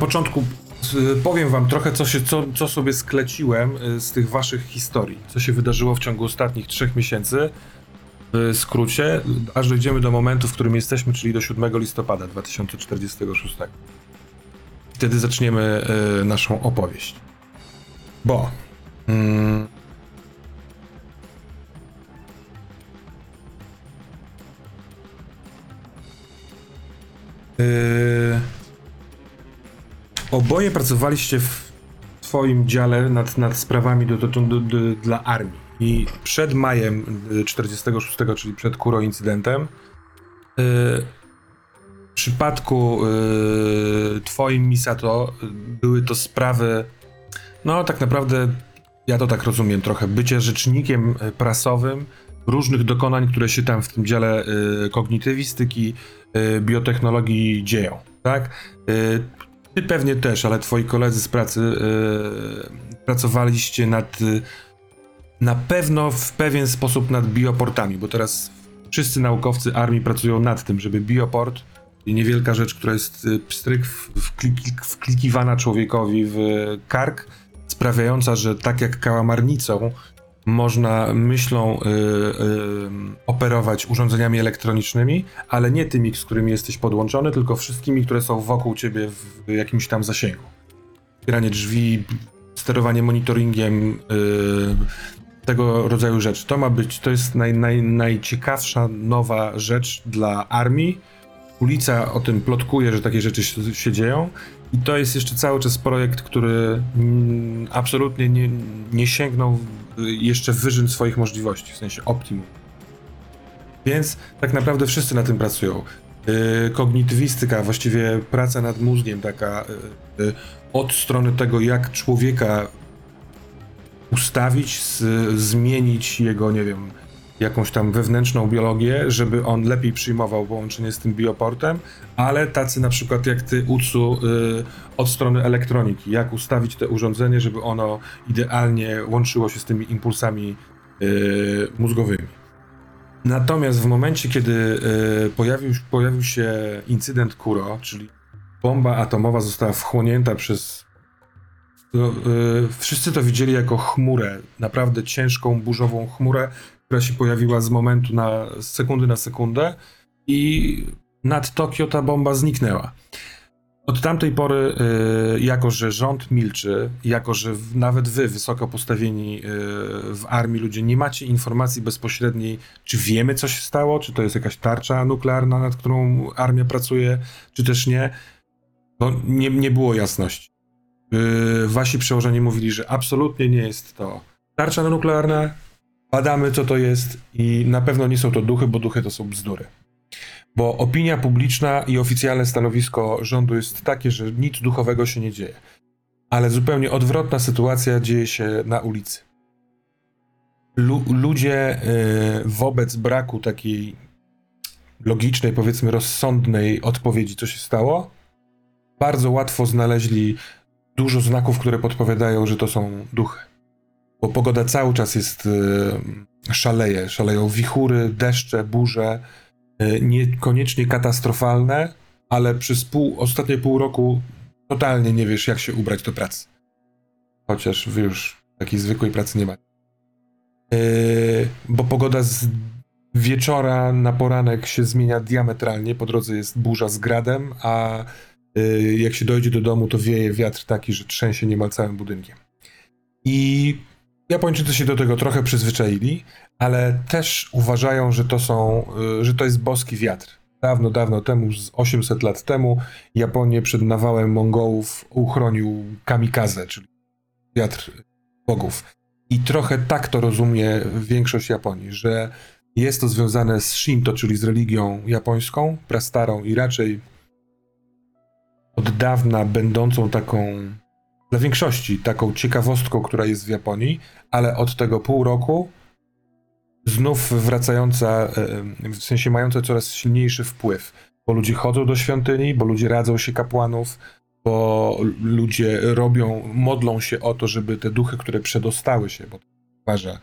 Początku y, powiem wam trochę, co, się, co, co sobie skleciłem y, z tych waszych historii, co się wydarzyło w ciągu ostatnich trzech miesięcy. W skrócie, aż dojdziemy do momentu, w którym jesteśmy, czyli do 7 listopada 2046. Wtedy zaczniemy y, naszą opowieść. Bo. Mm, Yy, oboje pracowaliście w swoim dziale nad, nad sprawami do, do, do, do, dla armii. I przed majem 46, czyli przed Kuro incydentem, yy, w przypadku yy, twoim Misato były to sprawy, no tak naprawdę, ja to tak rozumiem trochę, bycie rzecznikiem prasowym różnych dokonań, które się tam w tym dziale y, kognitywistyki, y, biotechnologii dzieją, tak? Y, ty pewnie też, ale twoi koledzy z pracy y, pracowaliście nad y, na pewno w pewien sposób nad bioportami, bo teraz wszyscy naukowcy armii pracują nad tym, żeby bioport, niewielka rzecz, która jest y, pstryk wklikiwana człowiekowi w kark, sprawiająca, że tak jak kałamarnicą można myślą y, y, operować urządzeniami elektronicznymi, ale nie tymi, z którymi jesteś podłączony, tylko wszystkimi, które są wokół ciebie w jakimś tam zasięgu. Otwieranie drzwi, sterowanie monitoringiem, y, tego rodzaju rzeczy. To ma być, to jest naj, naj, najciekawsza nowa rzecz dla armii. Ulica o tym plotkuje, że takie rzeczy się, się dzieją. I to jest jeszcze cały czas projekt, który mm, absolutnie nie, nie sięgnął jeszcze wyżyn swoich możliwości, w sensie optimum. Więc tak naprawdę wszyscy na tym pracują. Yy, kognitywistyka, właściwie praca nad mózgiem, taka yy, od strony tego, jak człowieka ustawić, zmienić jego, nie wiem, jakąś tam wewnętrzną biologię, żeby on lepiej przyjmował połączenie z tym bioportem, ale tacy na przykład jak ty, Utsu, yy, od strony elektroniki, jak ustawić to urządzenie, żeby ono idealnie łączyło się z tymi impulsami yy, mózgowymi. Natomiast w momencie, kiedy yy, pojawił, pojawił się incydent Kuro, czyli bomba atomowa została wchłonięta przez to, yy, wszyscy to widzieli jako chmurę, naprawdę ciężką, burzową chmurę, która się pojawiła z momentu na z sekundy na sekundę i nad Tokio ta bomba zniknęła. Od tamtej pory, y, jako że rząd milczy, jako że nawet wy, wysoko postawieni y, w armii ludzie, nie macie informacji bezpośredniej, czy wiemy, co się stało, czy to jest jakaś tarcza nuklearna, nad którą armia pracuje, czy też nie, to nie, nie było jasności. Y, wasi przełożeni mówili, że absolutnie nie jest to tarcza nuklearna, badamy, co to jest i na pewno nie są to duchy, bo duchy to są bzdury. Bo opinia publiczna i oficjalne stanowisko rządu jest takie, że nic duchowego się nie dzieje. Ale zupełnie odwrotna sytuacja dzieje się na ulicy. Lu ludzie yy, wobec braku takiej logicznej, powiedzmy rozsądnej odpowiedzi, co się stało, bardzo łatwo znaleźli dużo znaków, które podpowiadają, że to są duchy bo pogoda cały czas jest y, szaleje. Szaleją wichury, deszcze, burze, y, niekoniecznie katastrofalne, ale przez pół, ostatnie pół roku totalnie nie wiesz, jak się ubrać do pracy. Chociaż wy już takiej zwykłej pracy nie macie. Y, bo pogoda z wieczora na poranek się zmienia diametralnie. Po drodze jest burza z gradem, a jak się dojdzie do domu, to wieje wiatr taki, że trzęsie niemal całym budynkiem. I Japończycy się do tego trochę przyzwyczaili, ale też uważają, że to są, y, że to jest boski wiatr. Dawno, dawno temu, z 800 lat temu, Japonię przed nawałem Mongołów uchronił kamikaze, czyli wiatr bogów. I trochę tak to rozumie większość Japonii, że jest to związane z Shinto, czyli z religią japońską, prastarą i raczej od dawna będącą taką dla większości taką ciekawostką, która jest w Japonii, ale od tego pół roku znów wracająca, w sensie mająca coraz silniejszy wpływ, bo ludzie chodzą do świątyni, bo ludzie radzą się kapłanów, bo ludzie robią, modlą się o to, żeby te duchy, które przedostały się, bo uważa,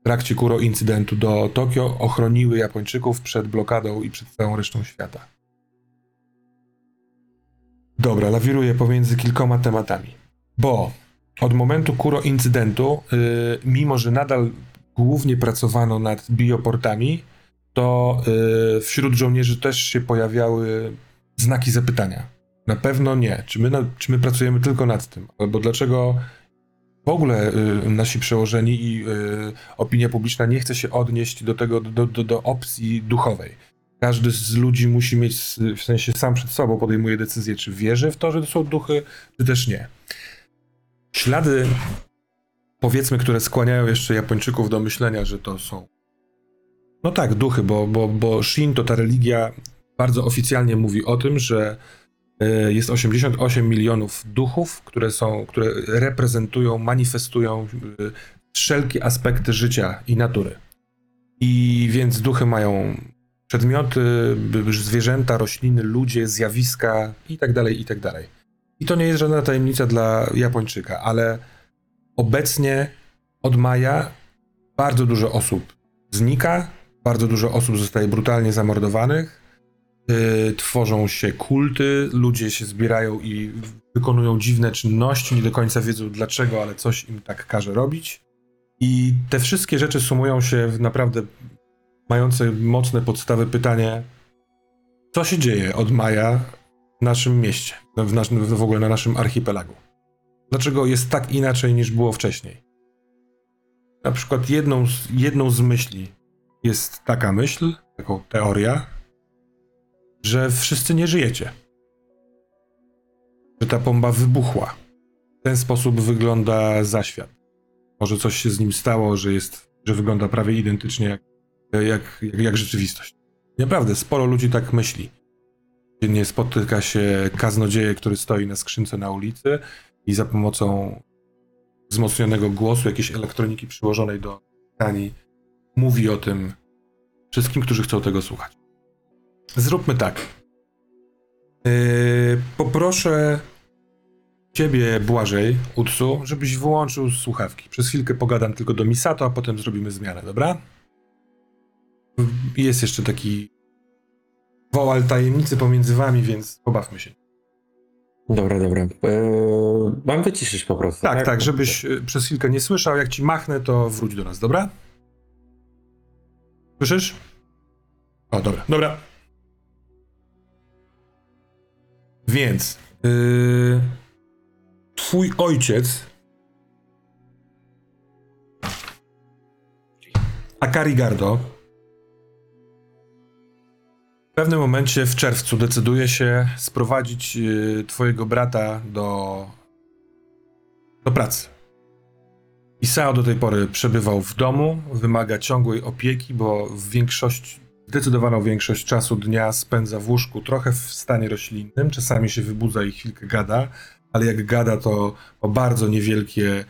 w trakcie Kuro incydentu do Tokio ochroniły Japończyków przed blokadą i przed całą resztą świata. Dobra, lawiruję pomiędzy kilkoma tematami. Bo od momentu Kuro incydentu, yy, mimo że nadal głównie pracowano nad bioportami, to yy, wśród żołnierzy też się pojawiały znaki zapytania. Na pewno nie. Czy my, na, czy my pracujemy tylko nad tym? Albo dlaczego w ogóle y, nasi przełożeni i y, opinia publiczna nie chce się odnieść do tego, do, do, do opcji duchowej? Każdy z ludzi musi mieć, w sensie sam przed sobą podejmuje decyzję, czy wierzy w to, że to są duchy, czy też nie. Ślady, powiedzmy, które skłaniają jeszcze Japończyków do myślenia, że to są. No tak, duchy, bo, bo, bo Shin to ta religia bardzo oficjalnie mówi o tym, że e, jest 88 milionów duchów, które są, które reprezentują, manifestują e, wszelkie aspekty życia i natury. I więc duchy mają przedmioty, zwierzęta, rośliny, ludzie, zjawiska i tak dalej, i to nie jest żadna tajemnica dla Japończyka, ale obecnie od maja bardzo dużo osób znika, bardzo dużo osób zostaje brutalnie zamordowanych, yy, tworzą się kulty, ludzie się zbierają i wykonują dziwne czynności, nie do końca wiedzą dlaczego, ale coś im tak każe robić. I te wszystkie rzeczy sumują się w naprawdę mające mocne podstawy pytanie, co się dzieje od maja w naszym mieście, w, naszym, w ogóle na naszym archipelagu? Dlaczego jest tak inaczej niż było wcześniej? Na przykład jedną z, jedną z myśli jest taka myśl, taką teoria, że wszyscy nie żyjecie. Że ta bomba wybuchła. W ten sposób wygląda zaświat. Może coś się z nim stało, że jest, że wygląda prawie identycznie jak jak, jak, jak rzeczywistość. Naprawdę, sporo ludzi tak myśli. Nie spotyka się kaznodzieje, który stoi na skrzynce na ulicy i za pomocą wzmocnionego głosu, jakiejś elektroniki przyłożonej do tani, mówi o tym wszystkim, którzy chcą tego słuchać. Zróbmy tak. Yy, poproszę ciebie, Błażej, Utsu, żebyś wyłączył słuchawki. Przez chwilkę pogadam tylko do Misato, a potem zrobimy zmianę, dobra? jest jeszcze taki wołal tajemnicy pomiędzy wami, więc pobawmy się. Dobra, dobra. Eee, mam wyciszyć po prostu. Tak, tak, tak, żebyś e, przez chwilkę nie słyszał. Jak ci machnę, to wróć do nas, dobra? Słyszysz? O, dobra, dobra. Więc yy, twój ojciec Akari Gardo pewnym momencie w czerwcu decyduje się sprowadzić y, twojego brata do, do pracy. Isao do tej pory przebywał w domu, wymaga ciągłej opieki, bo w większość, zdecydowaną większość czasu dnia spędza w łóżku, trochę w stanie roślinnym, czasami się wybudza i chwilkę gada, ale jak gada to o bardzo niewielkie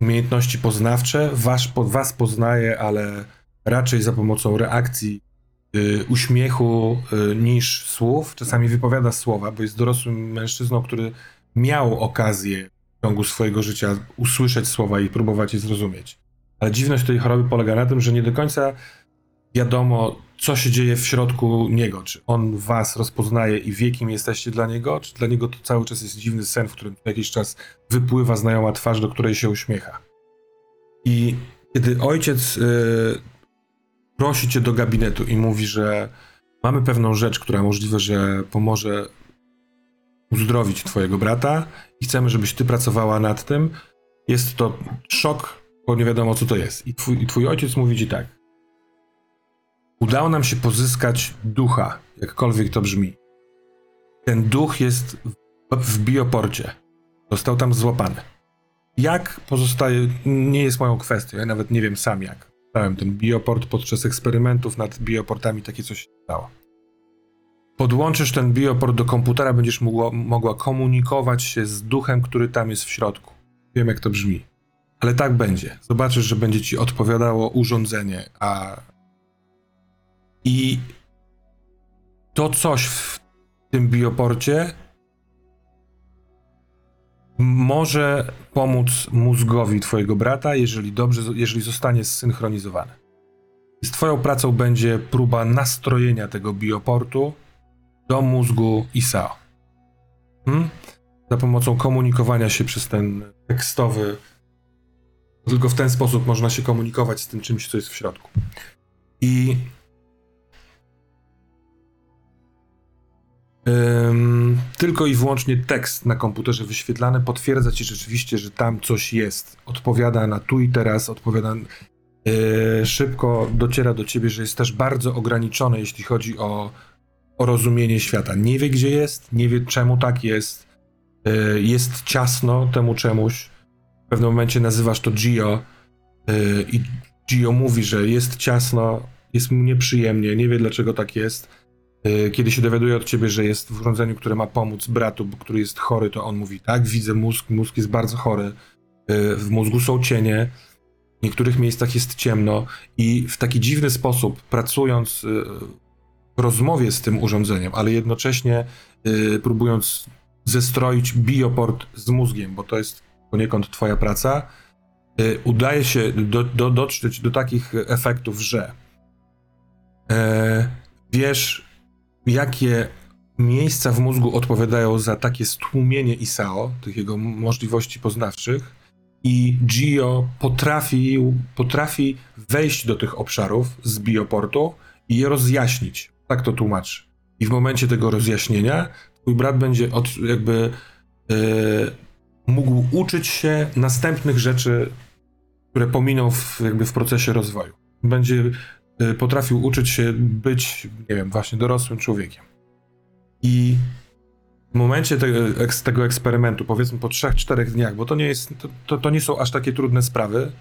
umiejętności poznawcze, was, was poznaje, ale raczej za pomocą reakcji uśmiechu y, niż słów. Czasami wypowiada słowa, bo jest dorosłym mężczyzną, który miał okazję w ciągu swojego życia usłyszeć słowa i próbować je zrozumieć. Ale dziwność tej choroby polega na tym, że nie do końca wiadomo, co się dzieje w środku niego. Czy on was rozpoznaje i wie, kim jesteście dla niego, czy dla niego to cały czas jest dziwny sen, w którym jakiś czas wypływa znajoma twarz, do której się uśmiecha. I kiedy ojciec y, prosi cię do gabinetu i mówi, że mamy pewną rzecz, która możliwe, że pomoże uzdrowić twojego brata i chcemy, żebyś ty pracowała nad tym. Jest to szok, bo nie wiadomo, co to jest. I twój, i twój ojciec mówi ci tak. Udało nam się pozyskać ducha, jakkolwiek to brzmi. Ten duch jest w, w bioporcie. Został tam złapany. Jak pozostaje, nie jest moją kwestią, ja nawet nie wiem sam jak ten bioport podczas eksperymentów nad bioportami takie coś się stało. Podłączysz ten bioport do komputera, będziesz mogła, mogła komunikować się z duchem, który tam jest w środku. Wiem, jak to brzmi. Ale tak będzie. Zobaczysz, że będzie ci odpowiadało urządzenie, a. I to coś w tym bioporcie może pomóc mózgowi twojego brata, jeżeli dobrze, jeżeli zostanie zsynchronizowany. Z twoją pracą będzie próba nastrojenia tego bioportu do mózgu Isao. Hmm? Za pomocą komunikowania się przez ten tekstowy. Tylko w ten sposób można się komunikować z tym czymś, co jest w środku. I. Ym, tylko i wyłącznie tekst na komputerze wyświetlany potwierdza ci rzeczywiście, że tam coś jest. Odpowiada na tu i teraz, odpowiada. Yy, szybko dociera do ciebie, że jest też bardzo ograniczone, jeśli chodzi o, o rozumienie świata. Nie wie, gdzie jest, nie wie, czemu tak jest. Yy, jest ciasno temu czemuś. W pewnym momencie nazywasz to Gio yy, i Gio mówi, że jest ciasno, jest mu nieprzyjemnie, nie wie dlaczego tak jest. Yy, Kiedy się dowiaduje od ciebie, że jest w urządzeniu, które ma pomóc bratu, bo- który jest chory, to on mówi: Tak, widzę mózg, mózg jest bardzo chory. Yy, W mózgu są cienie, w niektórych miejscach jest ciemno, i w taki dziwny sposób, pracując yy, w rozmowie z tym urządzeniem, ale jednocześnie próbując zestroić bioport z mózgiem, bo to jest poniekąd twoja praca, udaje się do, do, dotrzeć do takich efektów, że e, wiesz, jakie miejsca w mózgu odpowiadają za takie stłumienie ISAO, tych jego możliwości poznawczych, i Gio potrafi, potrafi wejść do tych obszarów z bioportu i je rozjaśnić. Tak to tłumaczy. I w momencie tego rozjaśnienia twój brat będzie od, jakby e, mógł uczyć się następnych rzeczy, które pominą w, jakby w procesie rozwoju. Będzie potrafił uczyć się być, nie wiem, właśnie dorosłym człowiekiem. I w momencie tego, tego eksperymentu, powiedzmy po 3-4 dniach, bo to nie, jest, to, to, nie są aż takie trudne sprawy,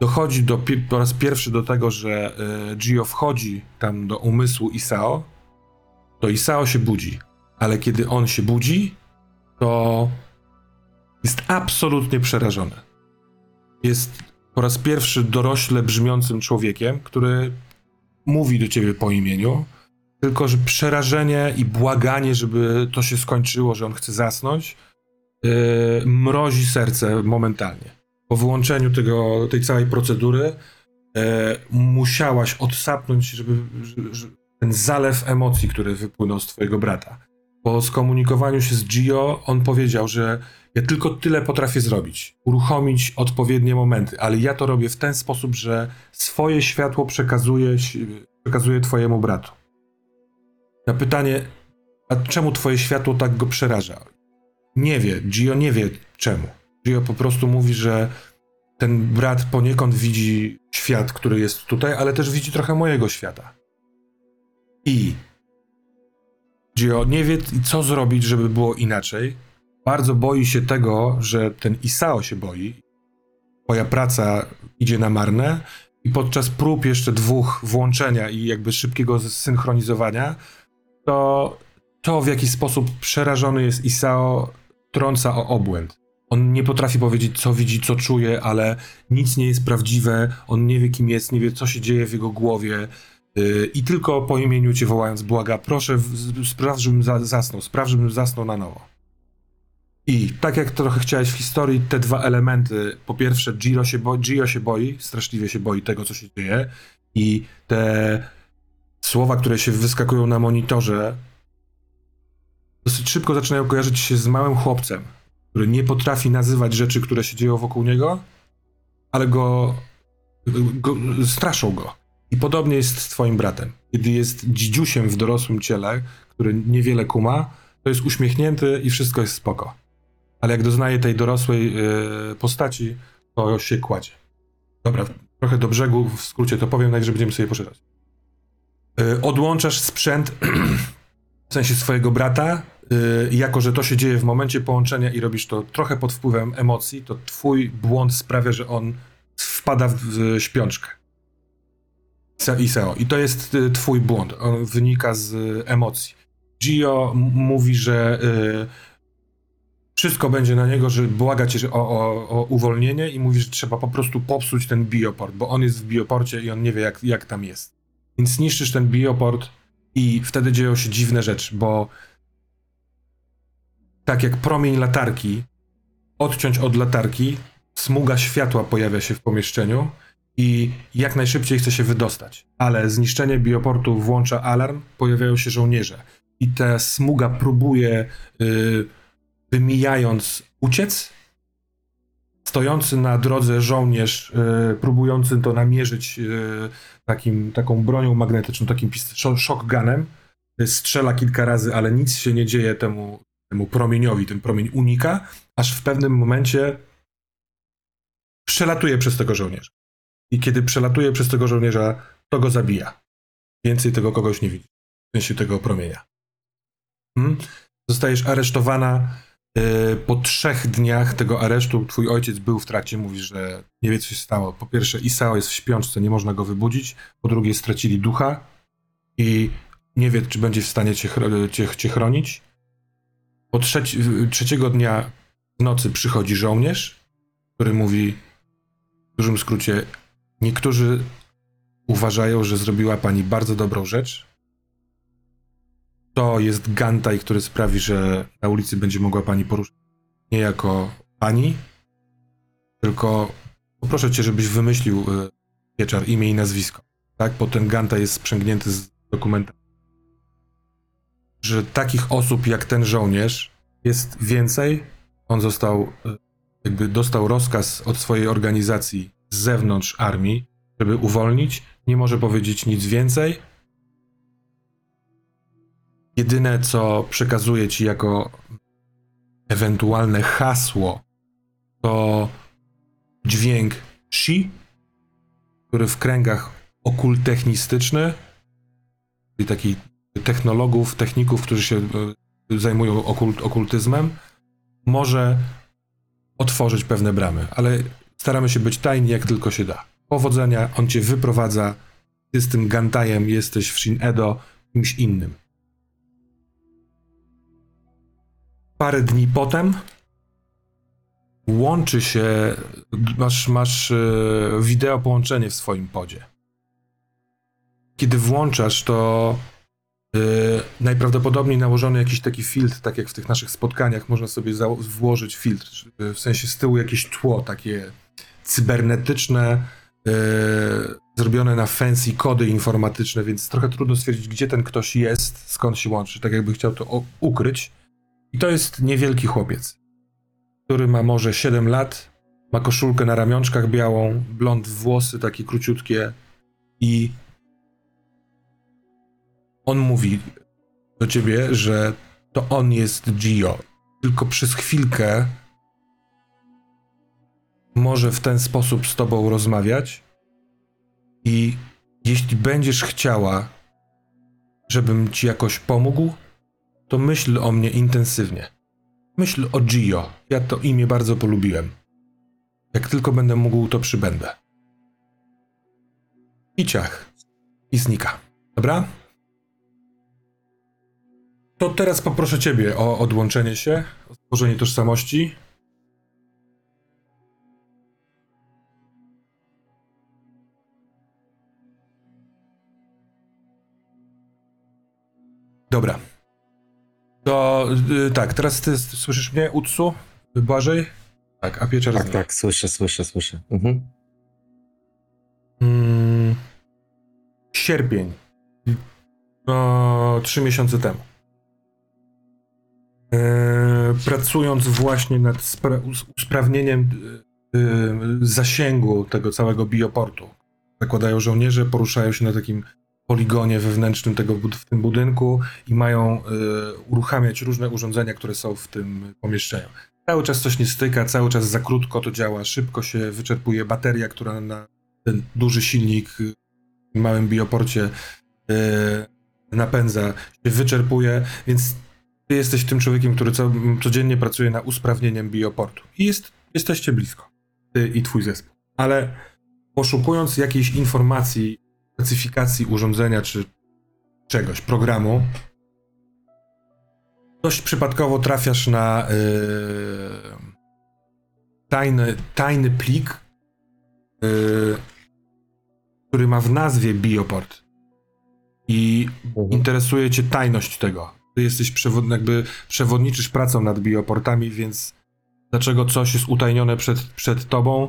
dochodzi do, po raz pierwszy do tego, że y, Gio wchodzi tam do umysłu Isao, to Isao się budzi. Ale kiedy on się budzi, to jest absolutnie przerażony. Jest po raz pierwszy dorośle brzmiącym człowiekiem, który mówi do ciebie po imieniu, tylko że przerażenie i błaganie, żeby to się skończyło, że on chce zasnąć, yy, mrozi serce momentalnie. Po wyłączeniu tego, tej całej procedury yy, musiałaś odsapnąć, żeby, żeby, ten zalew emocji, który wypłynął z twojego brata. Po skomunikowaniu się z Gio, on powiedział, że ja tylko tyle potrafię zrobić. Uruchomić odpowiednie momenty, ale ja to robię w ten sposób, że swoje światło przekazuję, przekazuję twojemu bratu. Na pytanie, a czemu twoje światło tak go przeraża? Nie wie, Gio nie wie czemu. Gio po prostu mówi, że ten brat poniekąd widzi świat, który jest tutaj, ale też widzi trochę mojego świata. I Gio nie wie, co zrobić, żeby było inaczej. Bardzo boi się tego, że ten Isao się boi. Twoja praca idzie na marne i podczas prób jeszcze dwóch włączenia i jakby szybkiego zsynchronizowania, to to w jaki sposób przerażony jest Isao trąca o obłęd. On nie potrafi powiedzieć, co widzi, co czuje, ale nic nie jest prawdziwe. On nie wie, kim jest, nie wie, co się dzieje w jego głowie. Yy, I tylko po imieniu cię wołając, błaga, proszę, w- z- spraw, żebym za, zasnął, spraw, żebym zasnął na nowo. I tak jak trochę chciałeś w historii, te dwa elementy, po pierwsze Gio się, boi, Gio się boi, straszliwie się boi tego, co się dzieje i te słowa, które się wyskakują na monitorze, dosyć szybko zaczynają kojarzyć się z małym chłopcem, który nie potrafi nazywać rzeczy, które się dzieją wokół niego, ale go, go straszą go. I podobnie jest z twoim bratem. Kiedy jest dzidziusiem w dorosłym ciele, który niewiele kuma, to jest uśmiechnięty i wszystko jest spoko. Ale jak doznaje tej dorosłej e, postaci, to się kładzie. Dobra, trochę do brzegu, w skrócie to powiem, najwyżej będziemy sobie poczytać. E, odłączasz sprzęt, w sensie swojego brata, e, jako że to się dzieje w momencie połączenia i robisz to trochę pod wpływem emocji, to twój błąd sprawia, że on wpada w, śpiączkę. Se- Iseo. I to jest twój błąd. On wynika z emocji. Gio mówi, że wszystko będzie na niego, że błaga cię o, o, o uwolnienie i mówi, że trzeba po prostu popsuć ten bioport, bo on jest w bioporcie i on nie wie, jak, jak tam jest. Więc niszczysz ten bioport i wtedy dzieją się dziwne rzeczy, bo tak jak promień latarki, odciąć od latarki, smuga światła pojawia się w pomieszczeniu i jak najszybciej chce się wydostać. Ale zniszczenie bioportu włącza alarm, pojawiają się żołnierze. I ta smuga próbuje y, wymijając uciec. Stojący na drodze żołnierz, e, próbujący to namierzyć e, takim, taką bronią magnetyczną, takim shotgunem, e, strzela kilka razy, ale nic się nie dzieje temu, temu promieniowi. Ten promień unika, aż w pewnym momencie przelatuje przez tego żołnierza. I kiedy przelatuje przez tego żołnierza, to go zabija. Więcej tego kogoś nie widzi. W sensie tego promienia. Hmm? Zostajesz aresztowana. Yy, Po trzech dniach tego aresztu twój ojciec był w trakcie, mówi, że nie wie, co się stało. Po pierwsze, Isao jest w śpiączce, nie można go wybudzić. Po drugie, stracili ducha i nie wie, czy będzie w stanie cię, cię, cię chronić. Po trzeci, trzeciego dnia w nocy przychodzi żołnierz, który mówi w dużym skrócie, niektórzy uważają, że zrobiła pani bardzo dobrą rzecz. To jest gantaj, który sprawi, że na ulicy będzie mogła pani poruszać nie jako pani, tylko poproszę cię, żebyś wymyślił y, pieczar, imię i nazwisko. Tak, bo ten gantaj jest sprzęgnięty z dokumentem. Że takich osób jak ten żołnierz jest więcej. On został, y, jakby dostał rozkaz od swojej organizacji z zewnątrz armii, żeby uwolnić. Nie może powiedzieć nic więcej. Jedyne, co przekazuję ci jako ewentualne hasło, to dźwięk shi, który w kręgach okultechnistyczny, czyli takich technologów, techników, którzy się e, zajmują okult, okultyzmem, może otworzyć pewne bramy, ale staramy się być tajni jak tylko się da. Powodzenia, on cię wyprowadza, ty z tym gantajem jesteś w Shin Edo kimś innym. Parę dni potem łączy się, masz, masz e, wideo połączenie w swoim podzie. Kiedy włączasz, to e, najprawdopodobniej nałożony jakiś taki filtr, tak jak w tych naszych spotkaniach, można sobie włożyć filtr, e, w sensie z tyłu jakieś tło takie cybernetyczne, e, zrobione na fancy kody informatyczne, więc trochę trudno stwierdzić, gdzie ten ktoś jest, skąd się łączy, tak jakby chciał to ukryć. I to jest niewielki chłopiec, który ma może 7 lat, ma koszulkę na ramionczkach białą, blond włosy takie króciutkie i on mówi do ciebie, że to on jest Gio. Tylko przez chwilkę może w ten sposób z tobą rozmawiać i jeśli będziesz chciała, żebym ci jakoś pomógł, to myśl o mnie intensywnie. Myśl o Gio. Ja to imię bardzo polubiłem. Jak tylko będę mógł, to przybędę. I ciach. I znika. Dobra? To teraz poproszę ciebie o odłączenie się, o stworzenie tożsamości. Dobra. To y, tak, teraz ty s- słyszysz mnie, Utsu? Błażej? Tak, a pieczar Tak, zna. tak, słyszę, słyszę, słyszę. Mhm. Mm, sierpień. No, trzy miesiące temu. E, pracując właśnie nad spra- us- usprawnieniem e, e, zasięgu tego całego bioportu. Zakładają żołnierze, poruszają się na takim poligonie wewnętrznym tego, w tym budynku i mają e, uruchamiać różne urządzenia, które są w tym pomieszczeniu. Cały czas coś nie styka, cały czas za krótko to działa, szybko się wyczerpuje bateria, która na ten duży silnik y, w małym bioporcie y, napędza, się wyczerpuje, więc ty jesteś tym człowiekiem, który co, codziennie pracuje na usprawnieniem bioportu. I jest, jesteście blisko, ty i twój zespół. Ale poszukując jakiejś informacji, specyfikacji urządzenia czy czegoś, programu, dość przypadkowo trafiasz na y, tajny, tajny plik, y, który ma w nazwie Bioport. I Mhm. interesuje cię tajność tego. Ty jesteś przewod, jakby przewodniczysz pracą nad bioportami, więc dlaczego coś jest utajnione przed, przed tobą,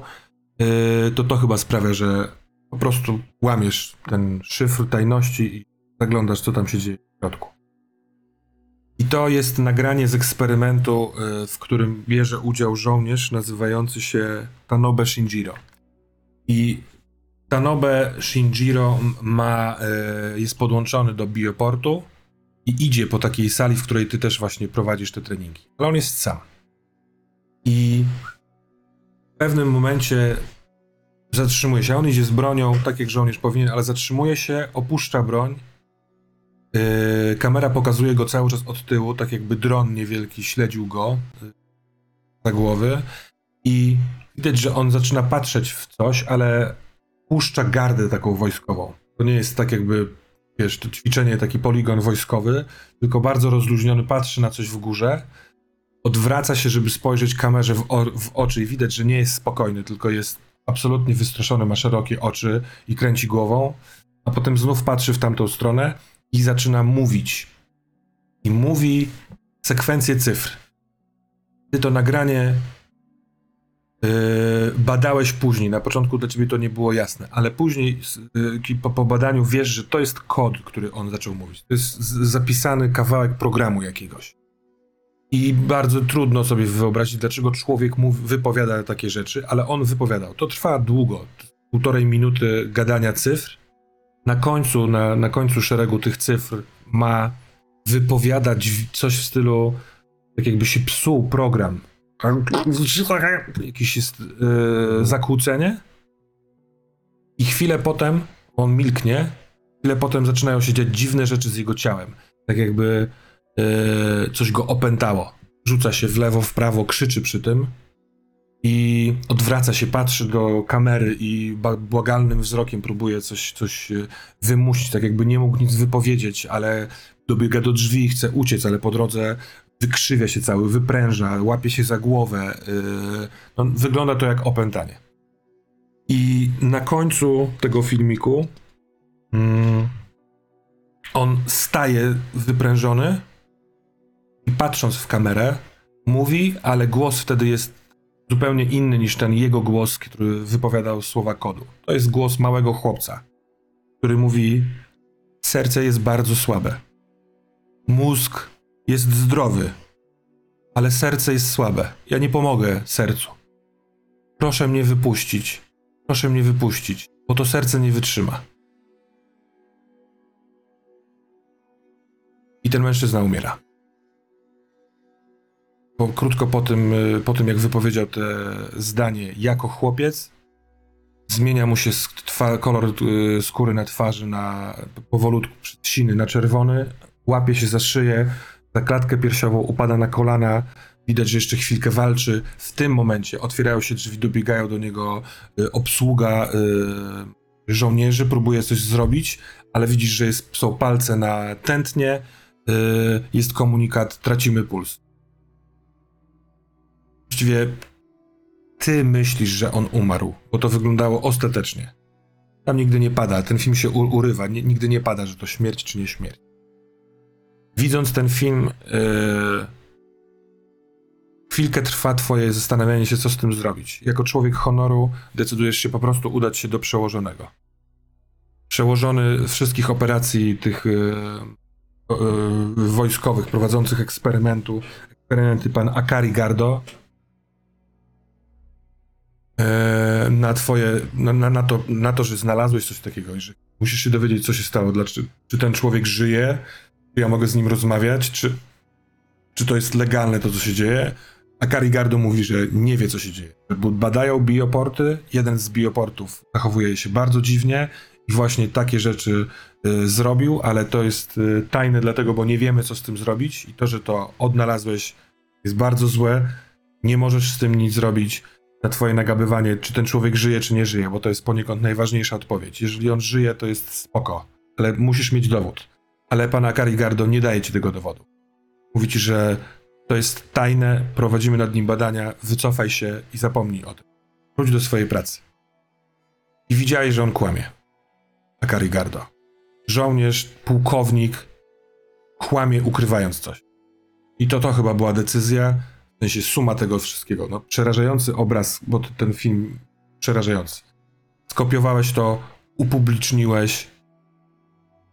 yy, to to chyba sprawia, że po prostu łamiesz ten szyfr tajności i zaglądasz, co tam się dzieje w środku. I to jest nagranie z eksperymentu, y, w którym bierze udział żołnierz nazywający się Tanobe Shinjiro. I Tanobe Shinjiro ma, y, jest podłączony do bioportu i idzie po takiej sali, w której ty też właśnie prowadzisz te treningi. Ale on jest sam. I w pewnym momencie zatrzymuje się. On idzie z bronią, tak jak żołnierz powinien, ale zatrzymuje się, opuszcza broń. Yy, kamera pokazuje go cały czas od tyłu, tak jakby dron niewielki śledził go yy, za głowy. I widać, że on zaczyna patrzeć w coś, ale puszcza gardę taką wojskową. To nie jest tak jakby, wiesz, to ćwiczenie, taki poligon wojskowy, tylko bardzo rozluźniony, patrzy na coś w górze, odwraca się, żeby spojrzeć kamerze w, w oczy i widać, że nie jest spokojny, tylko jest absolutnie wystraszony, ma szerokie oczy i kręci głową, a potem znów patrzy w tamtą stronę i zaczyna mówić. I mówi sekwencję cyfr. Ty to nagranie yy, badałeś później. Na początku dla ciebie to nie było jasne, ale później yy, po, po badaniu wiesz, że to jest kod, który on zaczął mówić. To jest zapisany kawałek programu jakiegoś. I bardzo trudno sobie wyobrazić, dlaczego człowiek mówi, wypowiada takie rzeczy, ale on wypowiadał. To trwa długo. Półtorej minuty gadania cyfr. Na końcu, na, na końcu szeregu tych cyfr ma wypowiadać coś w stylu, tak jakby się psuł program. Jakieś jest e, zakłócenie. I chwilę potem on milknie. Chwilę potem zaczynają się dziać dziwne rzeczy z jego ciałem. Tak jakby coś go opętało. Rzuca się w lewo, w prawo, krzyczy przy tym i odwraca się, patrzy do kamery i błagalnym wzrokiem próbuje coś, coś e, wymusić, tak jakby nie mógł nic wypowiedzieć, ale dobiega do drzwi i chce uciec, ale po drodze wykrzywia się cały, wypręża, łapie się za głowę. e, No, wygląda to jak opętanie. I na końcu tego filmiku mm, on staje wyprężony patrząc w kamerę mówi, ale głos wtedy jest zupełnie inny niż ten jego głos, który wypowiadał słowa kodu. To jest głos małego chłopca, który mówi: Serce jest bardzo słabe. Mózg jest zdrowy, ale serce jest słabe. Ja nie pomogę sercu. Proszę mnie wypuścić. Proszę mnie wypuścić, bo to serce nie wytrzyma. I ten mężczyzna umiera. Po, krótko po tym, y, po tym, jak wypowiedział te zdanie jako chłopiec, zmienia mu się twa, kolor y, skóry na twarzy na powolutku siny na czerwony, łapie się za szyję, za klatkę piersiową, upada na kolana, widać, że jeszcze chwilkę walczy. W tym momencie otwierają się drzwi, dobiegają do niego y, obsługa y, żołnierzy, próbuje coś zrobić, ale widzisz, że jest, są palce na tętnie, y, jest komunikat, tracimy puls. Właściwie ty myślisz, że on umarł, bo to wyglądało ostatecznie. Tam nigdy nie pada, ten film się urywa, nigdy nie pada, że to śmierć czy nie śmierć. Widząc ten film, yy, chwilkę trwa twoje zastanawianie się, co z tym zrobić. Jako człowiek honoru decydujesz się po prostu udać się do przełożonego. Przełożony wszystkich operacji tych yy, yy, wojskowych prowadzących eksperymentu, eksperymenty pan Akari Gardo, na twoje, na, na, to, na to, że znalazłeś coś takiego i że musisz się dowiedzieć, co się stało, dlaczego, czy ten człowiek żyje, czy ja mogę z nim rozmawiać, czy, czy to jest legalne to, co się dzieje. A Karigardo mówi, że nie wie, co się dzieje. Badają bioporty, jeden z bioportów zachowuje się bardzo dziwnie i właśnie takie rzeczy y, zrobił, ale to jest y, tajne dlatego, bo nie wiemy, co z tym zrobić i to, że to odnalazłeś jest bardzo złe. Nie możesz z tym nic zrobić na twoje nagabywanie, czy ten człowiek żyje, czy nie żyje, bo to jest poniekąd najważniejsza odpowiedź. Jeżeli on żyje, to jest spoko, ale musisz mieć dowód. Ale pana Karigardo nie daje ci tego dowodu. Mówi ci, że to jest tajne, prowadzimy nad nim badania, wycofaj się i zapomnij o tym. Wróć do swojej pracy. I widziałeś, że on kłamie. Gardo. Żołnierz, pułkownik, kłamie ukrywając coś. I to to chyba była decyzja, w sensie suma tego wszystkiego. No, przerażający obraz, bo ten film przerażający. Skopiowałeś to, upubliczniłeś,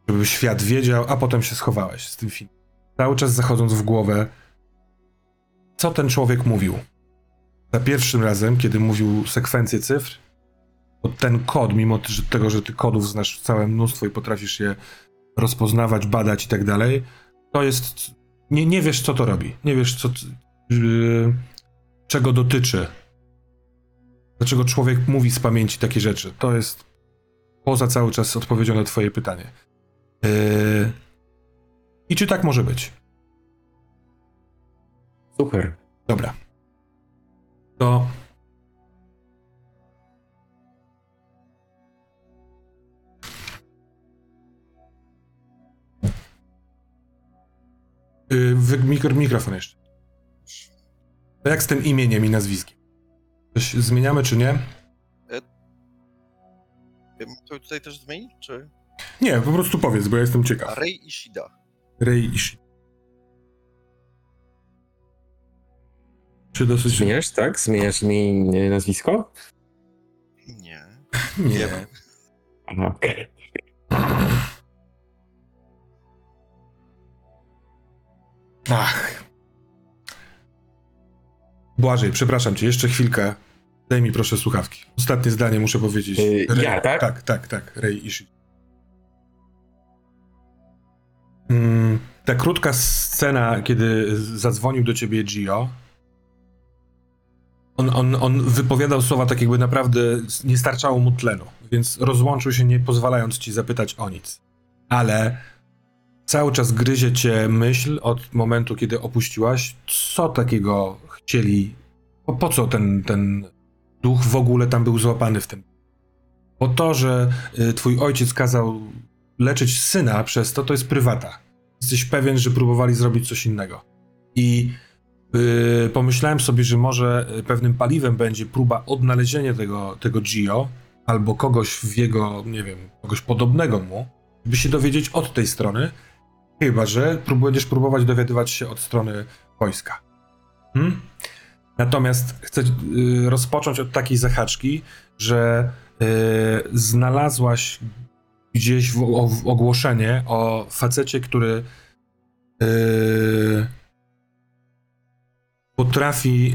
żeby świat wiedział, a potem się schowałeś z tym filmem. cały czas zachodząc w głowę, co ten człowiek mówił. Za pierwszym razem, kiedy mówił sekwencję cyfr, to ten kod, mimo tego, że ty kodów znasz całe mnóstwo i potrafisz je rozpoznawać, badać i tak dalej, to jest. Nie, nie wiesz, co to robi. Nie wiesz, co, czego dotyczy. Dlaczego człowiek mówi z pamięci takie rzeczy. To jest poza cały czas odpowiedzią na Twoje pytanie. Yy, I czy tak może być? Super. Dobra. To. Yy, mikrofon jeszcze. To jak z tym imieniem i nazwiskiem? Coś zmieniamy czy nie? To tutaj też zmienić, czy? Nie, po prostu powiedz, bo ja jestem ciekaw. Rei Ishida. Rei Ishi. Czy dosyć... Zmieniasz, tak? Zmieniasz mi e, nazwisko? Nie. Nie. Okej. Ach. Błażej, przepraszam cię, jeszcze chwilkę. Daj mi proszę słuchawki. Ostatnie zdanie muszę powiedzieć. Yy, ja, tak? Tak, tak, tak. Rei Ishi. Mm, ta krótka scena, kiedy zadzwonił do ciebie Gio, on, on, on wypowiadał słowa tak jakby naprawdę nie starczało mu tlenu, więc rozłączył się nie pozwalając ci zapytać o nic. Ale cały czas gryzie cię myśl od momentu, kiedy opuściłaś, co takiego chcieli, po, po co ten, ten duch w ogóle tam był złapany w tym. Bo to, że y, twój ojciec kazał leczyć syna przez to, to jest prywata. Jesteś pewien, że próbowali zrobić coś innego. I y, pomyślałem sobie, że może y, pewnym paliwem będzie próba odnalezienia tego, tego Gio, albo kogoś w jego, nie wiem, kogoś podobnego mu, by się dowiedzieć od tej strony, chyba że będziesz próbować dowiadywać się od strony wojska. Hmm? Natomiast chcę y, rozpocząć od takiej zahaczki, że y, znalazłaś gdzieś ogłoszenie o facecie, który y, potrafi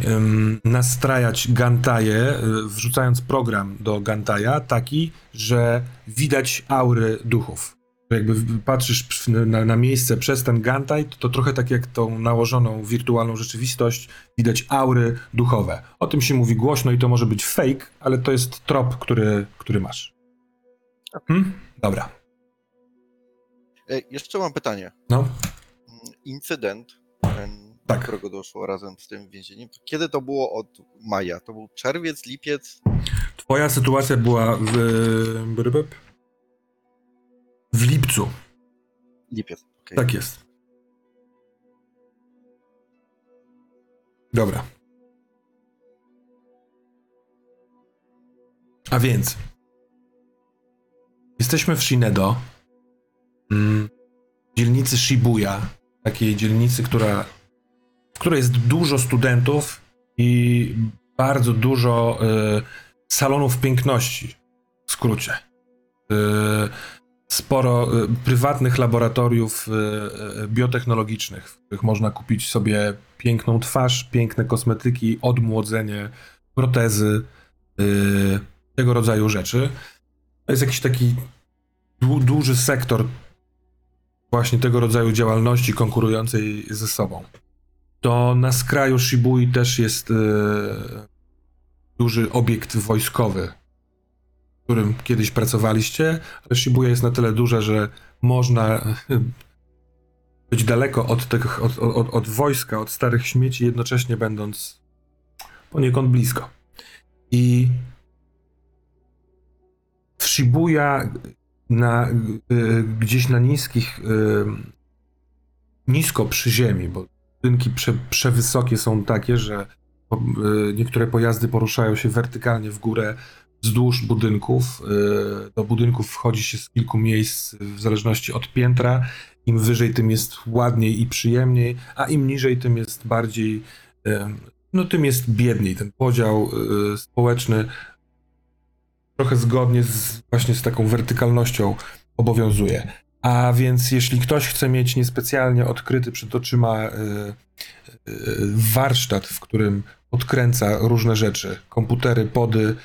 nastrajać Gantaje, wrzucając program do Gantaja taki, że widać aury duchów. Jakby patrzysz na, na miejsce przez ten Gantaj, to, to trochę tak jak tą nałożoną wirtualną rzeczywistość, widać aury duchowe. O tym się mówi głośno i to może być fake, ale to jest trop, który, który masz. Hmm? Dobra. E, jeszcze mam pytanie. No. Incydent, ten, Tak. do którego doszło razem z tym więzieniem, to kiedy to było od maja? To był czerwiec, lipiec? Twoja sytuacja była w, brybyb? W lipcu. Lipiec. okej. Tak jest. Dobra. A więc. Jesteśmy w Shinedo. Mm, dzielnicy Shibuya. Takiej dzielnicy, która, w której jest dużo studentów i bardzo dużo y, salonów piękności. W skrócie. Y, sporo y, prywatnych laboratoriów y, y, biotechnologicznych, w których można kupić sobie piękną twarz, piękne kosmetyki, odmłodzenie, protezy, tego rodzaju rzeczy. To jest jakiś taki du- duży sektor właśnie tego rodzaju działalności konkurującej ze sobą. To na skraju Shibui też jest duży obiekt wojskowy, którym kiedyś pracowaliście, ale Shibuya jest na tyle duże, że można być daleko od, tych, od, od, od wojska, od starych śmieci, jednocześnie będąc poniekąd blisko. I w Shibuya na, y, gdzieś na niskich, y, nisko przy ziemi, bo budynki prze, przewysokie są takie, że niektóre pojazdy poruszają się wertykalnie w górę wzdłuż budynków. Y, Do budynków wchodzi się z kilku miejsc w zależności od piętra. Im wyżej, tym jest ładniej i przyjemniej, a im niżej, tym jest bardziej, y, no tym jest biedniej. Ten podział y, społeczny trochę zgodnie z, właśnie z taką wertykalnością obowiązuje. A więc jeśli ktoś chce mieć niespecjalnie odkryty przed oczyma warsztat, w którym odkręca różne rzeczy, komputery, pody,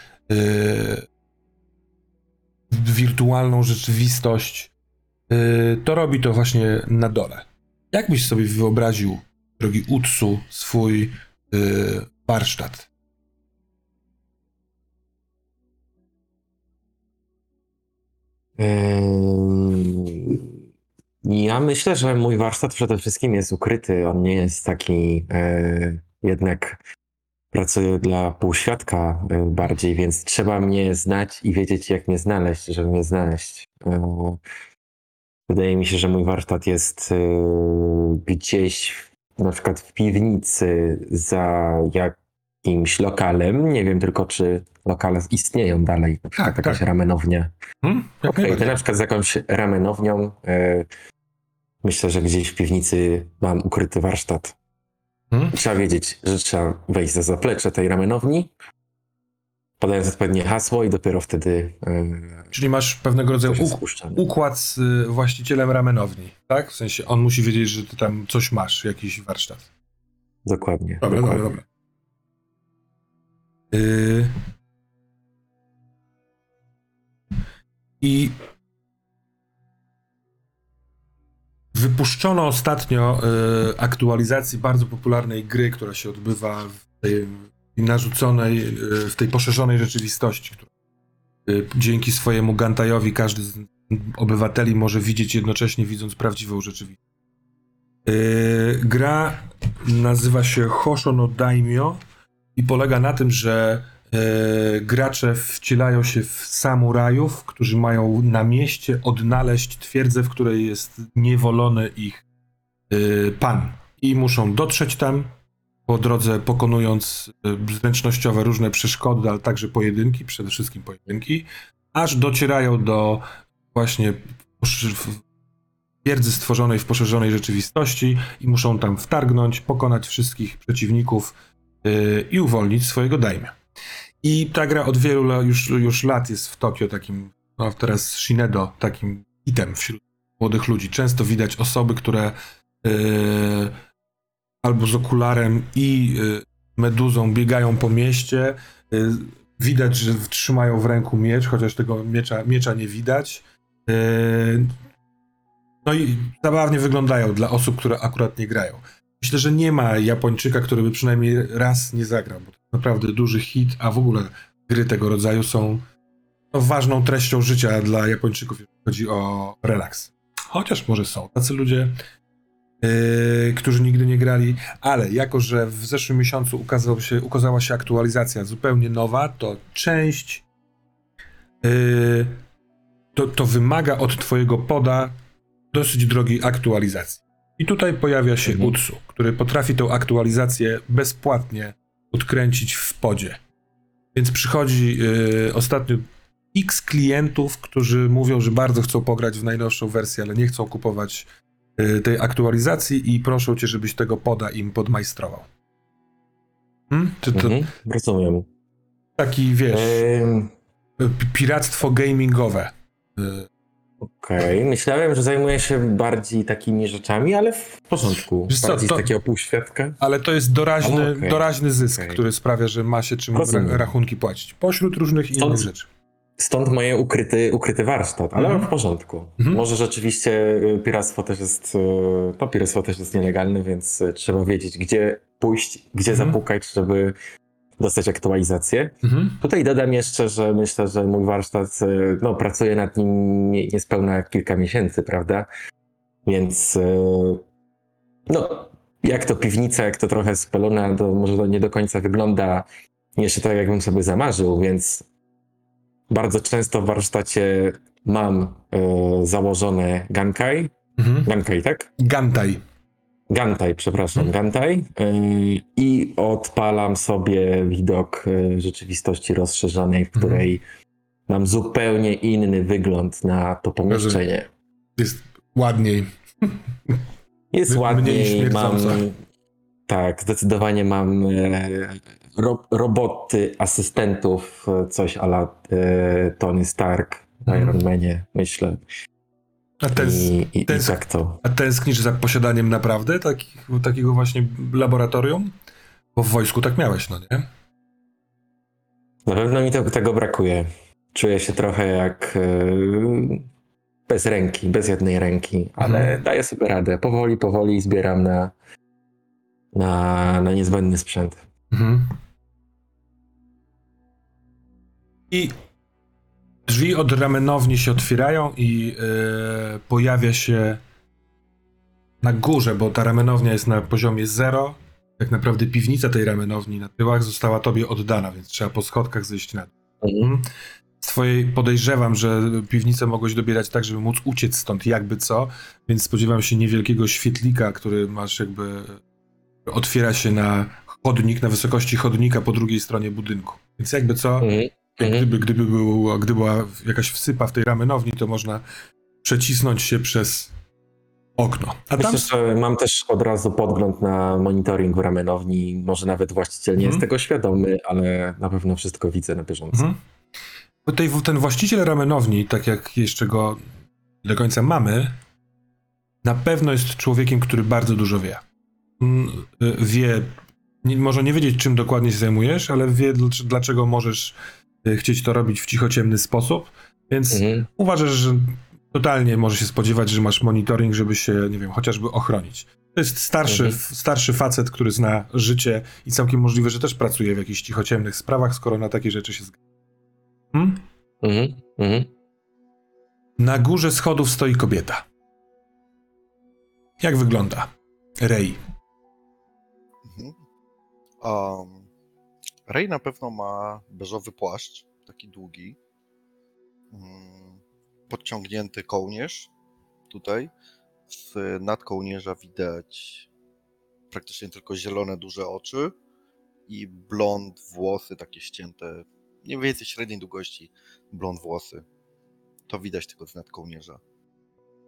wirtualną rzeczywistość, y, to robi to właśnie na dole. Jak byś sobie wyobraził, drogi Utsu, swój y, warsztat? Ym, Ja myślę, że mój warsztat przede wszystkim jest ukryty. On nie jest taki e, jednak pracuję dla półświadka e, bardziej, więc trzeba mnie znać i wiedzieć, jak mnie znaleźć, żeby mnie znaleźć. E, Wydaje mi się, że mój warsztat jest e, gdzieś na przykład w piwnicy za jakimś lokalem. Nie wiem tylko, czy lokale istnieją dalej. Na przykład Tak, jakaś tak. ramenownia. Hmm? Jak Okej, to na przykład z jakąś ramenownią. Myślę, że gdzieś w piwnicy mam ukryty warsztat. Hmm? Trzeba wiedzieć, że trzeba wejść za zaplecze tej ramenowni, podając odpowiednie hasło i dopiero wtedy e, Czyli masz pewnego rodzaju układ z y, właścicielem ramenowni, tak? W sensie on musi wiedzieć, że ty tam coś masz, jakiś warsztat. Dokładnie. Dobra, dobra, dokładnie. dobra. Y... I wypuszczono ostatnio y, aktualizacji bardzo popularnej gry, która się odbywa w tej narzuconej, y, w tej poszerzonej rzeczywistości, która y, dzięki swojemu Gantajowi każdy z obywateli może widzieć jednocześnie widząc prawdziwą rzeczywistość. Gra nazywa się Hosho no Daimyo i polega na tym, że gracze wcielają się w samurajów, którzy mają na mieście odnaleźć twierdzę, w której jest niewolony ich e, pan. I muszą dotrzeć tam, po drodze pokonując e, zręcznościowe różne przeszkody, ale także pojedynki, przede wszystkim pojedynki, aż docierają do właśnie twierdzy stworzonej w poszerzonej rzeczywistości i muszą tam wtargnąć, pokonać wszystkich przeciwników i uwolnić swojego daimia. I ta gra od wielu już, już lat jest w Tokio takim, no teraz Shinedo, takim hitem wśród młodych ludzi. Często widać osoby, które yy, albo z okularem i yy, meduzą biegają po mieście. Yy, widać, że trzymają w ręku miecz, chociaż tego miecza, miecza nie widać. No i zabawnie wyglądają dla osób, które akurat nie grają. Myślę, że nie ma Japończyka, który by przynajmniej raz nie zagrał, bo to naprawdę duży hit, a w ogóle gry tego rodzaju są no, ważną treścią życia dla Japończyków, jeśli chodzi o relaks. Chociaż może są tacy ludzie, yy, którzy nigdy nie grali, ale jako, że w zeszłym miesiącu ukazał się, ukazała się aktualizacja zupełnie nowa, to część yy, to, to wymaga od twojego poda dosyć drogiej aktualizacji. I tutaj pojawia się Mhm. Utsu, który potrafi tę aktualizację bezpłatnie odkręcić w podzie. Więc przychodzi y, ostatnio x klientów, którzy mówią, że bardzo chcą pograć w najnowszą wersję, ale nie chcą kupować y, tej aktualizacji i proszą cię, żebyś tego poda im podmajstrował. Hmm? Czy to Mhm, rozumiem. taki, wiesz, pi- piractwo gamingowe? Y, Okej, myślałem, że zajmuję się bardziej takimi rzeczami, ale w porządku. Wiesz co, bardziej to- z takiego półświadka. Ale to jest doraźny, Okej. doraźny zysk, Okej. który sprawia, że ma się czym ra- rachunki płacić. Pośród różnych Stąd- innych rzeczy. Stąd moje ukryty, ukryty warsztat, ale Mhm. w porządku. Mhm. Może rzeczywiście y, piractwo też jest, y, no piractwo też jest nielegalne, więc y, trzeba wiedzieć, gdzie pójść, gdzie Mhm. zapukać, żeby dostać aktualizację. Mhm. Tutaj dodam jeszcze, że myślę, że mój warsztat, y, no pracuję nad nim nie- niespełna kilka miesięcy, prawda? Więc y, no, jak to piwnica, jak to trochę spelona, to może to nie do końca wygląda jeszcze tak, jakbym sobie zamarzył, więc bardzo często w warsztacie mam y, założone Gankai. Mhm. Gankai, tak? Gantai. Gantai, przepraszam, Mhm. Gantai. Y, I odpalam sobie widok y, rzeczywistości rozszerzonej, w Mhm. której mam zupełnie inny wygląd na to pomieszczenie. Jest ładniej. Jest ładniej, mam. Tak, zdecydowanie mam e, ro, roboty, asystentów, e, coś ala e, Tony Stark w Mhm. Iron Manie, myślę. A, tęs, I, i, i tęsk- tak to. a tęsknisz za posiadaniem naprawdę takich, takiego właśnie laboratorium? Bo w wojsku tak miałeś, no nie? Na pewno mi to, tego brakuje. Czuję się trochę jak e, bez ręki, bez jednej ręki, ale Mhm. daję sobie radę. Powoli, powoli zbieram na, na, na niezbędny sprzęt. Mhm. I drzwi od ramenowni się otwierają i e, pojawia się na górze, bo ta ramenownia jest na poziomie zero. Tak naprawdę piwnica tej ramenowni na tyłach została tobie oddana, więc trzeba po schodkach zejść na dół. Mhm. Z twojej podejrzewam, że piwnicę mogłeś dobierać tak, żeby móc uciec stąd jakby co, więc spodziewam się niewielkiego świetlika, który masz jakby otwiera się na chodnik, na wysokości chodnika po drugiej stronie budynku. Więc jakby co, Mhm. Mhm. gdyby, gdyby, było, gdyby była jakaś wsypa w tej ramenowni, to można przecisnąć się przez okno. A tam... Myślę, że mam też od razu podgląd na monitoring w ramenowni. Może nawet właściciel nie Mhm. jest tego świadomy, ale na pewno wszystko widzę na bieżąco. Mhm. Ten właściciel ramenowni, tak jak jeszcze go do końca mamy, na pewno jest człowiekiem, który bardzo dużo wie. Mm, y, Wie, może nie wiedzieć, czym dokładnie się zajmujesz, ale wie, dlacz- dlaczego możesz chcieć to robić w cichociemny sposób, więc Mhm. uważasz, że totalnie może się spodziewać, że masz monitoring, żeby się, nie wiem, chociażby ochronić. To jest starszy, Mhm. starszy facet, który zna życie i całkiem możliwe, że też pracuje w jakichś cichociemnych sprawach, skoro na takie rzeczy się zgadza. Hmm? Mhm. Mhm. Na górze schodów stoi kobieta. Jak wygląda? Rej. Mhm. Um, Ray na pewno ma beżowy płaszcz, taki długi. Mm, Podciągnięty kołnierz tutaj. Z nad kołnierza widać praktycznie tylko zielone, duże oczy i blond włosy takie ścięte, mniej więcej średniej długości blond włosy. To widać tylko z nad kołnierza.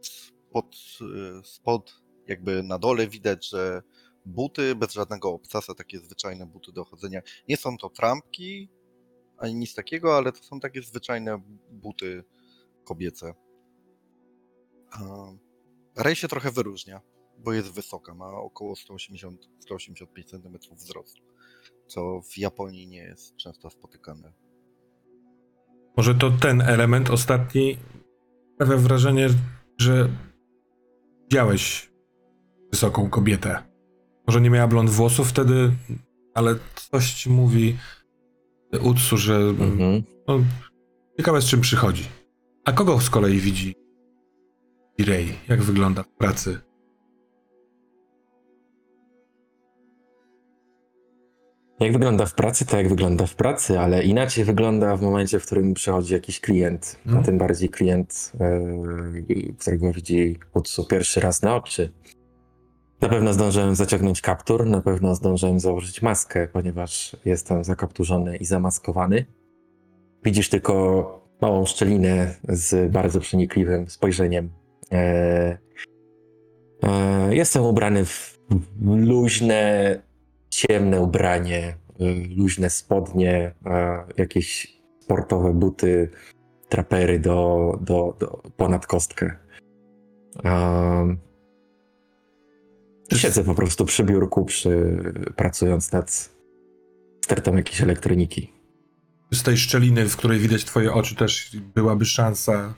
Spod, y, spod jakby na dole widać, że buty bez żadnego obcasa, takie zwyczajne buty do chodzenia. Nie są to trampki ani nic takiego, ale to są takie zwyczajne buty kobiece. Rej się trochę wyróżnia, bo jest wysoka, ma około 180-185 cm wzrostu, co w Japonii nie jest często spotykane. Może to ten element ostatni sprawia wrażenie, że widziałeś wysoką kobietę. Może nie miała blond włosów wtedy, ale coś ci mówi Utsu, że Mhm. no, ciekawe z czym przychodzi. A kogo z kolei widzi Ray? Jak wygląda w pracy? Jak wygląda w pracy, to jak wygląda w pracy, ale inaczej wygląda w momencie, w którym przychodzi jakiś klient, Mhm. a tym bardziej klient, yy, którego widzi Utsu pierwszy raz na oczy. Na pewno zdążyłem zaciągnąć kaptur, na pewno zdążyłem założyć maskę, ponieważ jestem zakapturzony i zamaskowany. Widzisz tylko małą szczelinę z bardzo przenikliwym spojrzeniem. E, e, jestem ubrany w luźne, ciemne ubranie, luźne spodnie, e, jakieś sportowe buty, trapery do, do, do ponad kostkę. Um, siedzę po prostu przy biurku, przy, pracując nad stertą jakiejś elektroniki. Z tej szczeliny, w której widać twoje oczy, też byłaby szansa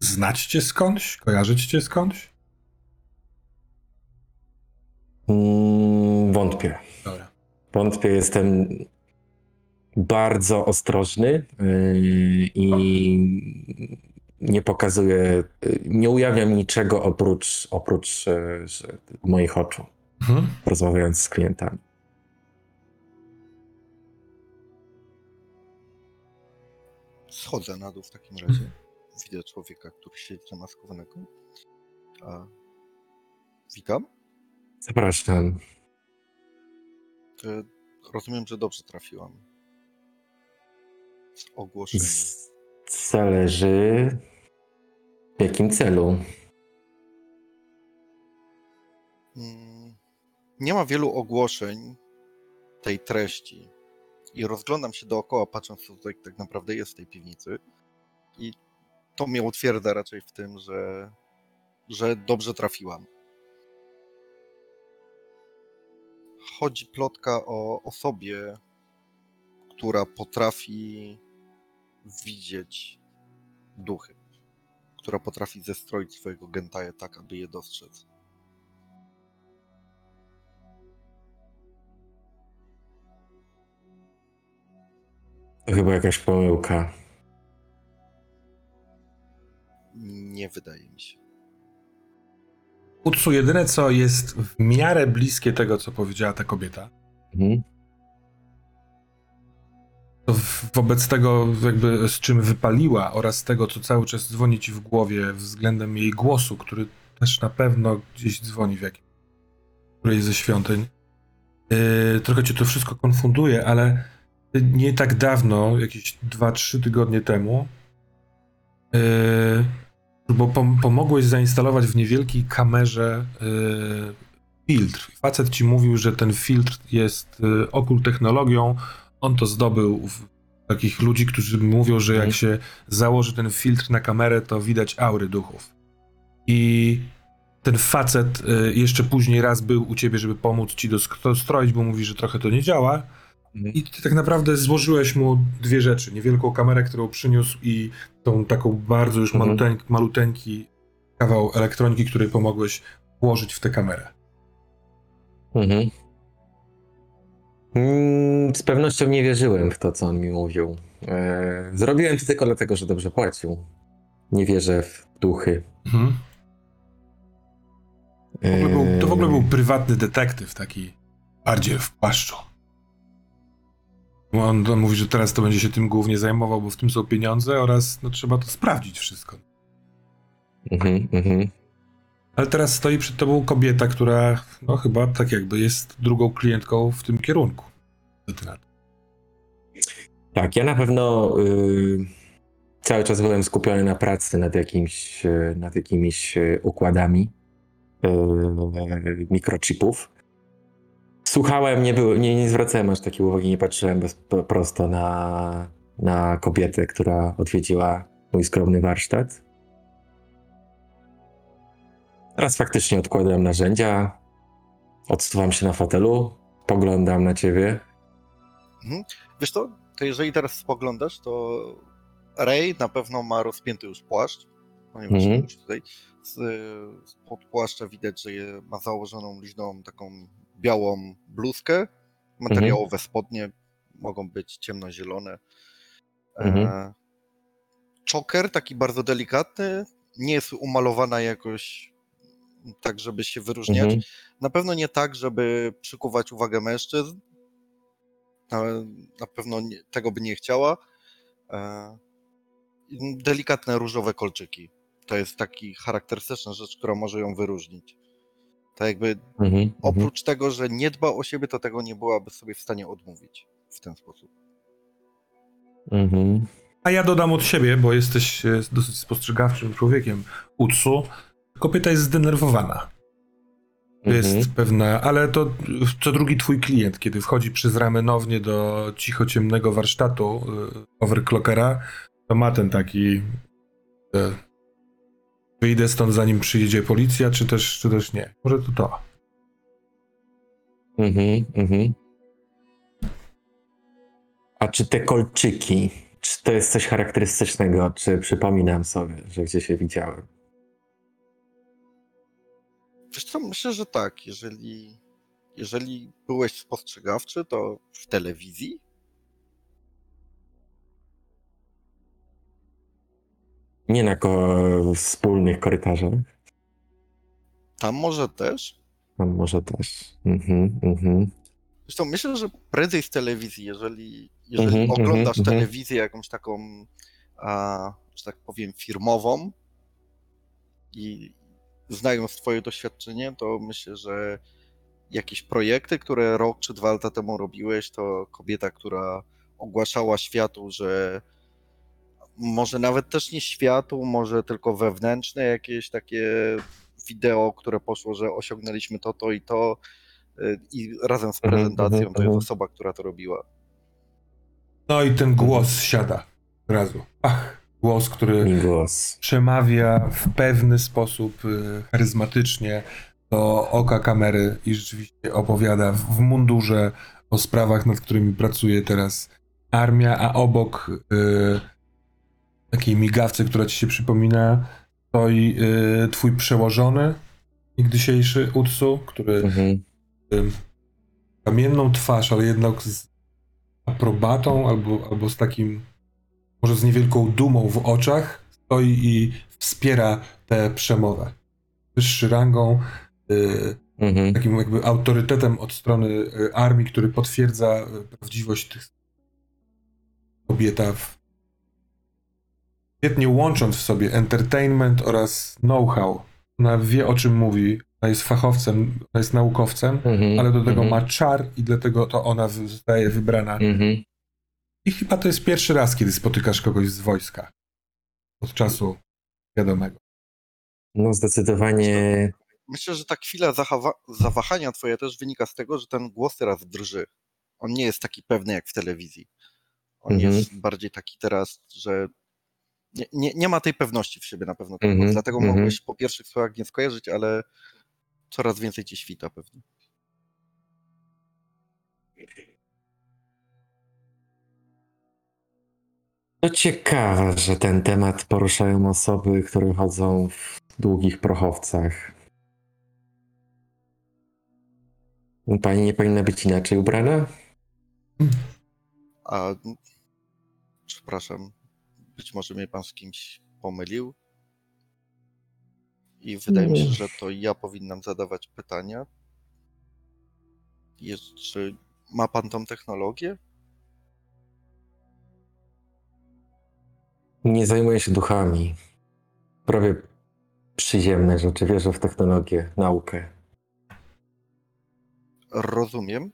znać cię skądś? Kojarzyć cię skądś? Mm, wątpię. Dobra. Wątpię, jestem bardzo ostrożny yy, i nie pokazuję, yy, nie ujawniam niczego oprócz, oprócz że moich oczu, Mhm. rozmawiając z klientami. Schodzę na dół w takim razie. Widzę człowieka, który siedzi zamaskowanego. A... Witam. Zapraszam. To rozumiem, że dobrze trafiłam. Z ogłoszeniem. Zależy w jakim celu. Mm, Nie ma wielu ogłoszeń tej treści. I rozglądam się dookoła, patrząc, co tutaj tak naprawdę jest w tej piwnicy. I to mnie utwierdza raczej w tym, że że dobrze trafiłam. Chodzi plotka o osobie, która potrafi widzieć duchy, która potrafi zestroić swojego gentaja tak, aby je dostrzec. To chyba jakaś pomyłka. Nie wydaje mi się. Utsu, jedyne co jest w miarę bliskie tego, co powiedziała ta kobieta, Mhm. Wobec tego jakby z czym wypaliła oraz tego, co cały czas dzwoni ci w głowie względem jej głosu, który też na pewno gdzieś dzwoni w jakim, którejś ze świątyń. Yy, trochę cię to wszystko konfunduje, ale nie tak dawno, jakieś 2-3 tygodnie temu, yy, bo pom- pomogłeś zainstalować w niewielkiej kamerze yy, filtr. Facet ci mówił, że ten filtr jest yy, okul technologią, on to zdobył w takich ludzi, którzy mówią, że jak Mhm. się założy ten filtr na kamerę, to widać aury duchów. I ten facet y, jeszcze później raz był u ciebie, żeby pomóc ci dostroić, bo mówi, że trochę to nie działa. Mhm. I ty tak naprawdę złożyłeś mu dwie rzeczy. Niewielką kamerę, którą przyniósł i tą taką bardzo już Mhm. maluteńki, maluteńki kawał elektroniki, której pomogłeś włożyć w tę kamerę. Mhm. Mm, Z pewnością nie wierzyłem w to, co on mi mówił. E, Zrobiłem to tylko dlatego, że dobrze płacił. Nie wierzę w duchy. Mhm. W ogóle był, to w ogóle był prywatny detektyw, taki bardziej w płaszczu. Bo On, on mówi, że teraz to będzie się tym głównie zajmował, bo w tym są pieniądze oraz no, trzeba to sprawdzić wszystko. Mhm, mhm. Ale teraz stoi przed tobą kobieta, która no chyba tak jakby jest drugą klientką w tym kierunku. Tak, ja na pewno y, cały czas byłem skupiony na pracy nad jakimś, y, nad jakimiś y, układami y, mikrochipów. Słuchałem, nie, nie, nie zwracałem aż takiej uwagi, nie patrzyłem bez, prosto na, na kobietę, która odwiedziła mój skromny warsztat. Teraz faktycznie odkładam narzędzia, odsuwam się na fotelu, poglądam na ciebie. Wiesz to, to jeżeli teraz spoglądasz, to Ray na pewno ma rozpięty już płaszcz, ponieważ Mhm. tutaj z, pod płaszcza widać, że ma założoną luźną taką białą bluzkę, materiałowe spodnie, mogą być ciemnozielone. Mhm. E, Choker taki bardzo delikatny, nie jest umalowana jakoś tak, żeby się wyróżniać. Mhm. Na pewno nie tak, żeby przykuwać uwagę mężczyzn. Na, na pewno nie, tego by nie chciała. E, delikatne różowe kolczyki. To jest taki charakterystyczna rzecz, która może ją wyróżnić. Tak jakby Mhm. mhm. oprócz tego, że nie dba o siebie, to tego nie byłaby sobie w stanie odmówić w ten sposób. Mhm. A ja dodam od siebie, bo jesteś e, dosyć spostrzegawczym człowiekiem, Utsu. Kobieta jest zdenerwowana. To jest Mhm. pewna, ale to co drugi twój klient, kiedy wchodzi przez ramenownie do cicho ciemnego warsztatu y, overclockera, to ma ten taki y, wyjdę stąd zanim przyjedzie policja, czy też, czy też nie. Może to to. Mhm. Mhm. A czy te kolczyki, czy to jest coś charakterystycznego, czy przypominam sobie, że gdzieś się widziałem? Wiesz co, myślę, że tak. Jeżeli, jeżeli byłeś spostrzegawczy, to w telewizji Nie na ko- wspólnych korytarzach. tam może też. Tam może też. Mhm. Mhm. Zresztą myślę, że prędzej z telewizji, jeżeli, jeżeli Mhm, oglądasz mhm, telewizję jakąś taką, a, że tak powiem, firmową i znając twoje doświadczenie, to myślę, że jakieś projekty, które rok czy dwa lata temu robiłeś, to kobieta, która ogłaszała światu, że może nawet też nie światu, może tylko wewnętrzne jakieś takie wideo, które poszło, że osiągnęliśmy to, to i to y, i razem z Mhm, prezentacją mhm, to jest mhm. osoba, która to robiła. No i ten głos siada od razu. Ach, głos, który Migos. przemawia w pewny sposób y, charyzmatycznie do oka kamery i rzeczywiście opowiada w, mundurze o sprawach, nad którymi pracuje teraz armia, a obok y, takiej migawce, która ci się przypomina, stoi y, twój przełożony niegdysiejszy Utsu, który Mhm. y, kamienną twarz, ale jednak z aprobatą albo, albo z takim, może z niewielką dumą w oczach, stoi i wspiera tę przemowę. Wyższy rangą, y, Mhm. takim jakby autorytetem od strony y, armii, który potwierdza y, prawdziwość tych kobieta w świetnie łącząc w sobie entertainment oraz know-how. Ona wie o czym mówi, ona jest fachowcem, ona jest naukowcem, Mhm. ale do tego Mhm. ma czar i dlatego to ona zostaje wybrana. Mhm. I chyba to jest pierwszy raz, kiedy spotykasz kogoś z wojska. Od czasu wiadomego. No zdecydowanie. Myślę, że ta chwila zachowa- zawahania twoja też wynika z tego, że ten głos teraz drży. On nie jest taki pewny jak w telewizji. On Mhm. jest bardziej taki teraz, że nie, nie, nie ma tej pewności w siebie na pewno. Mhm, głos. Dlatego mhm. mogłeś po pierwszych słowach nie skojarzyć, ale coraz więcej ci świta pewnie. To ciekawe, że ten temat poruszają osoby, które chodzą w długich prochowcach. Pani nie powinna być inaczej ubrana? A przepraszam, być może mnie pan z kimś pomylił. I wydaje mi się, że to ja powinnam zadawać pytania. Jest, czy ma pan tą technologię? Nie zajmuję się duchami. Prawie przyziemne rzeczy. Wierzę w technologię, naukę. Rozumiem,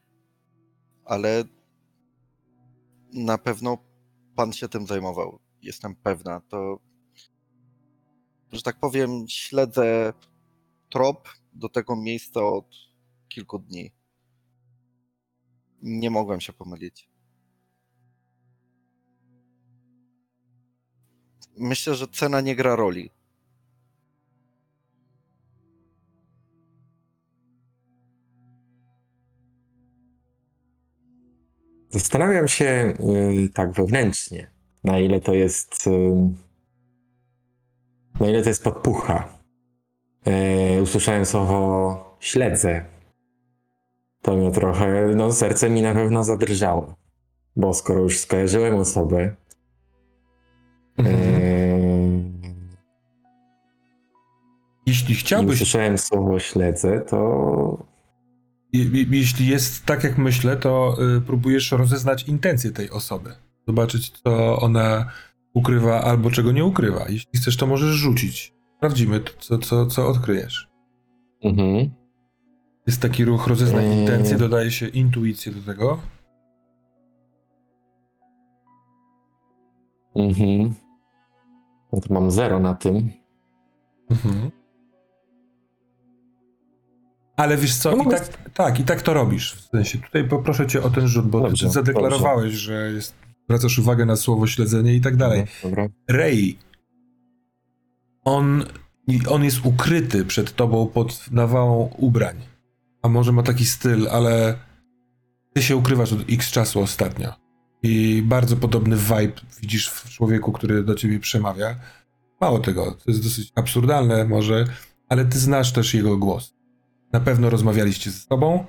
ale na pewno pan się tym zajmował. Jestem pewna. To, że tak powiem, śledzę trop do tego miejsca od kilku dni. Nie mogłem się pomylić. Myślę, że cena nie gra roli. Zastanawiam się y, tak wewnętrznie, na ile to jest. Y, na ile to jest podpucha. Y, usłyszałem słowo śledzę. To mnie trochę. No, serce mi na pewno zadrżało. Bo skoro już skojarzyłem osobę. Mhm. Jeśli chciałbyś, usłyszałem słowo śledzę, to. je- je- jeśli jest tak jak myślę, to y, próbujesz rozeznać intencje tej osoby. Zobaczyć, co ona ukrywa albo czego nie ukrywa. Jeśli chcesz, to możesz rzucić. Sprawdzimy, to, co, co, co odkryjesz. Mhm. Jest taki ruch rozeznaj Eee. intencje, dodaje się intuicję do tego. Mhm. No to mam zero na tym. Mhm. Ale wiesz co, No i tak, tak, i tak to robisz. W sensie, tutaj poproszę cię o ten rzut, bo Dobrze, ty zadeklarowałeś, że jest, zwracasz uwagę na słowo śledzenie i tak dalej. Dobra. Ray, on, on jest ukryty przed tobą pod nawałą ubrań. A może ma taki styl, ale ty się ukrywasz od x czasu ostatnio. I bardzo podobny vibe widzisz w człowieku, który do ciebie przemawia. Mało tego, to jest dosyć absurdalne może, ale ty znasz też jego głos. Na pewno rozmawialiście ze sobą,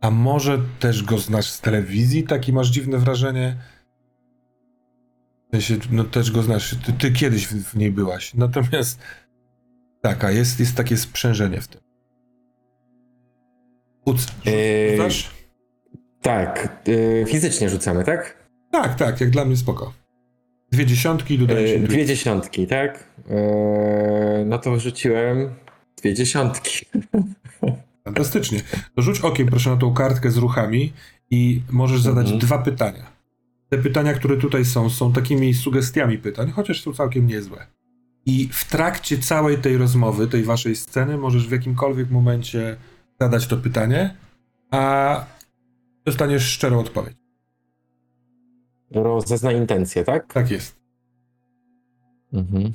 a może też go znasz z telewizji, takie masz dziwne wrażenie. W sensie, no też go znasz, ty, ty kiedyś w, w niej byłaś. Natomiast taka, jest, jest takie sprzężenie w tym. Uc, Yy, rzucasz? Tak, y, fizycznie rzucamy, tak? Tak, tak, jak dla mnie spoko. Dwie dziesiątki dodajesz Y, intuicję. dwie dziesiątki, tak? No to rzuciłem dwie dziesiątki. Fantastycznie. To rzuć okiem proszę na tą kartkę z ruchami i możesz zadać Mhm. dwa pytania. Te pytania, które tutaj są, są takimi sugestiami pytań, chociaż są całkiem niezłe. I w trakcie całej tej rozmowy, tej waszej sceny, możesz w jakimkolwiek momencie zadać to pytanie, a dostaniesz szczerą odpowiedź. Rozezna intencje, tak? Tak jest. Mhm.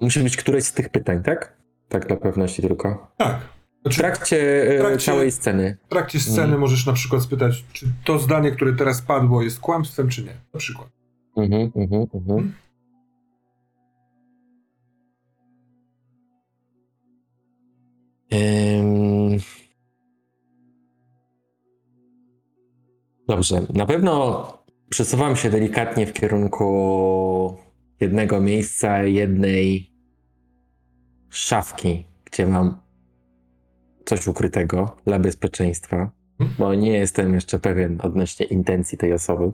Musi być któreś z tych pytań, tak? Tak dla pewności tylko. Tak. W Znaczy, trakcie, e, W trakcie- całej sceny. w trakcie sceny Mhm. możesz na przykład spytać, czy to zdanie, które teraz padło, jest kłamstwem, czy nie. Na przykład. Mhm, mhm, mhm. Ym. Dobrze, na pewno przesuwam się delikatnie w kierunku jednego miejsca, jednej szafki, gdzie mam coś ukrytego dla bezpieczeństwa, bo nie jestem jeszcze pewien odnośnie intencji tej osoby.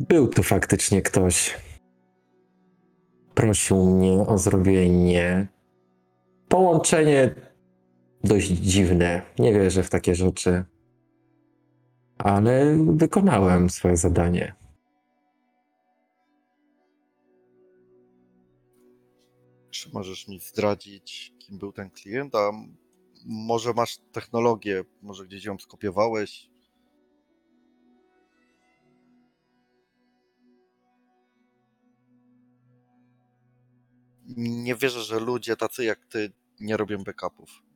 Był tu faktycznie ktoś. Prosił mnie o zrobienie. Połączenie dość dziwne. Nie wierzę w takie rzeczy. Ale wykonałem swoje zadanie. Czy możesz mi zdradzić, kim był ten klient? A może masz technologię, może gdzieś ją skopiowałeś? Nie wierzę, że ludzie tacy jak ty nie robią backupów.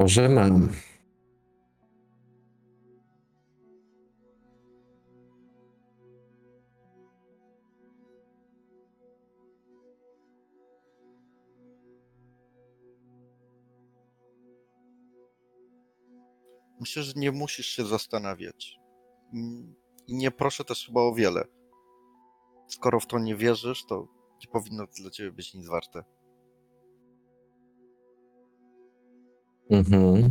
Może mam. Myślę, że nie musisz się zastanawiać. Mm, I nie proszę też chyba o wiele. Skoro w to nie wierzysz, to nie powinno dla ciebie być nic warte. Mhm.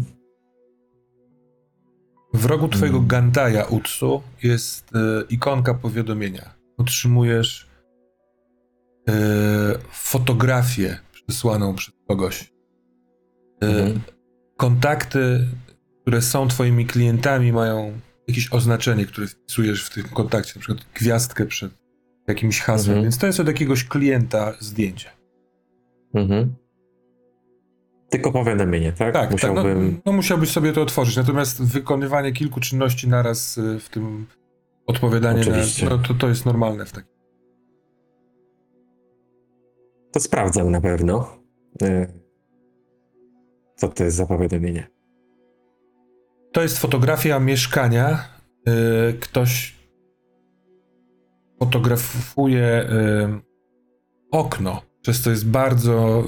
W rogu twojego Mm. Gantaja Utsu jest e, ikonka powiadomienia. Otrzymujesz e, fotografię przesłaną przez kogoś. E, Mhm. Kontakty, które są twoimi klientami, mają jakieś oznaczenie, które wpisujesz w tym kontakcie, na przykład gwiazdkę przed jakimś hasłem, Mhm. więc to jest od jakiegoś klienta zdjęcie. Mhm. Tylko powiadomienie, tak? Tak, Musiałbym. tak no, no musiałbyś sobie to otworzyć, natomiast wykonywanie kilku czynności naraz y, w tym odpowiadanie Oczywiście. na, no, to, to jest normalne w takim. To sprawdzam na pewno. e, Co to jest za powiadomienie? To jest fotografia mieszkania. y, Ktoś fotografuje y, okno, przez co jest bardzo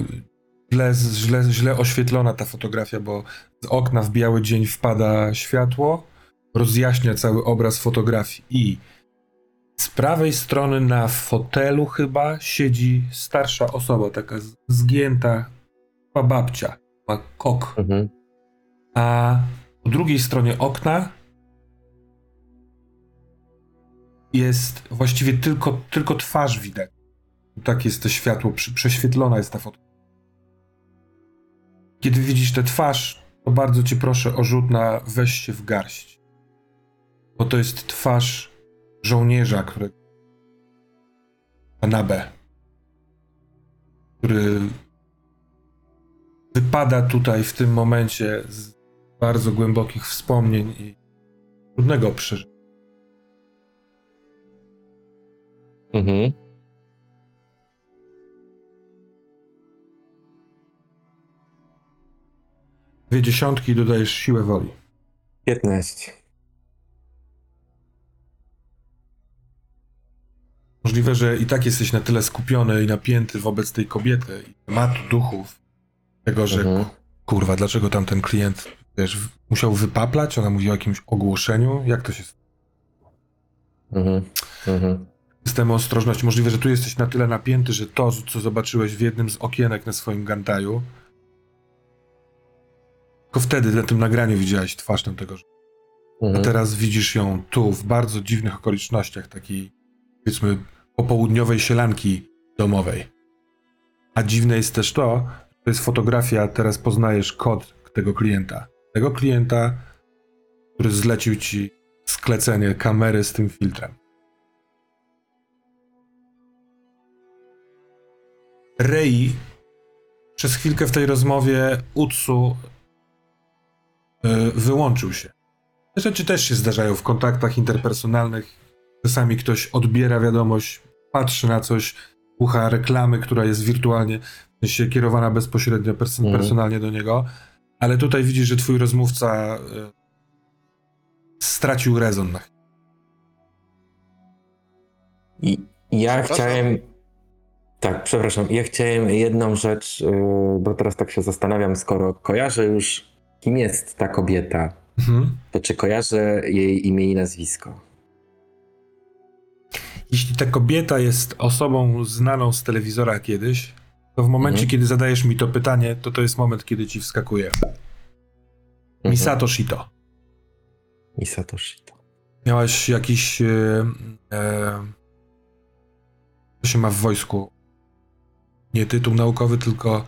źle, źle, źle oświetlona ta fotografia, bo z okna w biały dzień wpada światło, rozjaśnia cały obraz fotografii i z prawej strony na fotelu chyba siedzi starsza osoba, taka zgięta, chyba babcia, ma kok Mhm. a po drugiej stronie okna jest właściwie tylko, tylko twarz widać. Tak jest to światło, prześwietlona jest ta foto. Kiedy widzisz tę twarz, to bardzo cię proszę o rzut na weź się w garść. Bo to jest twarz żołnierza, który... Anabę. Który wypada tutaj w tym momencie z bardzo głębokich wspomnień i trudnego przeżycia. Mhm. Dwie dziesiątki i dodajesz siłę woli. 15. Możliwe, że i tak jesteś na tyle skupiony i napięty wobec tej kobiety i tematu duchów, tego, że Mhm. kurwa, dlaczego tam ten klient, wiesz, w- musiał wypaplać? Ona mówi o jakimś ogłoszeniu? Jak to się... Mhm. Mhm. System ostrożności. Możliwe, że tu jesteś na tyle napięty, że to, co zobaczyłeś w jednym z okienek na swoim Gantaju, tylko wtedy na tym nagraniu widziałeś twarz tamtego A Mhm. teraz widzisz ją tu, w bardzo dziwnych okolicznościach, takiej, powiedzmy, popołudniowej sielanki domowej. A dziwne jest też to, To jest fotografia, teraz poznajesz kod tego klienta. Tego klienta, który zlecił ci sklecenie kamery z tym filtrem. Rei przez chwilkę w tej rozmowie Utsu wyłączył się. Te rzeczy też się zdarzają w kontaktach interpersonalnych. Czasami ktoś odbiera wiadomość, patrzy na coś, słucha reklamy, która jest wirtualnie w sensie kierowana bezpośrednio Mhm. personalnie do niego, ale tutaj widzisz, że twój rozmówca y, stracił rezon na chwilę. I ja Przepraszam. chciałem. Tak, przepraszam. Ja chciałem jedną rzecz, yy, bo teraz tak się zastanawiam, skoro kojarzę już, kim jest ta kobieta, Mhm. to czy kojarzę jej imię i nazwisko? Jeśli ta kobieta jest osobą znaną z telewizora kiedyś, to w momencie, Mhm. kiedy zadajesz mi to pytanie, to to jest moment, kiedy ci wskakuje. Mhm. Misato Shito. Misato Shito. Miałaś jakiś. E, e, co się ma w wojsku? Nie tytuł naukowy, tylko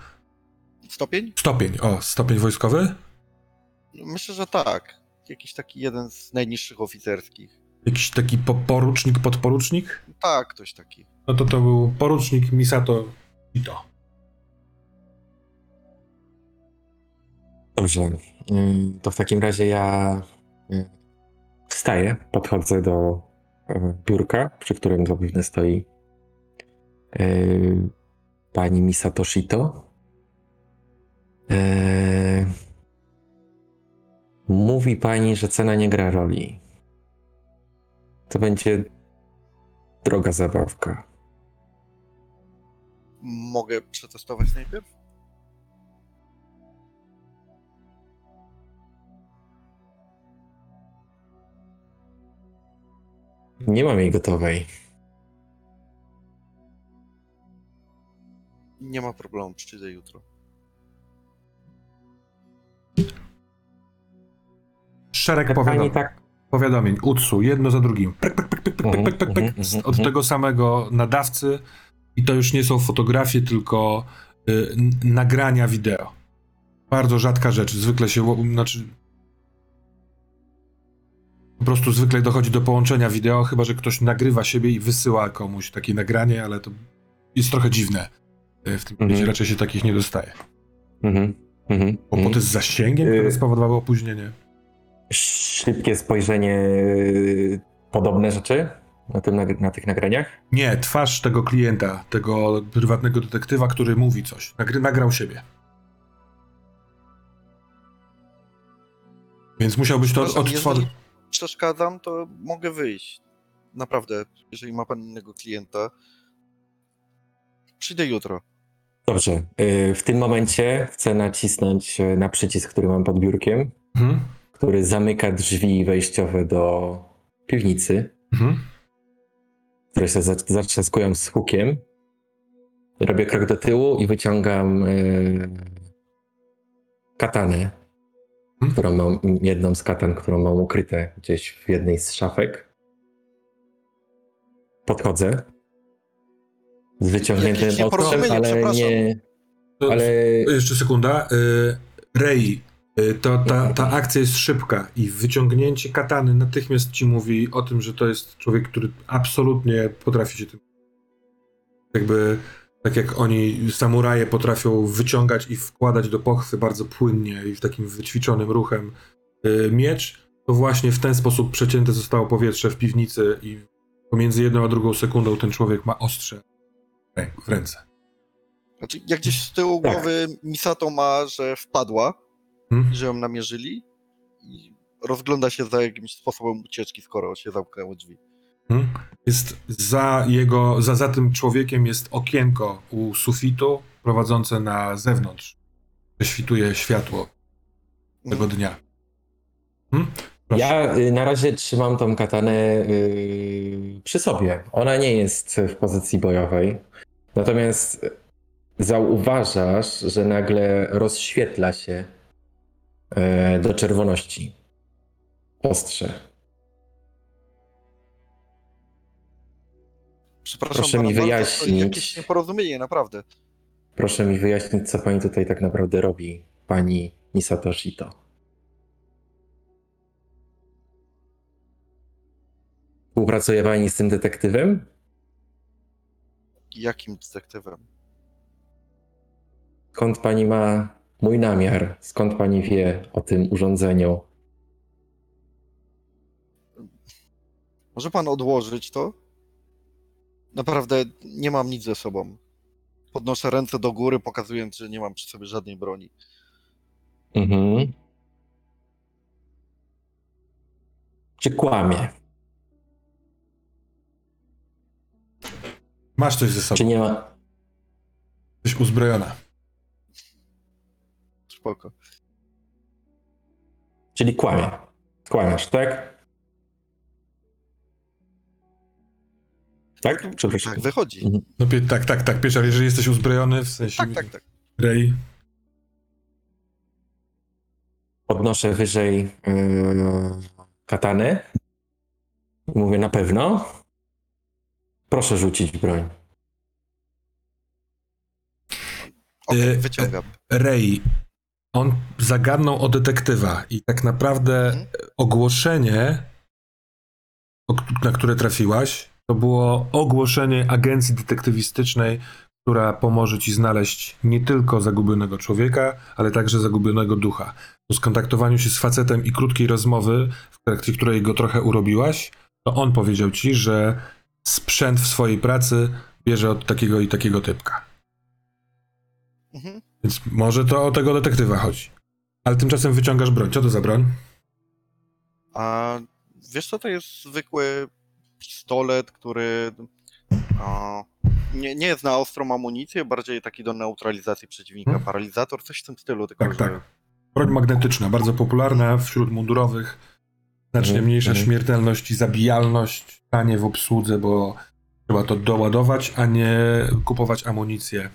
Stopień? stopień. O, stopień wojskowy? Myślę, że tak. Jakiś taki jeden z najniższych oficerskich. Jakiś taki po, porucznik, podporucznik? Tak, ktoś taki. No to to był porucznik Misato Shito. Dobrze. Ym, To w takim razie ja y, wstaję, podchodzę do y, biurka, przy którym zapewne stoi y, pani Misato Shito. Mówi pani, że cena nie gra roli. To będzie droga zabawka. Mogę przetestować najpierw? Nie mam jej gotowej. Nie ma problemu, przyjdę jutro. Szereg pani powiadomień. tak powiadomień, UTSU, jedno za drugim. Od tego samego nadawcy i to już nie są fotografie, tylko y, nagrania wideo. Bardzo rzadka rzecz. Zwykle się, znaczy po prostu zwykle dochodzi do połączenia wideo, chyba że ktoś nagrywa siebie i wysyła komuś takie nagranie, ale to jest trochę dziwne. Y, W tym momencie raczej się takich nie dostaje. Mhm, mhm, Kłopoty mhm. z zasięgiem, które Y- spowodowały opóźnienie. Szybkie spojrzenie, yy, podobne rzeczy na, tym, na tych nagraniach? Nie, twarz tego klienta, tego prywatnego detektywa, który mówi coś. Nagry, nagrał siebie. Więc musiałbyś to Przepraszam, odtworzyć. Jeżeli przeszkadzam, to mogę wyjść. Naprawdę, jeżeli ma pan innego klienta. Przyjdę jutro. Dobrze. yy, W tym momencie chcę nacisnąć yy, na przycisk, który mam pod biurkiem, Mhm. Który zamyka drzwi wejściowe do piwnicy, Mhm. które się za- zatrzaskują z hukiem. Robię krok do tyłu i wyciągam yy, katanę, Mhm. którą mam, jedną z katan, którą mam ukryte gdzieś w jednej z szafek. Podchodzę. Z wyciągniętym ostrem, ale przepraszam. nie. To- Ale Jeszcze sekunda. Y, Rei, to, ta, ta akcja jest szybka i wyciągnięcie katany natychmiast ci mówi o tym, że to jest człowiek, który absolutnie potrafi się tym. Jakby tak jak oni, samuraje, potrafią wyciągać i wkładać do pochwy bardzo płynnie i w takim wyćwiczonym ruchem y, miecz, to właśnie w ten sposób przecięte zostało powietrze w piwnicy i pomiędzy jedną a drugą sekundą ten człowiek ma ostrze w ręce. Znaczy, jak gdzieś z tyłu Tak. głowy Misato ma, że wpadła, Hmm? że ją namierzyli i rozgląda się za jakimś sposobem ucieczki, skoro się zamknęły drzwi. Mhm. Jest za jego, za, za tym człowiekiem jest okienko u sufitu prowadzące na zewnątrz. Prześwituje światło tego dnia. Hmm? Proszę. ja y, na razie trzymam tą katanę y, przy sobie. Ona nie jest w pozycji bojowej. Natomiast zauważasz, że nagle rozświetla się do czerwoności. Ostrze. Przepraszam, Proszę mi wyjaśnić. Jakieś nieporozumienie, naprawdę. proszę mi wyjaśnić, co pani tutaj tak naprawdę robi, pani Misato Shito. Współpracuje pani z tym detektywem? Jakim detektywem? Skąd pani ma mój namiar? Skąd pani wie o tym urządzeniu? Może pan odłożyć to? Naprawdę nie mam nic ze sobą. Podnoszę ręce do góry, pokazując, że nie mam przy sobie żadnej broni. Mhm. Czy kłamie? Masz coś ze sobą, Czy nie ma? jesteś uzbrojona. Spoko. Czyli kłamie. Kłamiesz, tak? Tak? Przepraszam. Tak wychodzi. Mhm. No pie- tak, tak, tak, Pieczar, jeżeli jesteś uzbrojony, w sensie Tak, tak, tak. Rej, Podnoszę wyżej yy, katanę. I Mówię na pewno. Proszę rzucić broń. Okej, Y, wyciągam. Rej, on zagadnął o detektywa i tak naprawdę Mhm. ogłoszenie, na które trafiłaś, to było ogłoszenie agencji detektywistycznej, która pomoże ci znaleźć nie tylko zagubionego człowieka, ale także zagubionego ducha. Po skontaktowaniu się z facetem i krótkiej rozmowy, w trakcie której go trochę urobiłaś, to on powiedział ci, że sprzęt w swojej pracy bierze od takiego i takiego typka. Mhm. Więc może to o tego detektywa chodzi. Ale tymczasem wyciągasz broń. Co to za broń? A wiesz co, to jest zwykły pistolet, który a, nie, nie jest na ostrą amunicję, bardziej taki do neutralizacji przeciwnika. Hmm. Paralizator, coś w tym stylu, tylko Tak, że... tak. Broń magnetyczna, bardzo popularna wśród mundurowych. Znacznie Mhm, mniejsza mhm. śmiertelność i zabijalność, tanie w obsłudze, bo trzeba to doładować, a nie kupować amunicję.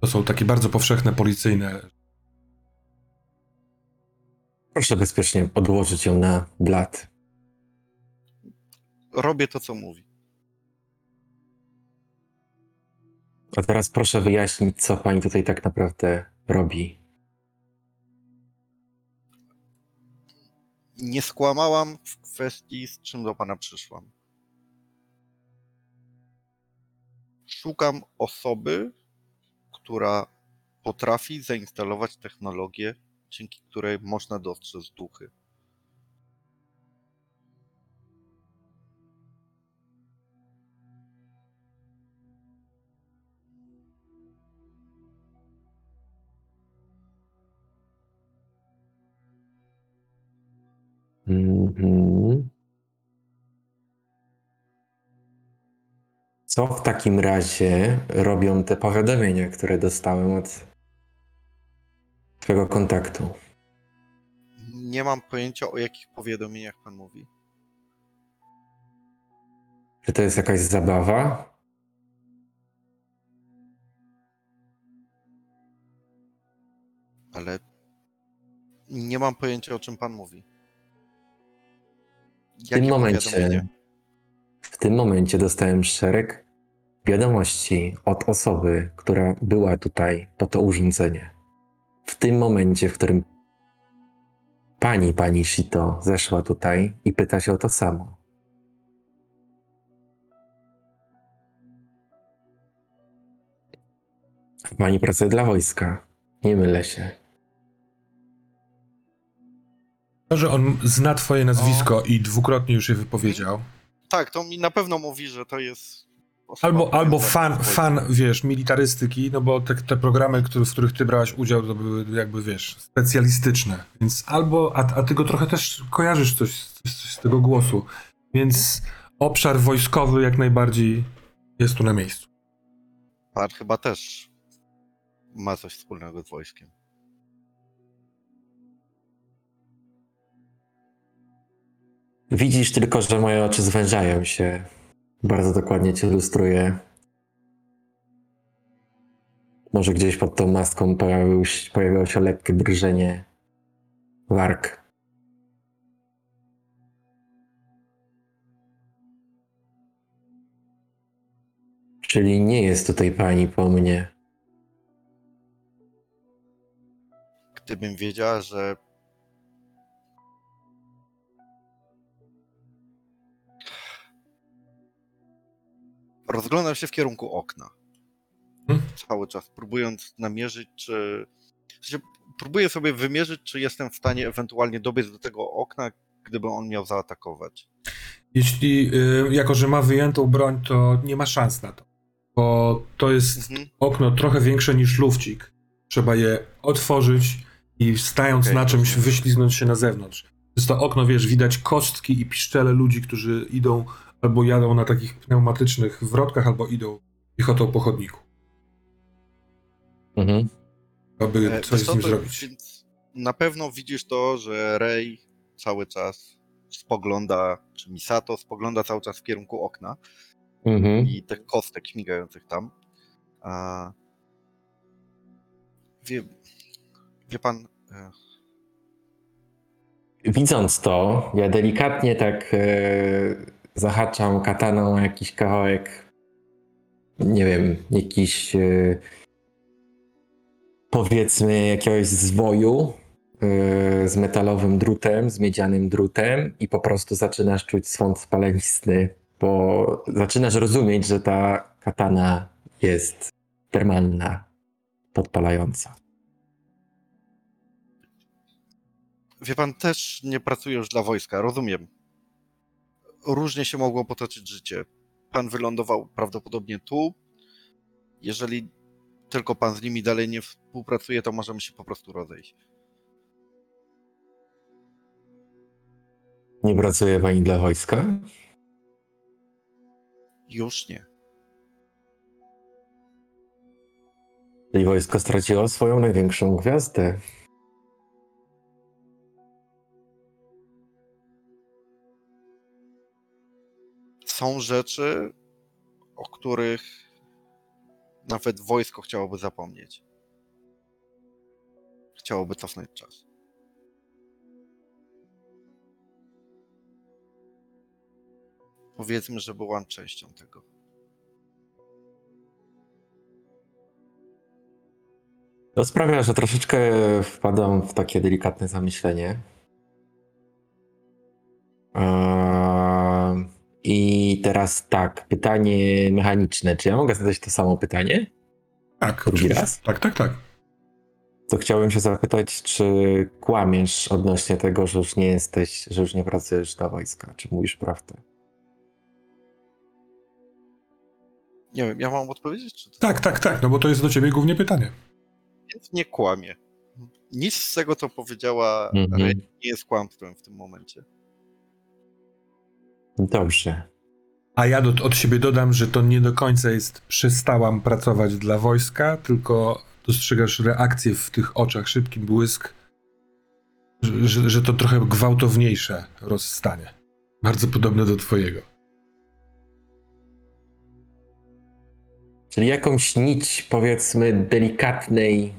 To są takie bardzo powszechne policyjne. Proszę bezpiecznie odłożyć ją na blat. Robię to, co mówi. A teraz proszę wyjaśnić, co pani tutaj tak naprawdę robi. Nie skłamałam w kwestii, z czym do pana przyszłam. Szukam osoby, która potrafi zainstalować technologię, dzięki której można dostrzec duchy. Mhm. Co w takim razie robią te powiadomienia, które dostałem od twojego kontaktu? Nie mam pojęcia, o jakich powiadomieniach pan mówi. Czy to jest jakaś zabawa? ale nie mam pojęcia, o czym pan mówi. W tym momencie, w tym momencie dostałem szereg wiadomości od osoby, która była tutaj po to urządzenie. W tym momencie, w którym pani, pani Shito zeszła tutaj i pyta się o to samo. Pani pracuje dla wojska. Nie mylę się. To, że on zna twoje nazwisko i dwukrotnie już je wypowiedział. Tak, to mi na pewno mówi, że to jest. Albo, albo fan, fan, wiesz, militarystyki, no bo te, te programy, który, w których ty brałaś udział, to były jakby, wiesz, specjalistyczne. Więc albo, a, a ty go trochę też kojarzysz coś, coś, coś z tego głosu. Więc obszar wojskowy jak najbardziej jest tu na miejscu. Pan chyba też ma coś wspólnego z wojskiem. Widzisz tylko, że moje oczy zwężają się bardzo dokładnie cię lustruje. Może gdzieś pod tą maską pojawił, pojawiło się lekkie drżenie warg. Czyli nie jest tutaj pani po mnie. Gdybym wiedziała, że rozglądam się w kierunku okna. Hmm? Cały czas próbując namierzyć, czy. W sensie, próbuję sobie wymierzyć, czy jestem w stanie ewentualnie dobiec do tego okna, gdyby on miał zaatakować. Jeśli, y, jako że ma wyjętą broń, to nie ma szans na to. Bo to jest Mhm. okno trochę większe niż lufcik. Trzeba je otworzyć i stając Okej, na czymś rozumiem. wyśliznąć się na zewnątrz. Jest to okno, wiesz, widać kostki i piszczele ludzi, którzy idą albo jadą na takich pneumatycznych wrotkach, albo idą piechotą po chodniku, Mhm. aby E, coś z nim to- zrobić. Więc na pewno widzisz to, że Rey cały czas spogląda, czy Misato spogląda cały czas w kierunku okna Mhm. i tych kostek śmigających tam. A... Wie, wie pan, e, Widząc to, ja delikatnie tak e, zahaczam kataną o jakiś kawałek, nie wiem, jakiś e, powiedzmy jakiegoś zwoju e, z metalowym drutem, z miedzianym drutem i po prostu zaczynasz czuć swąd spalenistny, bo zaczynasz rozumieć, że ta katana jest termalna, podpalająca. wie pan też nie pracuje już dla wojska, rozumiem. Różnie się mogło potoczyć życie. Pan wylądował prawdopodobnie tu. Jeżeli tylko pan z nimi dalej nie współpracuje, to możemy się po prostu rozejść. Nie pracuje pani dla wojska? Już nie. Czyli wojsko straciło swoją największą gwiazdę. Są rzeczy, o których nawet wojsko chciałoby zapomnieć. Chciałoby cofnąć czas. Powiedzmy, że byłam częścią tego. To sprawia, że troszeczkę wpadam w takie delikatne zamyślenie. Eee, I teraz tak, pytanie mechaniczne. Czy ja mogę zadać to samo pytanie? Tak, Drugi oczywiście. raz? Tak, tak, tak. To chciałbym się zapytać, czy kłamiesz odnośnie tego, że już nie jesteś, że już nie pracujesz dla wojska? Czy mówisz prawdę? Nie wiem, ja mam odpowiedzieć, czy to Tak, tak, tak, no bo to jest do ciebie głównie pytanie. Więc nie kłamie. Nic z tego, co powiedziała Mhm. Rey, nie jest kłamstwem w tym momencie. Dobrze. A ja do, od siebie dodam, że to nie do końca jest przestałam pracować dla wojska, tylko dostrzegasz reakcję w tych oczach, szybki błysk, że, że, że to trochę gwałtowniejsze rozstanie. Bardzo podobne do twojego. Czyli jakąś nić, powiedzmy, delikatnej,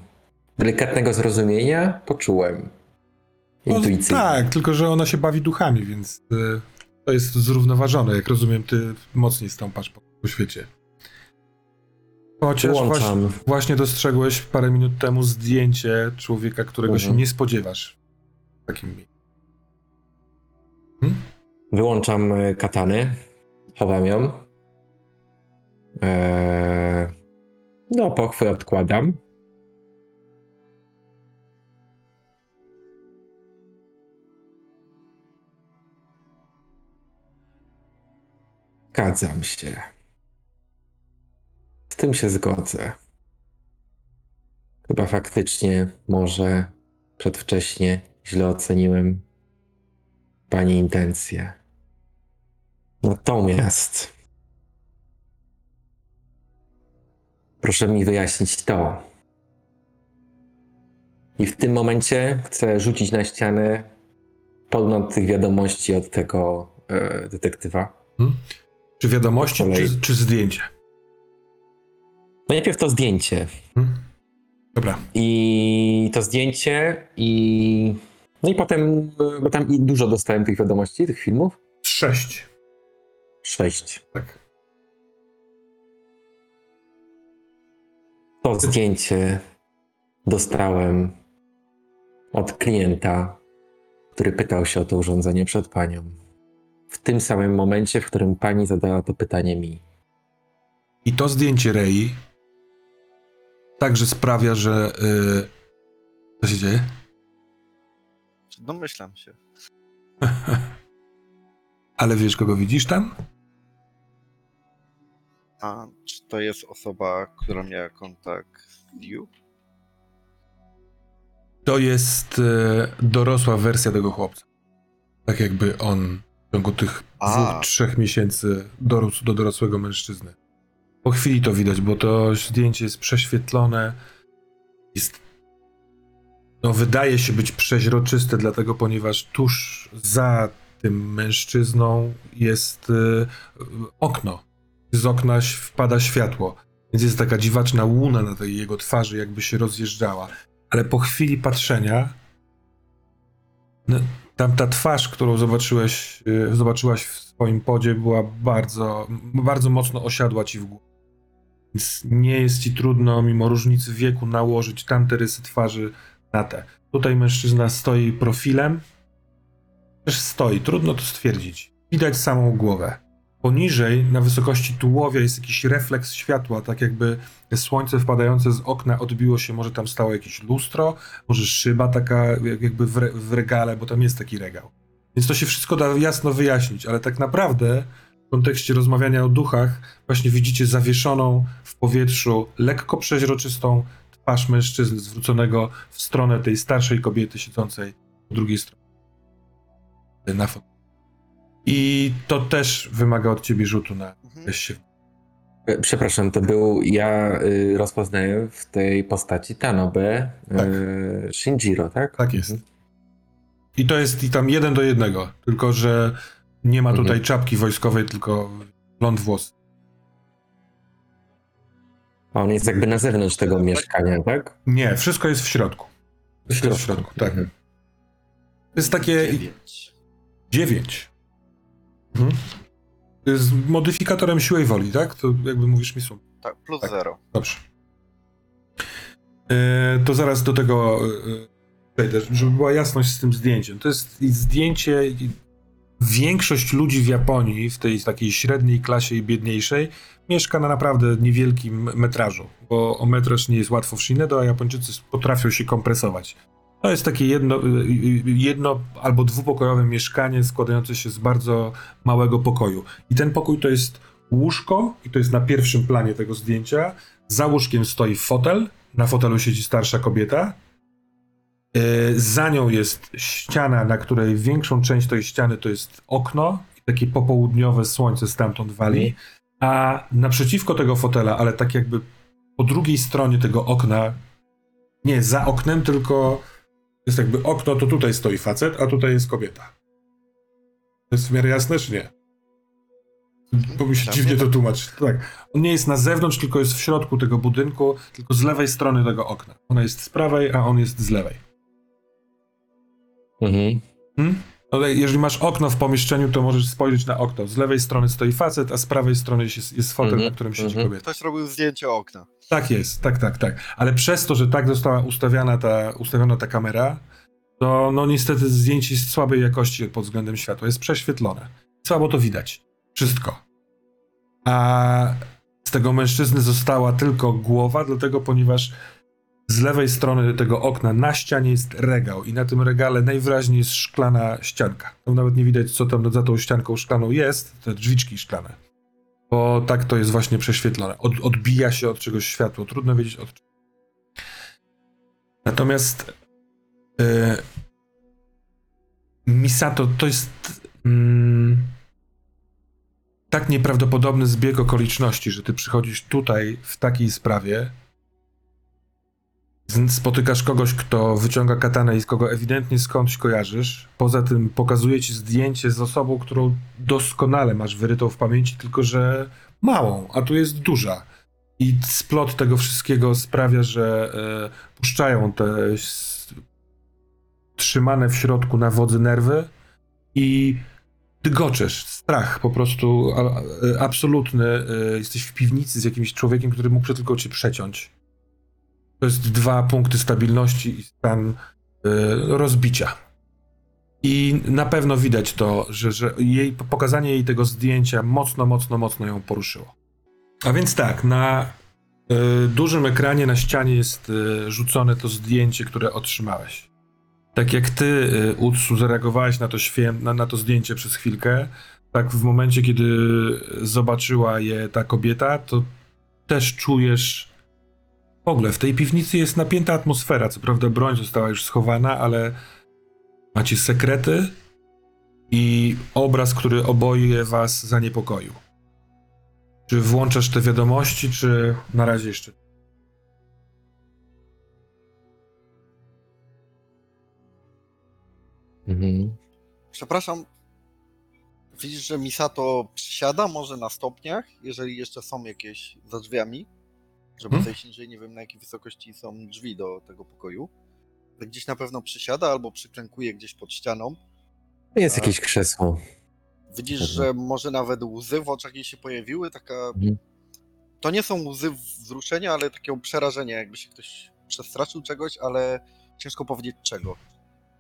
delikatnego zrozumienia poczułem. No, Intuicyjnie. tak, tylko że ona się bawi duchami, więc y, to jest zrównoważone. Jak rozumiem, ty mocniej stąpasz po, po świecie. Chociaż właśnie, właśnie dostrzegłeś parę minut temu zdjęcie człowieka, którego Mhm. się nie spodziewasz w takim miejscu. Wyłączam e, katanę, chowam ją. Eee, no, pochwę odkładam. Zgadzam się. Z tym się zgodzę. Chyba faktycznie może przedwcześnie źle oceniłem Pani intencje. Natomiast proszę mi wyjaśnić to. I w tym momencie chcę rzucić na ścianę podgląd tych wiadomości od tego e, detektywa. Czy wiadomości, czy, czy zdjęcie? No najpierw to zdjęcie. Hmm? Dobra. I to zdjęcie i... No i potem, bo tam i dużo dostałem tych wiadomości, tych filmów. Sześć. Sześć. Tak. To zdjęcie dostałem od klienta, który pytał się o to urządzenie przed panią. W tym samym momencie, w którym pani zadała to pytanie mi. I to zdjęcie Rei także sprawia, że. Yy... Co się dzieje? Domyślam się. Ale wiesz, kogo widzisz tam? A czy to jest osoba, która miała kontakt z Liu? To jest e, dorosła wersja tego chłopca. Tak jakby on w ciągu tych A. dwóch, trzech miesięcy dorósł do dorosłego mężczyzny. Po chwili to widać, bo to zdjęcie jest prześwietlone. Jest. No, wydaje się być przeźroczyste, dlatego, ponieważ tuż za tym mężczyzną jest e, okno. Z okna wpada światło. Więc jest taka dziwaczna łuna na tej jego twarzy, jakby się rozjeżdżała ale po chwili patrzenia no, tamta twarz, którą zobaczyłeś, y, zobaczyłaś w swoim podzie, była bardzo, bardzo mocno osiadła ci w głowie. Więc nie jest ci trudno, mimo różnicy wieku, nałożyć tamte rysy twarzy na te. Tutaj mężczyzna stoi profilem. Też stoi, trudno to stwierdzić. Widać samą głowę. Poniżej, na wysokości tułowia, jest jakiś refleks światła, tak jakby słońce wpadające z okna odbiło się, może tam stało jakieś lustro, może szyba taka jak- jakby w, re, w regale, bo tam jest taki regał. Więc to się wszystko da jasno wyjaśnić, ale tak naprawdę w kontekście rozmawiania o duchach właśnie widzicie zawieszoną w powietrzu, lekko przeźroczystą twarz mężczyzny zwróconego w stronę tej starszej kobiety siedzącej po drugiej stronie. Na fotelu. I to też wymaga od ciebie rzutu na Mhm. się E, Przepraszam, to był. Ja y, rozpoznaję w tej postaci Tanobe Tak. y, Shinjiro, tak? Tak jest. Mhm. I to jest i tam jeden do jednego, tylko że nie ma tutaj Mhm. czapki wojskowej, tylko blond włos. A on jest jakby na zewnątrz tego mieszkania, tak? Nie, wszystko jest w środku. Wszystko jest w środku, tak. Mhm. To jest takie Dziewięć. dziewięć. Mhm. Jest modyfikatorem siły woli, tak? To jakby mówisz mi sum. Tak, plus Tak. zero. Dobrze. E, to zaraz do tego e, przejdę, żeby była jasność z tym zdjęciem. To jest zdjęcie. Większość ludzi w Japonii, w tej takiej średniej klasie i biedniejszej, mieszka na naprawdę niewielkim metrażu, bo o metraż nie jest łatwo w Shinedo, a Japończycy potrafią się kompresować. To jest takie jedno, y, y, jedno albo dwupokojowe mieszkanie składające się z bardzo małego pokoju. I ten pokój to jest łóżko, i to jest na pierwszym planie tego zdjęcia. Za łóżkiem stoi fotel, na fotelu siedzi starsza kobieta. Za nią jest ściana, na której większą część tej ściany to jest okno i takie popołudniowe słońce stamtąd wali. A naprzeciwko tego fotela, ale tak jakby po drugiej stronie tego okna, nie za oknem, tylko jest jakby okno, to tutaj stoi facet, a tutaj jest kobieta. To jest w miarę jasne, czy nie? Bo mi się Dla dziwnie to tłumaczy. Tak. On nie jest na zewnątrz, tylko jest w środku tego budynku, tylko z lewej strony tego okna. Ona jest z prawej, a on jest z lewej. Mhm. Hmm? Ale jeżeli masz okno w pomieszczeniu, to możesz spojrzeć na okno. Z lewej strony stoi facet, a z prawej strony jest, jest fotel, Mhm, na którym siedzi mhm. kobieta. Ktoś robił zdjęcie okna. Tak jest, tak, tak, tak. Ale przez to, że tak została ustawiana ta, ustawiona ta kamera, to no niestety zdjęcie jest słabej jakości pod względem światła. Jest prześwietlone. Słabo to widać. Wszystko. A z tego mężczyzny została tylko głowa, dlatego ponieważ z lewej strony tego okna na ścianie jest regał i na tym regale najwyraźniej jest szklana ścianka. Tam nawet nie widać, co tam za tą ścianką szklaną jest, te drzwiczki szklane. Bo tak to jest właśnie prześwietlone. Od, odbija się od czegoś światło. Trudno wiedzieć od czego. Natomiast e, Misato to jest mm, tak nieprawdopodobny zbieg okoliczności, że ty przychodzisz tutaj w takiej sprawie, spotykasz kogoś, kto wyciąga katanę i z kogo ewidentnie skądś kojarzysz. Poza tym pokazuje ci zdjęcie z osobą, którą doskonale masz wyrytą w pamięci, tylko że małą, a tu jest duża. I splot tego wszystkiego sprawia, że e, puszczają te trzymane w środku na wodzy nerwy i dygoczesz, strach po prostu a, a, absolutny. E, jesteś w piwnicy z jakimś człowiekiem, który mógł tylko cię przeciąć. To jest dwa punkty stabilności i stan rozbicia. I na pewno widać to, że, że jej, pokazanie jej tego zdjęcia mocno, mocno, mocno ją poruszyło. A więc tak, na y, dużym ekranie na ścianie jest y, rzucone to zdjęcie, które otrzymałeś. Tak jak ty, y, Utsu, zareagowałeś na to, świę, na, na to zdjęcie przez chwilkę, tak w momencie, kiedy zobaczyła je ta kobieta, to też czujesz. W ogóle w tej piwnicy jest napięta atmosfera. Co prawda, broń została już schowana, ale macie sekrety i obraz, który oboje was zaniepokoił. Czy włączasz te wiadomości, czy na razie jeszcze? Mhm. Przepraszam, widzisz, że Misato przysiada może na stopniach, jeżeli jeszcze są jakieś za drzwiami, żeby Hmm? zejść niżej, nie wiem na jakiej wysokości są drzwi do tego pokoju. Ale Gdzieś na pewno przysiada albo przyklękuje gdzieś pod ścianą. Jest A. jakieś krzesło. Widzisz, Mhm. że może nawet łzy w oczach jej się pojawiły, taka... Mhm. To nie są łzy wzruszenia, ale takiego przerażenia, jakby się ktoś przestraszył czegoś, ale ciężko powiedzieć czego.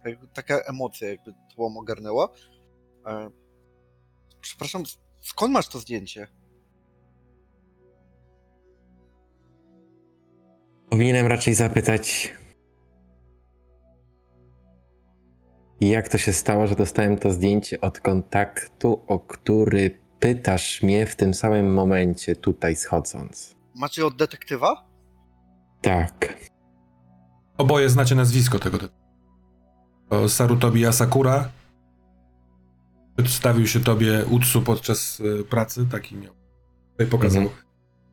Tak- Taka emocja jakby tłom ogarnęła. E, Przepraszam, skąd masz to zdjęcie? Powinienem raczej zapytać, jak to się stało, że dostałem to zdjęcie od kontaktu, o który pytasz mnie w tym samym momencie, tutaj schodząc. Macie od detektywa? Tak. Oboje znacie nazwisko tego. To Sarutobi Asakura. Przedstawił się tobie Utsu podczas y, pracy, taki miał. Tutaj pokazał Mhm.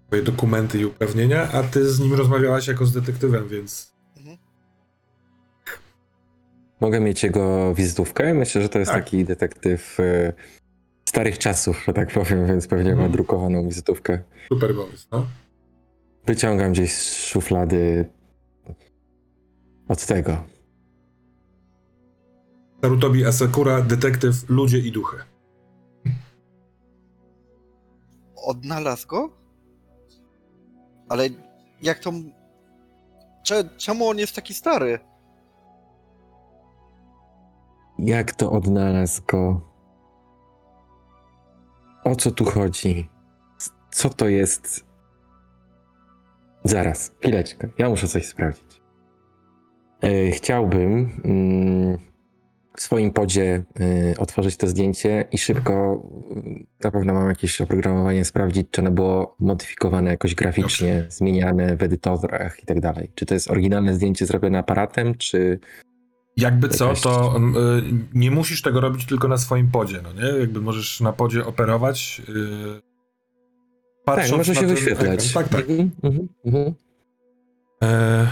Swoje dokumenty i uprawnienia, a ty z nim rozmawiałaś jako z detektywem, więc Mhm. Mogę mieć jego wizytówkę? Myślę, że to jest Tak. taki detektyw e, starych czasów, że tak powiem, więc pewnie ma Mhm. drukowaną wizytówkę. super pomysł, no. Wyciągam gdzieś z szuflady od tego. Sarutobi Asakura, detektyw, ludzie i duchy. Odnalazł go? Ale jak to... Cze, czemu on jest taki stary? Jak to odnalazł go? O co tu chodzi? Co to jest? Zaraz, chwileczkę. Ja muszę coś sprawdzić. E, chciałbym mm, w swoim podzie e, otworzyć to zdjęcie i szybko, mm, na pewno mam jakieś oprogramowanie, sprawdzić, czy ono było modyfikowane jakoś graficznie, zmieniane w edytorach i tak dalej. Czy to jest oryginalne zdjęcie zrobione aparatem, czy Jakby co, to mm, y, nie musisz tego robić tylko na swoim podzie, no nie? Jakby możesz na podzie operować. y, tak, patrząc może na się wyświetlać. ekran. Tak, tak. Mhm, mhm, mhm. E...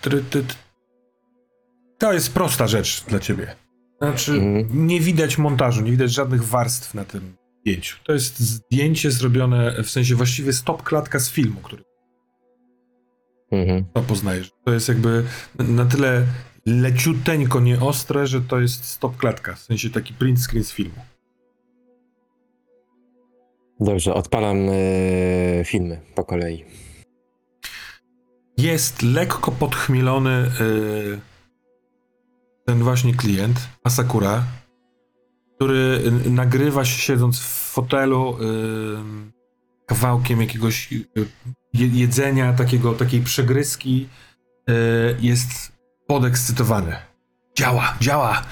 Try, ty, ty. To jest prosta rzecz dla ciebie. Znaczy, Mhm. nie widać montażu, nie widać żadnych warstw na tym zdjęciu. To jest zdjęcie zrobione, w sensie właściwie stop klatka z filmu, który Mhm. to poznajesz. To jest jakby na tyle leciuteńko nieostre, że to jest stop klatka, w sensie taki print screen z filmu. Dobrze, odpalam e, filmy po kolei. Jest lekko podchmielony y, ten właśnie klient, Asakura, który y, nagrywa się siedząc w fotelu y, kawałkiem jakiegoś y, je, jedzenia, takiego, takiej przegryzki. Jest podekscytowany. Działa, działa.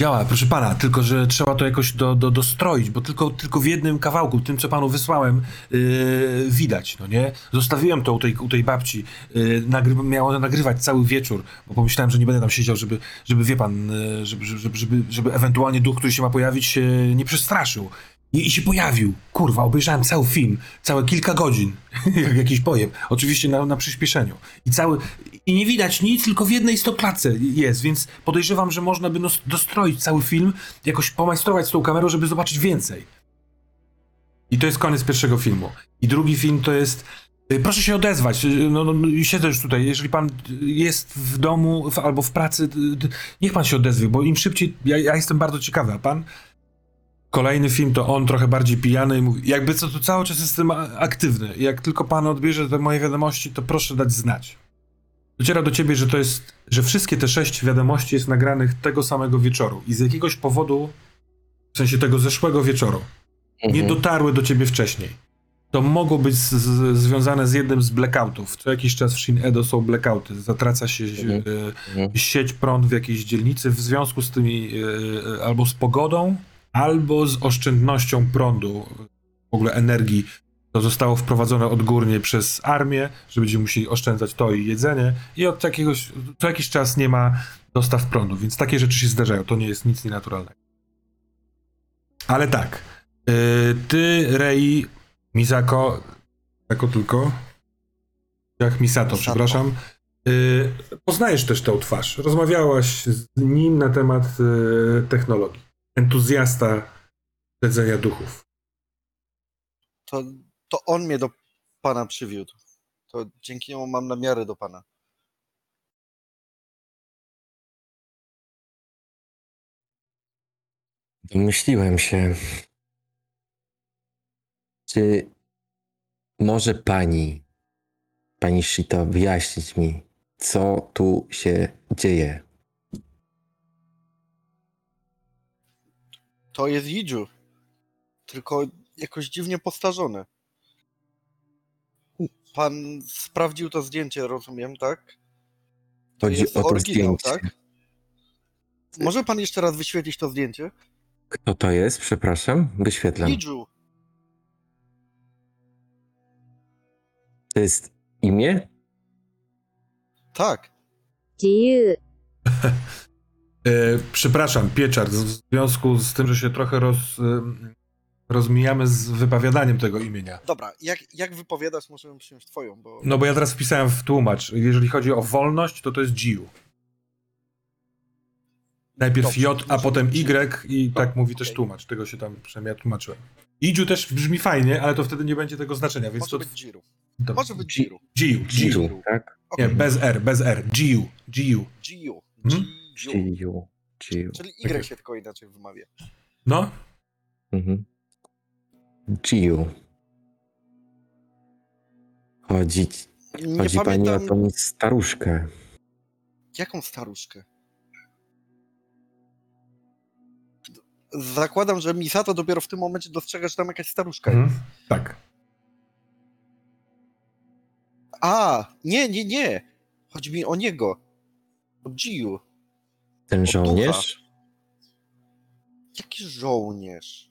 Działa, proszę pana, tylko że trzeba to jakoś do, do, dostroić, bo tylko, tylko w jednym kawałku, tym co panu wysłałem, yy, widać, no nie? Zostawiłem to u tej, u tej babci, yy, nagry, miało nagrywać cały wieczór, bo pomyślałem, że nie będę tam siedział, żeby, żeby wie pan, yy, żeby, żeby, żeby, żeby ewentualnie duch, który się ma pojawić, się nie przestraszył. I, I się pojawił. Kurwa, obejrzałem cały film, całe kilka godzin, jak jakiś pojem. Oczywiście na, na przyspieszeniu. I cały. I nie widać nic, tylko w jednej stopklatce jest, więc podejrzewam, że można by dostroić cały film, jakoś pomajstrować z tą kamerą, żeby zobaczyć więcej. I to jest koniec pierwszego filmu. I drugi film to jest. y, Proszę się odezwać. y, No, no, siedzę już tutaj. Jeżeli pan jest w domu w, albo w pracy, y, niech pan się odezwie, bo im szybciej. Ja, ja jestem bardzo ciekawy, a pan? Kolejny film to on trochę bardziej pijany i mówi, jakby co, to cały czas jestem aktywny. Jak tylko pan odbierze te moje wiadomości, to proszę dać znać. Dociera do ciebie, że to jest, że wszystkie te sześć wiadomości jest nagranych tego samego wieczoru i z jakiegoś powodu, w sensie tego zeszłego wieczoru, nie Mhm. dotarły do ciebie wcześniej. To mogło być z, z, związane z jednym z blackoutów. Co jakiś czas w Shin Edo są blackouty. Zatraca się Mhm. e, Mhm. sieć prąd w jakiejś dzielnicy w związku z tymi e, albo z pogodą, albo z oszczędnością prądu, w ogóle energii. To zostało wprowadzone odgórnie przez armię, że będziemy musieli oszczędzać to i jedzenie i od jakiegoś, co jakiś czas nie ma dostaw prądu, więc takie rzeczy się zdarzają. To nie jest nic nienaturalnego. Ale tak, e, ty, Rei, Misako, jako tylko, jak Misato, Misato. przepraszam, y, poznajesz też tę twarz. Rozmawiałaś z nim na temat y, technologii. Entuzjasta śledzenia duchów. To, to on mnie do pana przywiódł. To dzięki niemu mam namiary do pana. Domyśliłem się. Czy może pani, pani Shito, wyjaśnić mi, co tu się dzieje? To jest Jiju. Tylko jakoś dziwnie postarzony. Pan sprawdził to zdjęcie, rozumiem, tak? To Chodzi jest o to oryginał, zdjęcie. tak? Może pan jeszcze raz wyświetlić to zdjęcie? Kto to jest? Przepraszam, wyświetlam. Jiju. To jest imię? Tak. 自由 E, przepraszam, Pieczar, w związku z tym, że się trochę roz, rozmijamy z wypowiadaniem tego imienia. Dobra, jak, jak wypowiadasz, możemy przyjąć twoją, bo... No bo ja teraz wpisałem w tłumacz. Jeżeli chodzi o wolność, to to jest Jiu. Najpierw Dobrze, J, a potem Y i tak Dobra, mówi też okej. tłumacz. Tego się tam przynajmniej ja tłumaczyłem. Idziu też brzmi fajnie, ale to wtedy nie będzie tego znaczenia, więc Może to... być Jiru. to Może być Ji- Jiru. Jiu, tak? Nie, Okej. bez R, bez R. Jiu, Jiu. Jiu. Hmm? Jiu. Czyli Y Okej. się tylko inaczej wymawia. No, Mhm. Jiu. Chodzi, Nie chodzi pani o tą staruszkę. jaką staruszkę. Zakładam, że Misato dopiero w tym momencie dostrzega, że tam jakaś staruszka jest. mhm. tak. A, nie, nie, nie. Chodzi mi o niego. O Jiu. Ten żołnierz? Jaki żołnierz?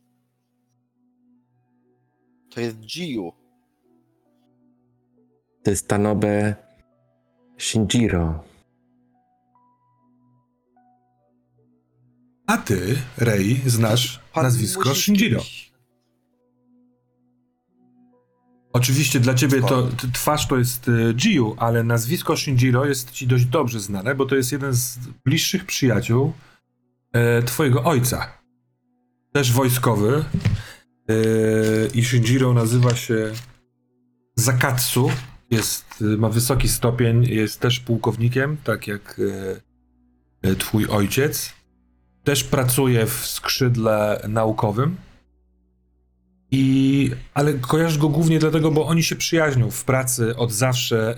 To jest Jiu. To jest Tanobe Shinjiro. A ty, Rei, znasz Pan nazwisko musi z Shinjiro. Oczywiście dla ciebie to t- twarz to jest y, Jiu, ale nazwisko Shinjiro jest ci dość dobrze znane, bo to jest jeden z bliższych przyjaciół e, twojego ojca. Też wojskowy. E, I Shinjiro nazywa się Zakatsu. Jest, y, ma wysoki stopień, jest też pułkownikiem, tak jak e, e, twój ojciec. Też pracuje w skrzydle naukowym. I, ale kojarzysz go głównie dlatego, bo oni się przyjaźnią w pracy od zawsze.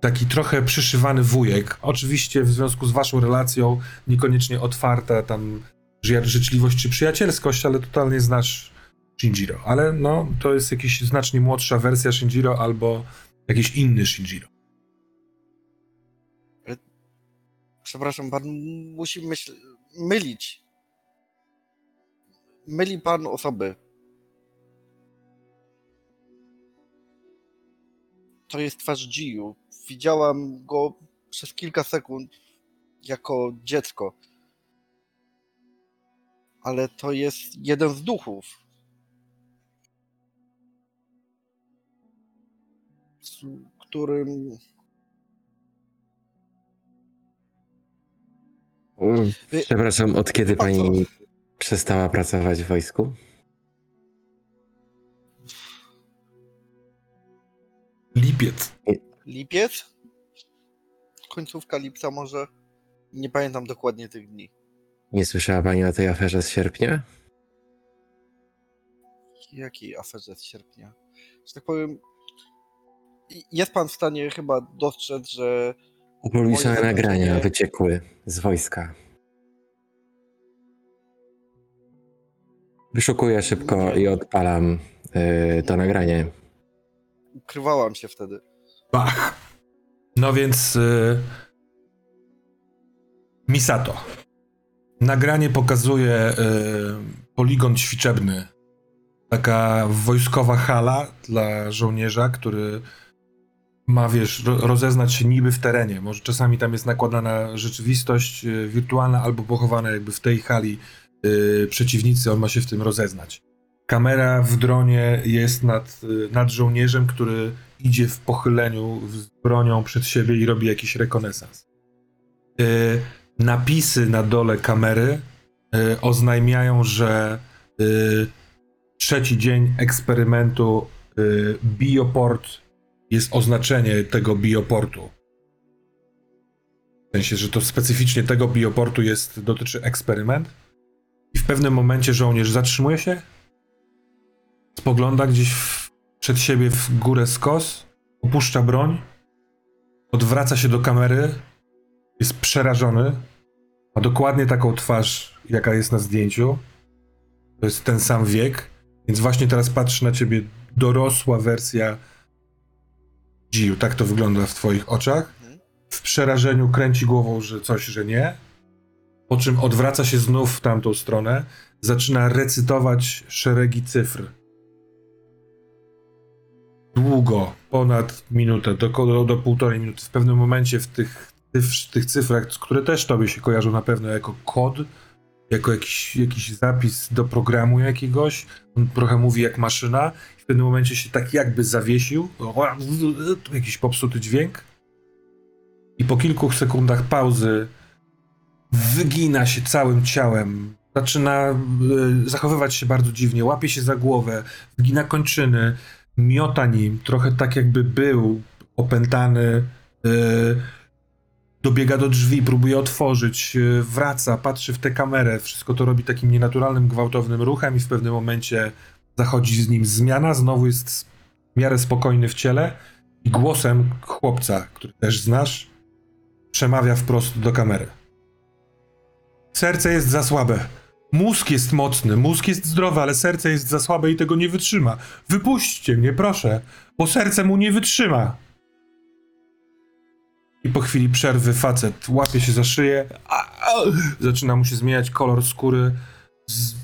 taki trochę przyszywany wujek. Oczywiście w związku z waszą relacją, niekoniecznie otwarta tam życzliwość czy przyjacielskość, ale totalnie znasz Shinjiro. Ale no, to jest jakaś znacznie młodsza wersja Shinjiro albo jakiś inny Shinjiro. Przepraszam, pan musi myśl... mylić. Myli pan osoby. To jest twarz Jiu. Widziałam go przez kilka sekund jako dziecko. Ale to jest jeden z duchów. Z którym Przepraszam, od kiedy pani przestała pracować w wojsku? Lipiec. lipiec? Końcówka lipca może? Nie pamiętam dokładnie tych dni. Nie słyszała pani o tej aferze z sierpnia? Jakiej aferze z sierpnia? Że tak powiem, Jest pan w stanie chyba dostrzec, że Publiczne Moje nagrania wyciekły z wojska. Wyszukuję szybko i odpalam y, to nagranie. ukrywałam się wtedy. Bach. No więc. Y... Misato. Nagranie pokazuje y... poligon ćwiczebny. Taka wojskowa hala dla żołnierza, który ma, wiesz, ro- rozeznać się niby w terenie. Może czasami tam jest nakładana rzeczywistość y, wirtualna albo pochowana jakby w tej hali y, przeciwnicy, on ma się w tym rozeznać. Kamera w dronie jest nad, nad żołnierzem, który idzie w pochyleniu z bronią przed siebie i robi jakiś rekonesans. Napisy na dole kamery y, oznajmiają, że y, trzeci dzień eksperymentu y, bioport jest oznaczenie tego bioportu. W sensie, że to specyficznie tego bioportu jest, dotyczy eksperyment. I w pewnym momencie żołnierz zatrzymuje się, spogląda gdzieś w, przed siebie w górę skos, opuszcza broń, odwraca się do kamery, jest przerażony, ma dokładnie taką twarz, jaka jest na zdjęciu. To jest ten sam wiek, więc właśnie teraz patrzy na ciebie dorosła wersja Jiu. Tak to wygląda w twoich oczach. W przerażeniu kręci głową, że coś, że nie. Po czym odwraca się znów w tamtą stronę, zaczyna recytować szeregi cyfr. Długo, ponad minutę, do, do, do półtorej minuty. W pewnym momencie w tych, cyf- tych cyfrach, które też tobie się kojarzą na pewno jako kod, jako jakiś, jakiś zapis do programu jakiegoś. On trochę mówi jak maszyna. W pewnym momencie się tak jakby zawiesił. Jakiś popsuty dźwięk. I po kilku sekundach pauzy wygina się całym ciałem. Zaczyna y, zachowywać się bardzo dziwnie. Łapie się za głowę, wygina kończyny, miota nim, trochę tak jakby był opętany. y, dobiega do drzwi, próbuje otworzyć, y, wraca, patrzy w tę kamerę. Wszystko to robi takim nienaturalnym, gwałtownym ruchem i w pewnym momencie zachodzi z nim zmiana. Znowu jest w miarę spokojny w ciele i głosem chłopca, który też znasz, przemawia wprost do kamery. Serce jest za słabe. Mózg jest mocny, mózg jest zdrowy, ale serce jest za słabe i tego nie wytrzyma. Wypuśćcie mnie, proszę, bo serce mu nie wytrzyma. I po chwili przerwy facet łapie się za szyję, a, a, zaczyna mu się zmieniać kolor skóry, z,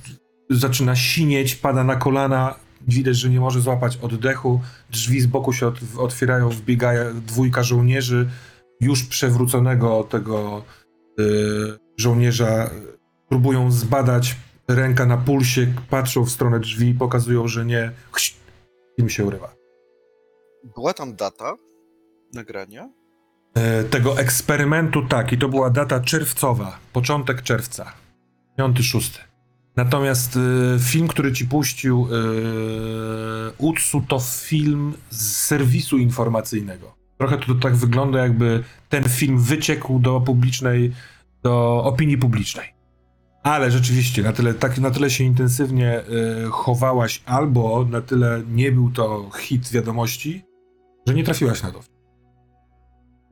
zaczyna sinieć, pada na kolana, widać, że nie może złapać oddechu, drzwi z boku się ot, otwierają, wbiega dwójka żołnierzy, już przewróconego tego y, żołnierza. Próbują zbadać, ręka na pulsie, patrzą w stronę drzwi, pokazują, że nie, im się urywa. Była tam data nagrania? E, tego eksperymentu tak, i to była data czerwcowa, początek czerwca, 5-6. Natomiast e, film, który ci puścił e, Utsu, to film z serwisu informacyjnego. Trochę to tak wygląda, jakby ten film wyciekł do publicznej, do opinii publicznej. Ale rzeczywiście, na tyle, tak, na tyle się intensywnie e, chowałaś, albo na tyle nie był to hit wiadomości, że nie trafiłaś na to.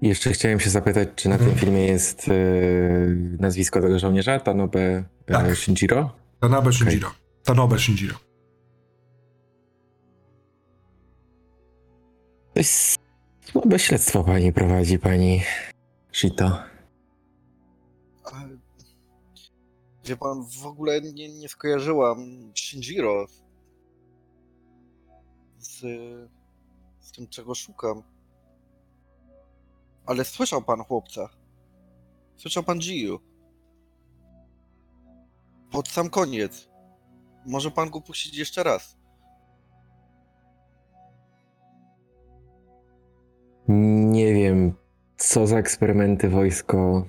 Jeszcze chciałem się zapytać, czy na Mhm. tym filmie jest y, nazwisko tego żołnierza, Tanobe y, Tak. Shinjiro? Tanabe Shinjiro. Tanobe Shinjiro. To jest słabe śledztwo pani prowadzi, pani Shito. Ale... Wie pan, w ogóle nie, nie skojarzyłam Shinjiro z, z tym, czego szukam. Ale słyszał pan chłopca. Słyszał pan Jiu. Pod sam koniec. Może pan go puścić jeszcze raz. Nie wiem, co za eksperymenty wojsko,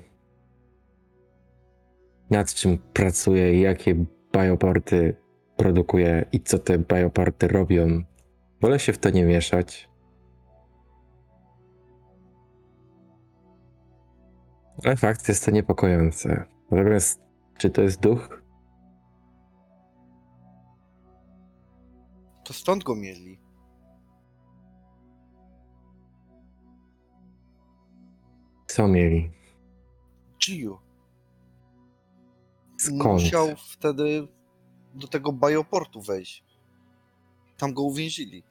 nad czym pracuje, jakie bioporty produkuje i co te bioporty robią. Wolę się w to nie mieszać. Ale fakt jest to niepokojące. Natomiast, czy to jest duch? To stąd go mieli. Co mieli? Chiyu. Skąd? Musiał wtedy do tego bioportu wejść. Tam go uwięzili.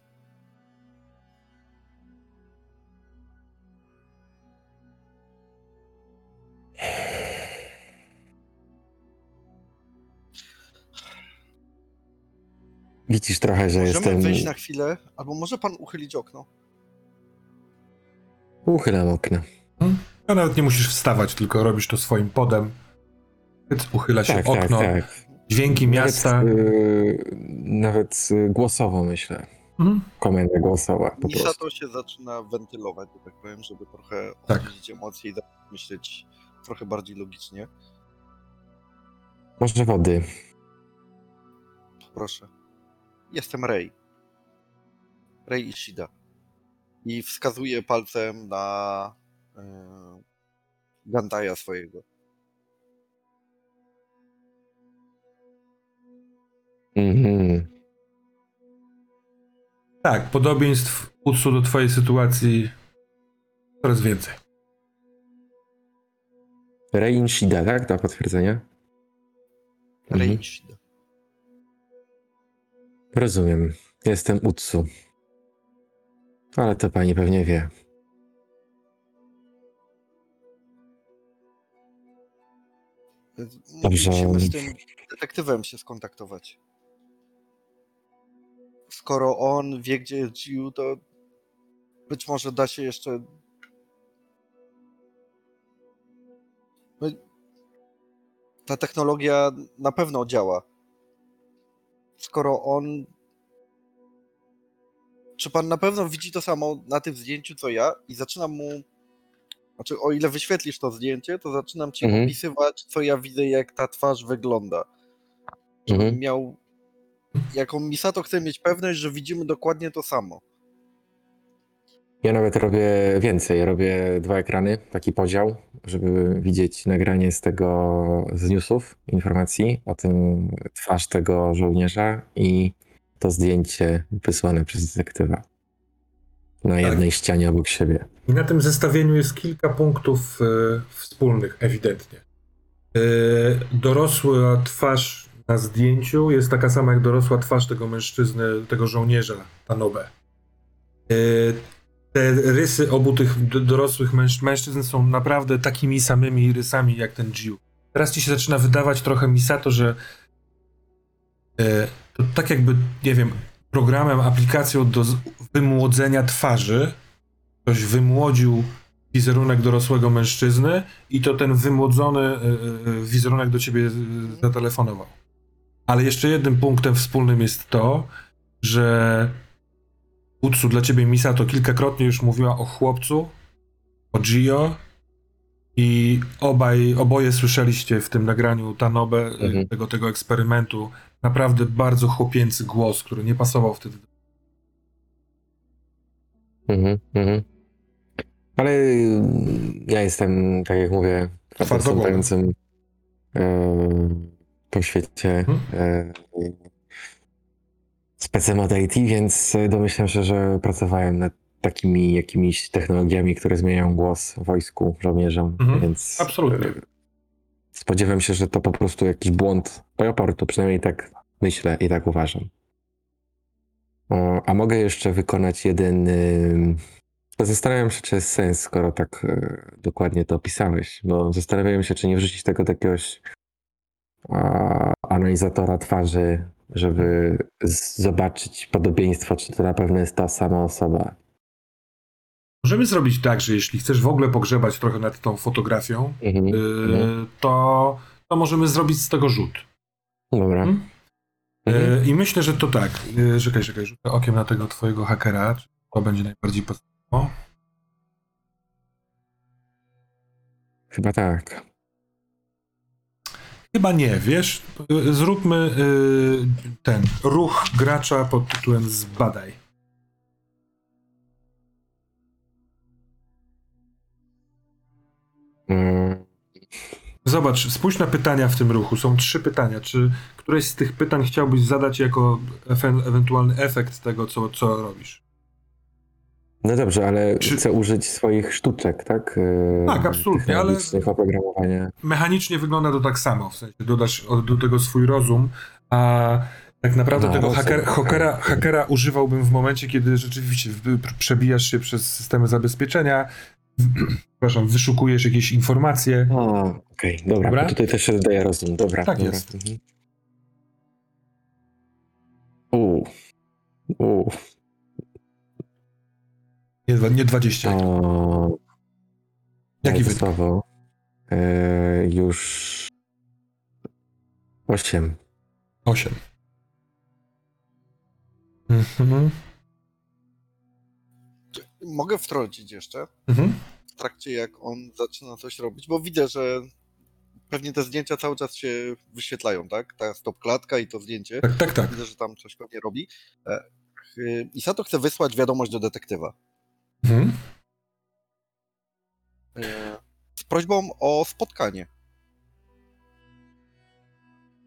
Widzisz trochę, że Możemy jestem... wejść na chwilę, albo może pan uchylić okno. Uchylam okno. A nawet nie musisz wstawać, tylko robisz to swoim podem. Więc uchyla się Tak, tak, okno, tak. dźwięki miasta. Nawet, y, nawet y, głosowo myślę. Mhm. Komenda głosowa po prostu. Misato się zaczyna wentylować, że tak powiem, żeby trochę Tak. emocje i myśleć trochę bardziej logicznie. Może wody. Proszę. Jestem Rey. Rey Ishida. I wskazuje palcem na yy, Gandaja swojego. Mhm. Tak, podobieństw Utsu do twojej sytuacji coraz więcej. Rein Shida, tak? Do potwierdzenia? Rey Mhm. Rozumiem. Jestem Utsu. Ale to pani pewnie wie. Dobrze. Musimy z tym detektywem się skontaktować. Skoro on wie, gdzie jest Jiu, to być może da się jeszcze. No, ta technologia na pewno działa. Skoro on. Czy pan na pewno widzi to samo na tym zdjęciu, co ja? I zaczynam mu. Znaczy, o ile wyświetlisz to zdjęcie, to zaczynam ci Mhm. opisywać, co ja widzę, jak ta twarz wygląda. Żebym Mhm. miał. Jaką Misato chce mieć pewność, że widzimy dokładnie to samo. Ja nawet robię więcej. Robię dwa ekrany, taki podział, żeby widzieć nagranie z tego, z newsów, informacji o tym twarz tego żołnierza i to zdjęcie wysłane przez detektywa. Na jednej ścianie obok siebie. I na tym zestawieniu jest kilka punktów e, wspólnych, ewidentnie. E, dorosła twarz na zdjęciu jest taka sama jak dorosła twarz tego mężczyzny, tego żołnierza, Tanobe. E, te rysy obu tych dorosłych męż- mężczyzn są naprawdę takimi samymi rysami jak ten Jiu. Teraz ci się zaczyna wydawać trochę Misato, że e, to tak jakby, nie wiem, programem, aplikacją do wymłodzenia twarzy ktoś wymłodził wizerunek dorosłego mężczyzny i to ten wymłodzony e, e, wizerunek do ciebie e, zatelefonował. Ale jeszcze jednym punktem wspólnym jest to, że Utsu dla ciebie Misato kilkakrotnie już mówiła o chłopcu, o Gio i obaj, oboje słyszeliście w tym nagraniu Tanobe, e, Mhm. tego, tego eksperymentu, naprawdę bardzo chłopięcy głos, który nie pasował wtedy Mhm, mhm. Ale mm, ja jestem, tak jak mówię, sprzątającym e, po świecie Mhm. e, specem od IT, więc domyślam się, że pracowałem nad takimi jakimiś technologiami, które zmieniają głos wojsku, żołnierzom, Mhm, więc absolutnie. spodziewam się, że to po prostu jakiś błąd aeroportu, przynajmniej tak myślę i tak uważam. O, a mogę jeszcze wykonać jeden. To zastanawiam się, czy jest sens, skoro tak e, dokładnie to opisałeś, bo zastanawiam się, czy nie wrzucić tego do jakiegoś a, analizatora twarzy, żeby zobaczyć podobieństwo, czy to na pewno jest ta sama osoba. Możemy zrobić tak, że jeśli chcesz w ogóle pogrzebać trochę nad tą fotografią, Mhm. yy, Mhm. to, to możemy zrobić z tego rzut. Dobra. Mhm. Mhm. Yy, I myślę, że to tak. Yy, czekaj, czekaj, rzucę okiem na tego twojego hakera. czy To będzie najbardziej pasowało. Chyba tak. Chyba nie, wiesz? Zróbmy yy, ten ruch gracza pod tytułem Zbadaj. Mm, Zobacz, spójrz na pytania w tym ruchu. Są trzy pytania. Czy któreś z tych pytań chciałbyś zadać jako ewentualny efekt tego, co, co robisz? No dobrze, ale Czy- chcę użyć swoich sztuczek, tak? E, Tak, absolutnie, ale- oprogramowania. Mechanicznie wygląda to tak samo, w sensie dodasz do tego swój rozum, a tak naprawdę No, tego rozum, haker, hakera, hakera używałbym w momencie, kiedy rzeczywiście przebijasz się przez systemy zabezpieczenia, przepraszam, wyszukujesz jakieś informacje. Okej, dobra. Dobra. Tutaj też się dodaje rozum, dobra. Tak dobra. jest. Mhm. U. Nie, nie 20. O, Jaki wynik? E, już 8. 8. Mhm. Mogę wtrącić jeszcze Mhm. w trakcie, jak on zaczyna coś robić, bo widzę, że pewnie te zdjęcia cały czas się wyświetlają, tak? Ta stop klatka i to zdjęcie. Tak, tak, tak. Widzę, że tam coś pewnie robi. E, ch- Isato chce wysłać wiadomość do detektywa Mhm. e, z prośbą o spotkanie.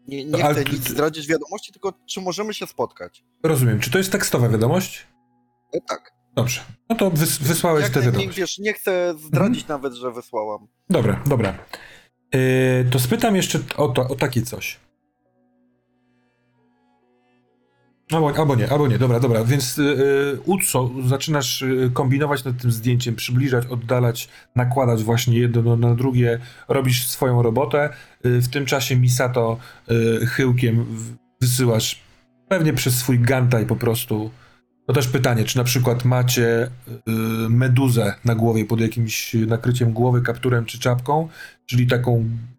Nie, nie chcę ty- nic zdradzić wiadomości, tylko czy możemy się spotkać? Rozumiem. Czy to jest tekstowa wiadomość? E, tak. Dobrze. No to wys wysłałeś Jak tę nie, nie, wiadomość. wiesz, nie chcę zdradzić nawet, że wysłałam. Dobra, dobra. Yy, to spytam jeszcze o, to, o takie coś. Albo, albo nie, albo nie, dobra, dobra. Więc yy, Utso, zaczynasz yy, kombinować nad tym zdjęciem, przybliżać, oddalać, nakładać właśnie jedno na drugie, robisz swoją robotę. Yy, w tym czasie Misato yy, chyłkiem wysyłasz pewnie przez swój gantaj po prostu. To też pytanie, czy na przykład macie yy, meduzę na głowie pod jakimś nakryciem głowy, kapturem czy czapką, czyli taką y,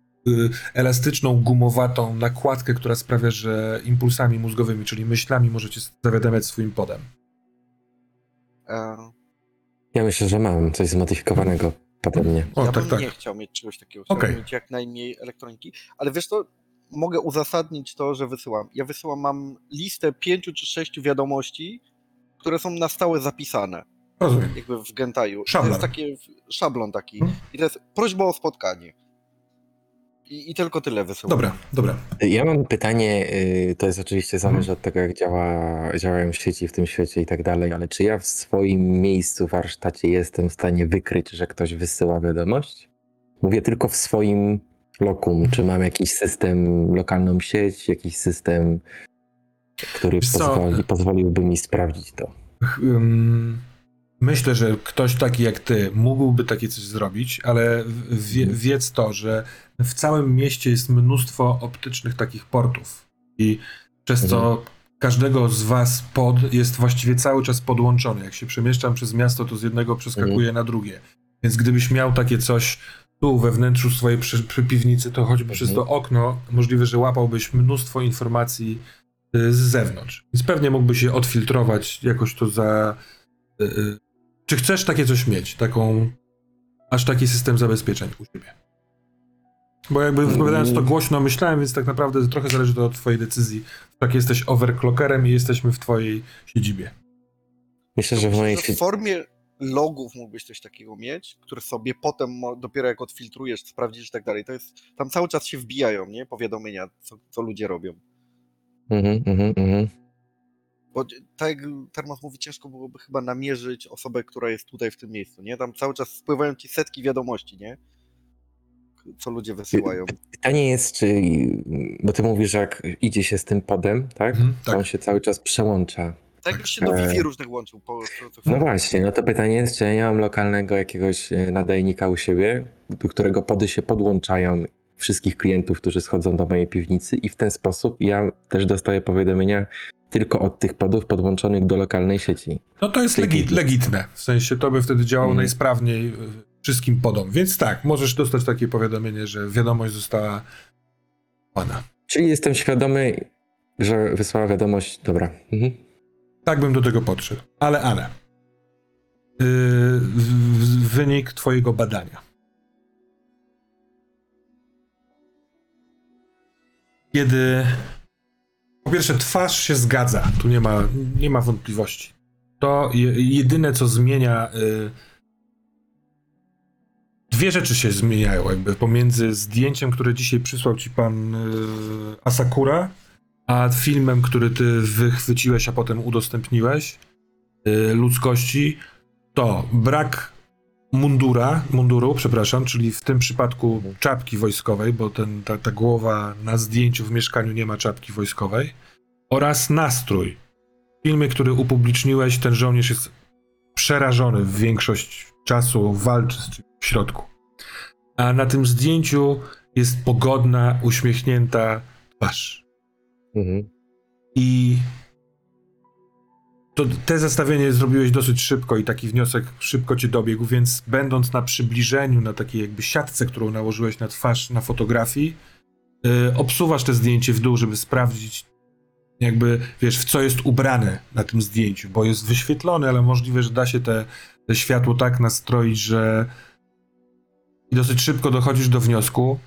elastyczną, gumowatą nakładkę, która sprawia, że impulsami mózgowymi, czyli myślami możecie zawiadamiać swoim podem. E, Ja myślę, że mam coś zmodyfikowanego pode mnie. O, ja tak, bym tak. nie chciał mieć czegoś takiego. Chciałbym Okej. mieć jak najmniej elektroniki. Ale wiesz to, mogę uzasadnić to, że wysyłam. Ja wysyłam, mam listę pięciu czy sześciu wiadomości, które są na stałe zapisane, Rozumiem. jakby w Gentaju. To Szablon. jest taki szablon taki. Hmm. I to jest prośba o spotkanie. I, i tylko tyle wysyłam. Dobra, dobra. Ja mam pytanie, y, to jest oczywiście zależy od tego, jak działa, działają sieci w tym świecie i tak dalej, ale czy ja w swoim miejscu, warsztacie jestem w stanie wykryć, że ktoś wysyła wiadomość? Mówię tylko w swoim lokum. Czy mam jakiś system, lokalną sieć, jakiś system, który pozwoli, pozwoliłby mi sprawdzić to? Myślę, że ktoś taki jak ty mógłby takie coś zrobić, ale wie, wiedz to, że w całym mieście jest mnóstwo optycznych takich portów i przez co każdego z was pod jest właściwie cały czas podłączony. Jak się przemieszczam przez miasto, to z jednego przeskakuję na drugie. Więc gdybyś miał takie coś tu we wnętrzu swojej przy, przy piwnicy, to choćby przez to okno możliwe, że łapałbyś mnóstwo informacji y, z zewnątrz. Więc pewnie mógłbyś je odfiltrować, jakoś to za... y, y. Czy chcesz takie coś mieć? Taką... Aż taki system zabezpieczeń u siebie? Bo jakby wypowiadając to głośno myślałem, więc tak naprawdę trochę zależy to od twojej decyzji. Tak jesteś overclockerem i jesteśmy w twojej siedzibie. Myślę, że w mojej w formie logów mógłbyś coś takiego mieć, które sobie potem, dopiero jak odfiltrujesz, sprawdzisz i tak dalej, to jest, tam cały czas się wbijają, nie, powiadomienia, co, co ludzie robią. Mhm, mhm, mhm. Bo tak jak Termos mówi, ciężko byłoby chyba namierzyć osobę, która jest tutaj w tym miejscu, nie? Tam cały czas spływają ci setki wiadomości, nie? Co ludzie wysyłają. Pytanie jest, czy... Bo ty mówisz, że jak idzie się z tym podem, tak? Mhm, To tak. on się cały czas przełącza. Tak jakbyś się do e, Wi-Fi różnych łączył. Po, po, po, No właśnie, no to pytanie jest, czy ja nie mam lokalnego jakiegoś e, nadajnika u siebie, do którego pody się podłączają wszystkich klientów, którzy schodzą do mojej piwnicy i w ten sposób ja też dostaję powiadomienia tylko od tych podów podłączonych do lokalnej sieci. No to jest Tej legi- piwnicy. legitne. W sensie to by wtedy działało Mhm. najsprawniej wszystkim podom. Więc tak, możesz dostać takie powiadomienie, że wiadomość została pana. Czyli jestem świadomy, że wysłała wiadomość, dobra. Mhm. Tak bym do tego podszedł. Ale, ale. Yy, wynik twojego badania. Kiedy po pierwsze twarz się zgadza, tu nie ma, nie ma wątpliwości. To je, jedyne, co zmienia. y, dwie rzeczy się zmieniają, jakby pomiędzy zdjęciem, które dzisiaj przysłał ci pan y, Asakura, a filmem, który ty wychwyciłeś, a potem udostępniłeś y, ludzkości, to brak mundura, munduru, przepraszam, czyli w tym przypadku czapki wojskowej, bo ten, ta, ta głowa na zdjęciu w mieszkaniu nie ma czapki wojskowej, oraz nastrój. W filmie, który upubliczniłeś, ten żołnierz jest przerażony w większość czasu, walczy z czymś w środku. A na tym zdjęciu jest pogodna, uśmiechnięta twarz. Mhm. I to, te zestawienie zrobiłeś dosyć szybko i taki wniosek szybko ci dobiegł, więc będąc na przybliżeniu, na takiej jakby siatce, którą nałożyłeś na twarz na fotografii, yy, obsuwasz te zdjęcie w dół, żeby sprawdzić jakby, wiesz, w co jest ubrane na tym zdjęciu, bo jest wyświetlone, ale możliwe, że da się te, te światło tak nastroić, że i dosyć szybko dochodzisz do wniosku,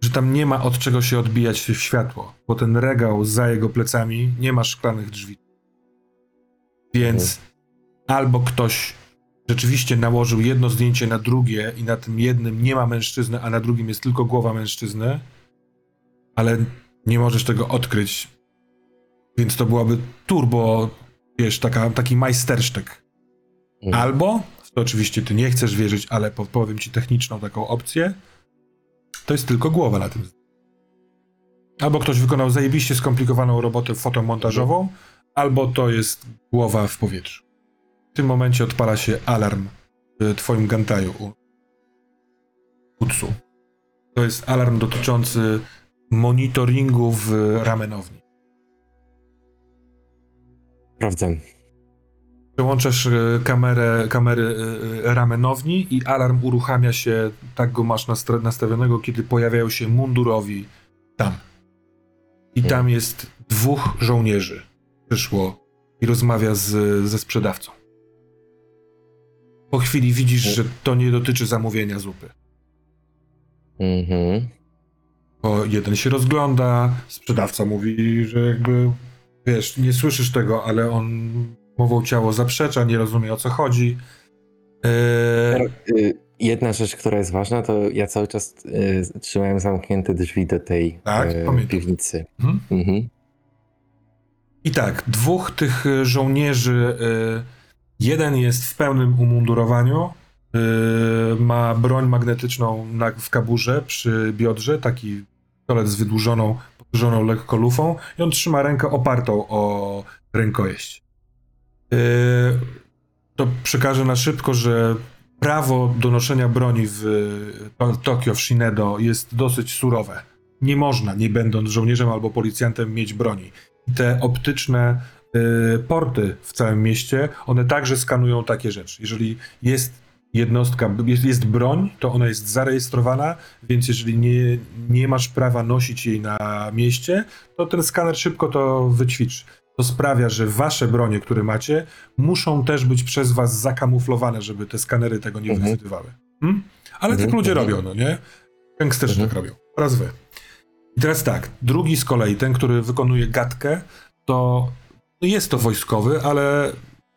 że tam nie ma od czego się odbijać w światło, bo ten regał za jego plecami nie ma szklanych drzwi. Więc albo ktoś rzeczywiście nałożył jedno zdjęcie na drugie i na tym jednym nie ma mężczyzny, a na drugim jest tylko głowa mężczyzny, ale nie możesz tego odkryć. Więc to byłaby turbo, wiesz, taka, taki majstersztyk. Mhm. Albo, to oczywiście ty nie chcesz wierzyć, ale po- powiem ci techniczną taką opcję, to jest tylko głowa na tym. Albo ktoś wykonał zajebiście skomplikowaną robotę fotomontażową, albo to jest głowa w powietrzu. W tym momencie odpala się alarm w twoim gantaju u Utsu. To jest alarm dotyczący monitoringu w ramenowni. Sprawdzam. Przełączasz e, kamerę, kamery e, e, ramenowni i alarm uruchamia się, tak go masz nastawionego, kiedy pojawiają się mundurowi tam. I tam jest dwóch żołnierzy. Przyszło i rozmawia z, ze sprzedawcą. Po chwili widzisz, że to nie dotyczy zamówienia zupy. Mhm. Bo jeden się rozgląda, sprzedawca mówi, że jakby, wiesz, nie słyszysz tego, ale on mową ciało zaprzecza, nie rozumie o co chodzi. Eee, Y, Jedna rzecz, która jest ważna, to ja cały czas y, trzymałem zamknięte drzwi do tej Tak, y, pamiętam. piwnicy. Mhm. Mhm. I tak, dwóch tych żołnierzy, e, jeden jest w pełnym umundurowaniu, e, ma broń magnetyczną na, w kaburze przy biodrze, taki pistolet z wydłużoną, podłużoną lekko lufą i on trzyma rękę opartą o rękojeść. E, To przekażę na szybko, że prawo do noszenia broni w e, Tokio, w Shinedo jest dosyć surowe. Nie można, nie będąc żołnierzem albo policjantem, mieć broni te optyczne y, porty w całym mieście, one także skanują takie rzeczy. Jeżeli jest jednostka, jest, jest broń, to ona jest zarejestrowana, więc jeżeli nie, nie masz prawa nosić jej na mieście, to ten skaner szybko to wyćwiczy. To sprawia, że wasze bronie, które macie, muszą też być przez was zakamuflowane, żeby te skanery tego nie Mhm. wychwytywały. Hmm? Ale Mhm, tak ludzie mhm. robią, no nie? Gangsterzy Mhm. tak robią. Oraz wy. I teraz tak, drugi z kolei, ten, który wykonuje gadkę, to jest to wojskowy, ale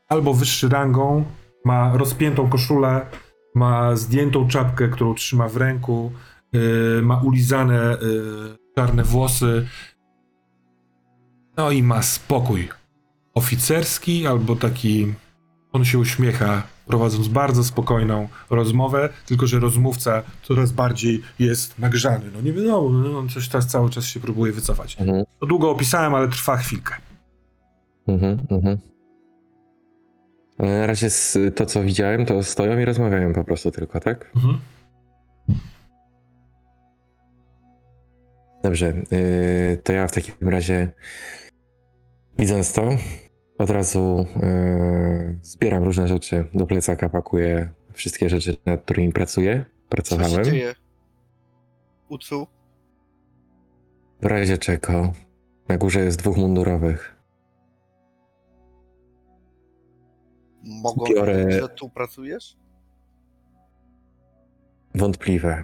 albo wyższy rangą, ma rozpiętą koszulę, ma zdjętą czapkę, którą trzyma w ręku, yy, ma ulizane yy, czarne włosy, no i ma spokój oficerski albo taki, on się uśmiecha, prowadząc bardzo spokojną rozmowę, tylko że rozmówca coraz bardziej jest nagrzany. No nie wiadomo, no, on coś teraz cały czas się próbuje wycofać. Mhm. To długo opisałem, ale trwa chwilkę. Mhm. Mhm. Ale Na razie z, to, co widziałem, to stoją i rozmawiają po prostu tylko, tak? Mhm. Dobrze, yy, to ja w takim razie widząc to, od razu yy, zbieram różne rzeczy do plecaka, pakuję wszystkie rzeczy, nad którymi pracuję, Co się pracowałem. dzieje? Ucu? W razie czego na górze jest dwóch mundurowych. Mogą Biorę- że tu pracujesz? Wątpliwe.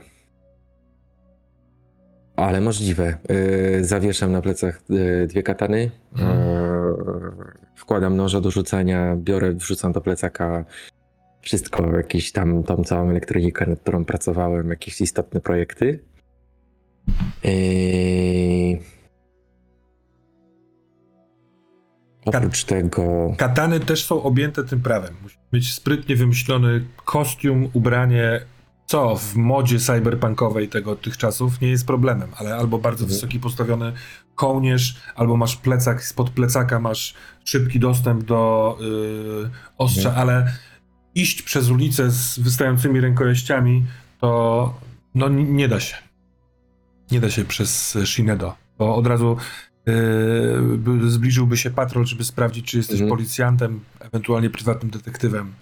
Ale możliwe. Yy, zawieszam na plecach yy, dwie katany. Yy, wkładam noże do rzucania, biorę, wrzucam do plecaka wszystko, jakieś tam, tą całą elektronikę, nad którą pracowałem, jakieś istotne projekty. Oprócz tego, Katany też są objęte tym prawem. Musi mieć sprytnie wymyślony kostium, ubranie, co w modzie cyberpunkowej tego tych czasów nie jest problemem, ale albo bardzo Mhm. wysoki postawiony kołnierz, albo masz plecak, spod plecaka masz szybki dostęp do yy, ostrza, Mhm. ale iść przez ulicę z wystającymi rękojeściami to no nie da się. Nie da się przez Shinedo, bo od razu yy, by- zbliżyłby się patrol, żeby sprawdzić, czy jesteś Mhm. policjantem, ewentualnie prywatnym detektywem.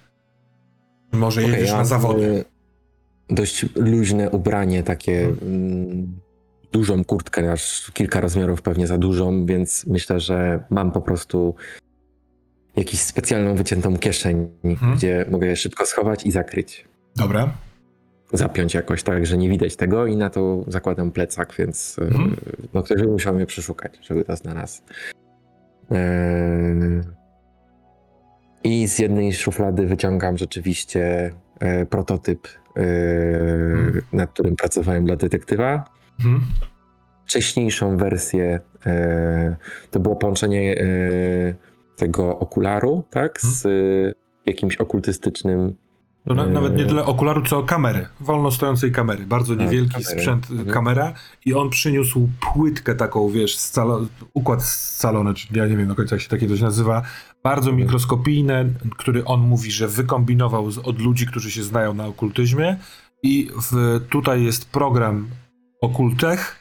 Może Okej, jedziesz ja na zawody. E, Dość luźne ubranie, takie Mhm. mm, dużą kurtkę, aż kilka rozmiarów pewnie za dużą, więc myślę, że mam po prostu jakąś specjalną wyciętą kieszeń, Mhm. gdzie mogę je szybko schować i zakryć. Dobra. Zapiąć jakoś tak, że nie widać tego i na to zakładam plecak, więc e, Mhm. no, ktoś by musiał mnie przeszukać, żeby to znalazł. Eee, I z jednej szuflady wyciągam rzeczywiście e, prototyp, e, nad którym pracowałem dla detektywa. Mhm. Wcześniejszą wersję e, to było połączenie e, tego okularu, tak, z e, jakimś okultystycznym. To na, nawet nie tyle okularu, co kamery. Wolno stojącej kamery. Bardzo Tak, niewielki sprzęt, Mhm. kamera. I on przyniósł płytkę taką, wiesz, scalo, układ scalony, czy ja nie wiem do końca jak się takie coś nazywa. Bardzo Mhm. mikroskopijne, który on mówi, że wykombinował z, od ludzi, którzy się znają na okultyzmie. I w, tutaj jest program Okultech,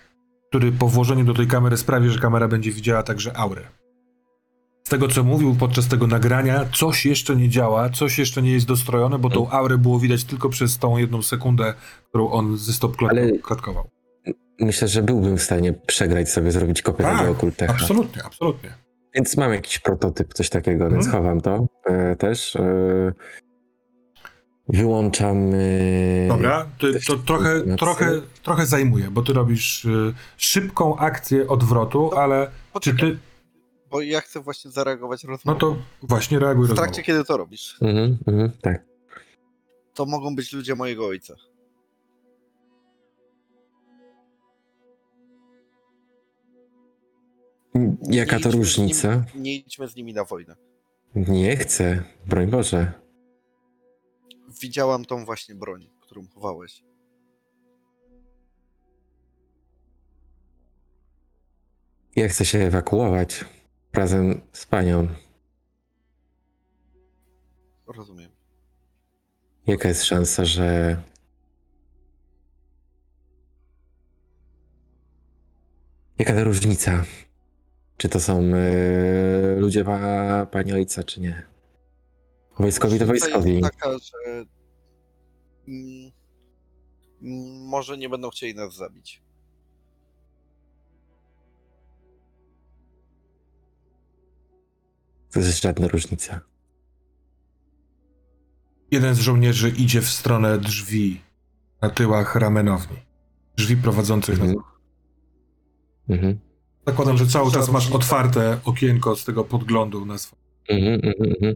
który po włożeniu do tej kamery sprawi, że kamera będzie widziała także aurę. Z tego, co mówił podczas tego nagrania, coś jeszcze nie działa, coś jeszcze nie jest dostrojone, bo tą aurę było widać tylko przez tą jedną sekundę, którą on ze stop klatkował. Myślę, że byłbym w stanie przegrać sobie, zrobić kopię Tak, tego okultecha. Absolutnie, absolutnie. Więc mam jakiś prototyp, coś takiego, Mhm. więc chowam to e, też. E, wyłączam. E, Dobra, też to trochę, trochę, trochę zajmuje, bo ty robisz y, szybką akcję odwrotu, ale czy ty... bo ja chcę właśnie zareagować No rozmową. to właśnie reaguj w rozmową. trakcie, kiedy to robisz, Mhm, mhm, tak. to mogą być ludzie mojego ojca. Jaka Nie to idźmy z różnica? Nimi, nie idźmy z nimi na wojnę. Nie chcę, broń Boże. Widziałam tą właśnie broń, którą chowałeś. Ja chcę się ewakuować razem z panią. Rozumiem. Jaka jest szansa, że. Jaka ta różnica? Czy to są e, ludzie pa, pani ojca, czy nie? Wojskowi to wojskowi. Jest taka, że mm, mm, może nie będą chcieli nas zabić. To jest żadna różnica. Jeden z żołnierzy idzie w stronę drzwi na tyłach ramenowni. Drzwi prowadzących na Mhm. Mhm. Zakładam, że cały czas masz otwarte okienko z tego podglądu na swoje. Mhm, mhm, mhm.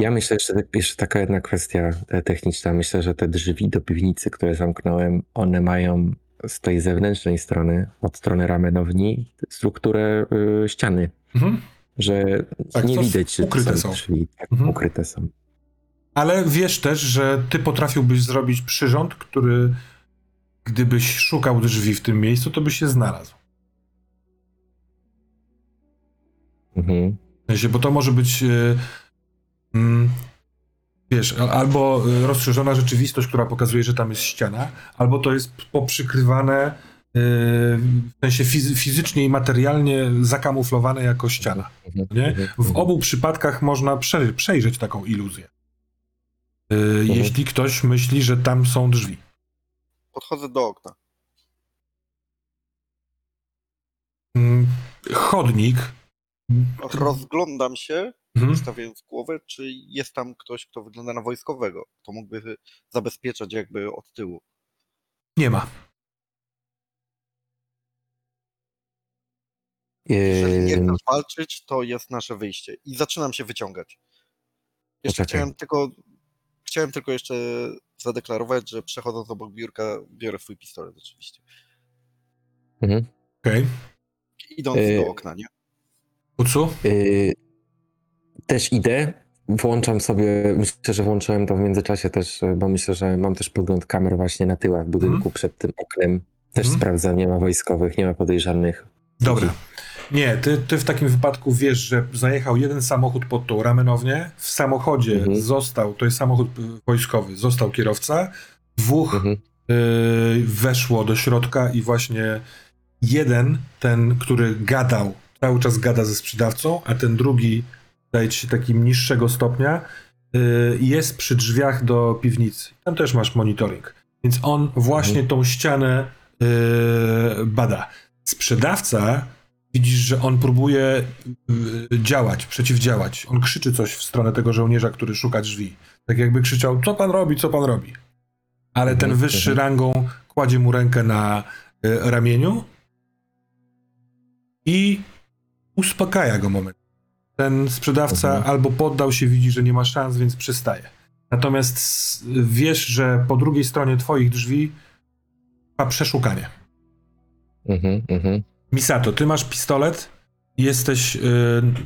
Ja myślę, że tak- jeszcze taka jedna kwestia e, techniczna. Myślę, że te drzwi do piwnicy, które zamknąłem, one mają z tej zewnętrznej strony, od strony ramenowni, strukturę y, ściany, Mhm. Że Tak, nie widać, że ukryte są. drzwi. Tak, Mhm. ukryte są. Ale wiesz też, że ty potrafiłbyś zrobić przyrząd, który gdybyś szukał drzwi w tym miejscu, to byś się znalazł. Mhm. Bo to może być e, mm, wiesz, albo e, rozszerzona rzeczywistość, która pokazuje, że tam jest ściana, albo to jest poprzykrywane w sensie fizy- fizycznie i materialnie zakamuflowane jako ściana. Nie? W obu przypadkach można prze, przejrzeć taką iluzję. E, Mhm. Jeśli ktoś myśli, że tam są drzwi. Podchodzę do okna. Mm, Chodnik. Rozglądam się, Mhm. stawiając głowę, czy jest tam ktoś, kto wygląda na wojskowego. To mógłby zabezpieczać jakby od tyłu. Nie ma. Jeżeli nie chcesz walczyć, to jest nasze wyjście. I zaczynam się wyciągać. Jeszcze Poczekaj. chciałem tylko, chciałem tylko jeszcze zadeklarować, że przechodząc obok biurka, biorę swój pistolet oczywiście. mhm. Okej. Idąc Yy. do okna, nie? Ucu? Y, też idę, włączam sobie, myślę, że włączyłem to w międzyczasie też, bo myślę, że mam też podgląd kamer właśnie na tyłach budynku Mhm. przed tym oknem. Też Mhm. sprawdzam, nie ma wojskowych, nie ma podejrzanych. Dobra. Nie, ty, ty w takim wypadku wiesz, że zajechał jeden samochód pod tą ramenownię, w samochodzie Mhm. został, to jest samochód y, wojskowy, został kierowca, dwóch Mhm. y, weszło do środka i właśnie jeden, ten, który gadał, cały czas gada ze sprzedawcą, a ten drugi, daje ci się takim niższego stopnia, y, jest przy drzwiach do piwnicy. Tam też masz monitoring. Więc on właśnie tą ścianę y, bada. Sprzedawca, widzisz, że on próbuje y, działać, przeciwdziałać. On krzyczy coś w stronę tego żołnierza, który szuka drzwi. Tak jakby krzyczał, co pan robi, co pan robi. Ale ten Mhm, wyższy mhm. rangą kładzie mu rękę na y, ramieniu i uspokaja go moment. Ten sprzedawca Mhm. albo poddał się, widzi, że nie ma szans, więc przestaje. Natomiast wiesz, że po drugiej stronie twoich drzwi ma przeszukanie. Mhm, mhm. Misato, ty masz pistolet, jesteś y,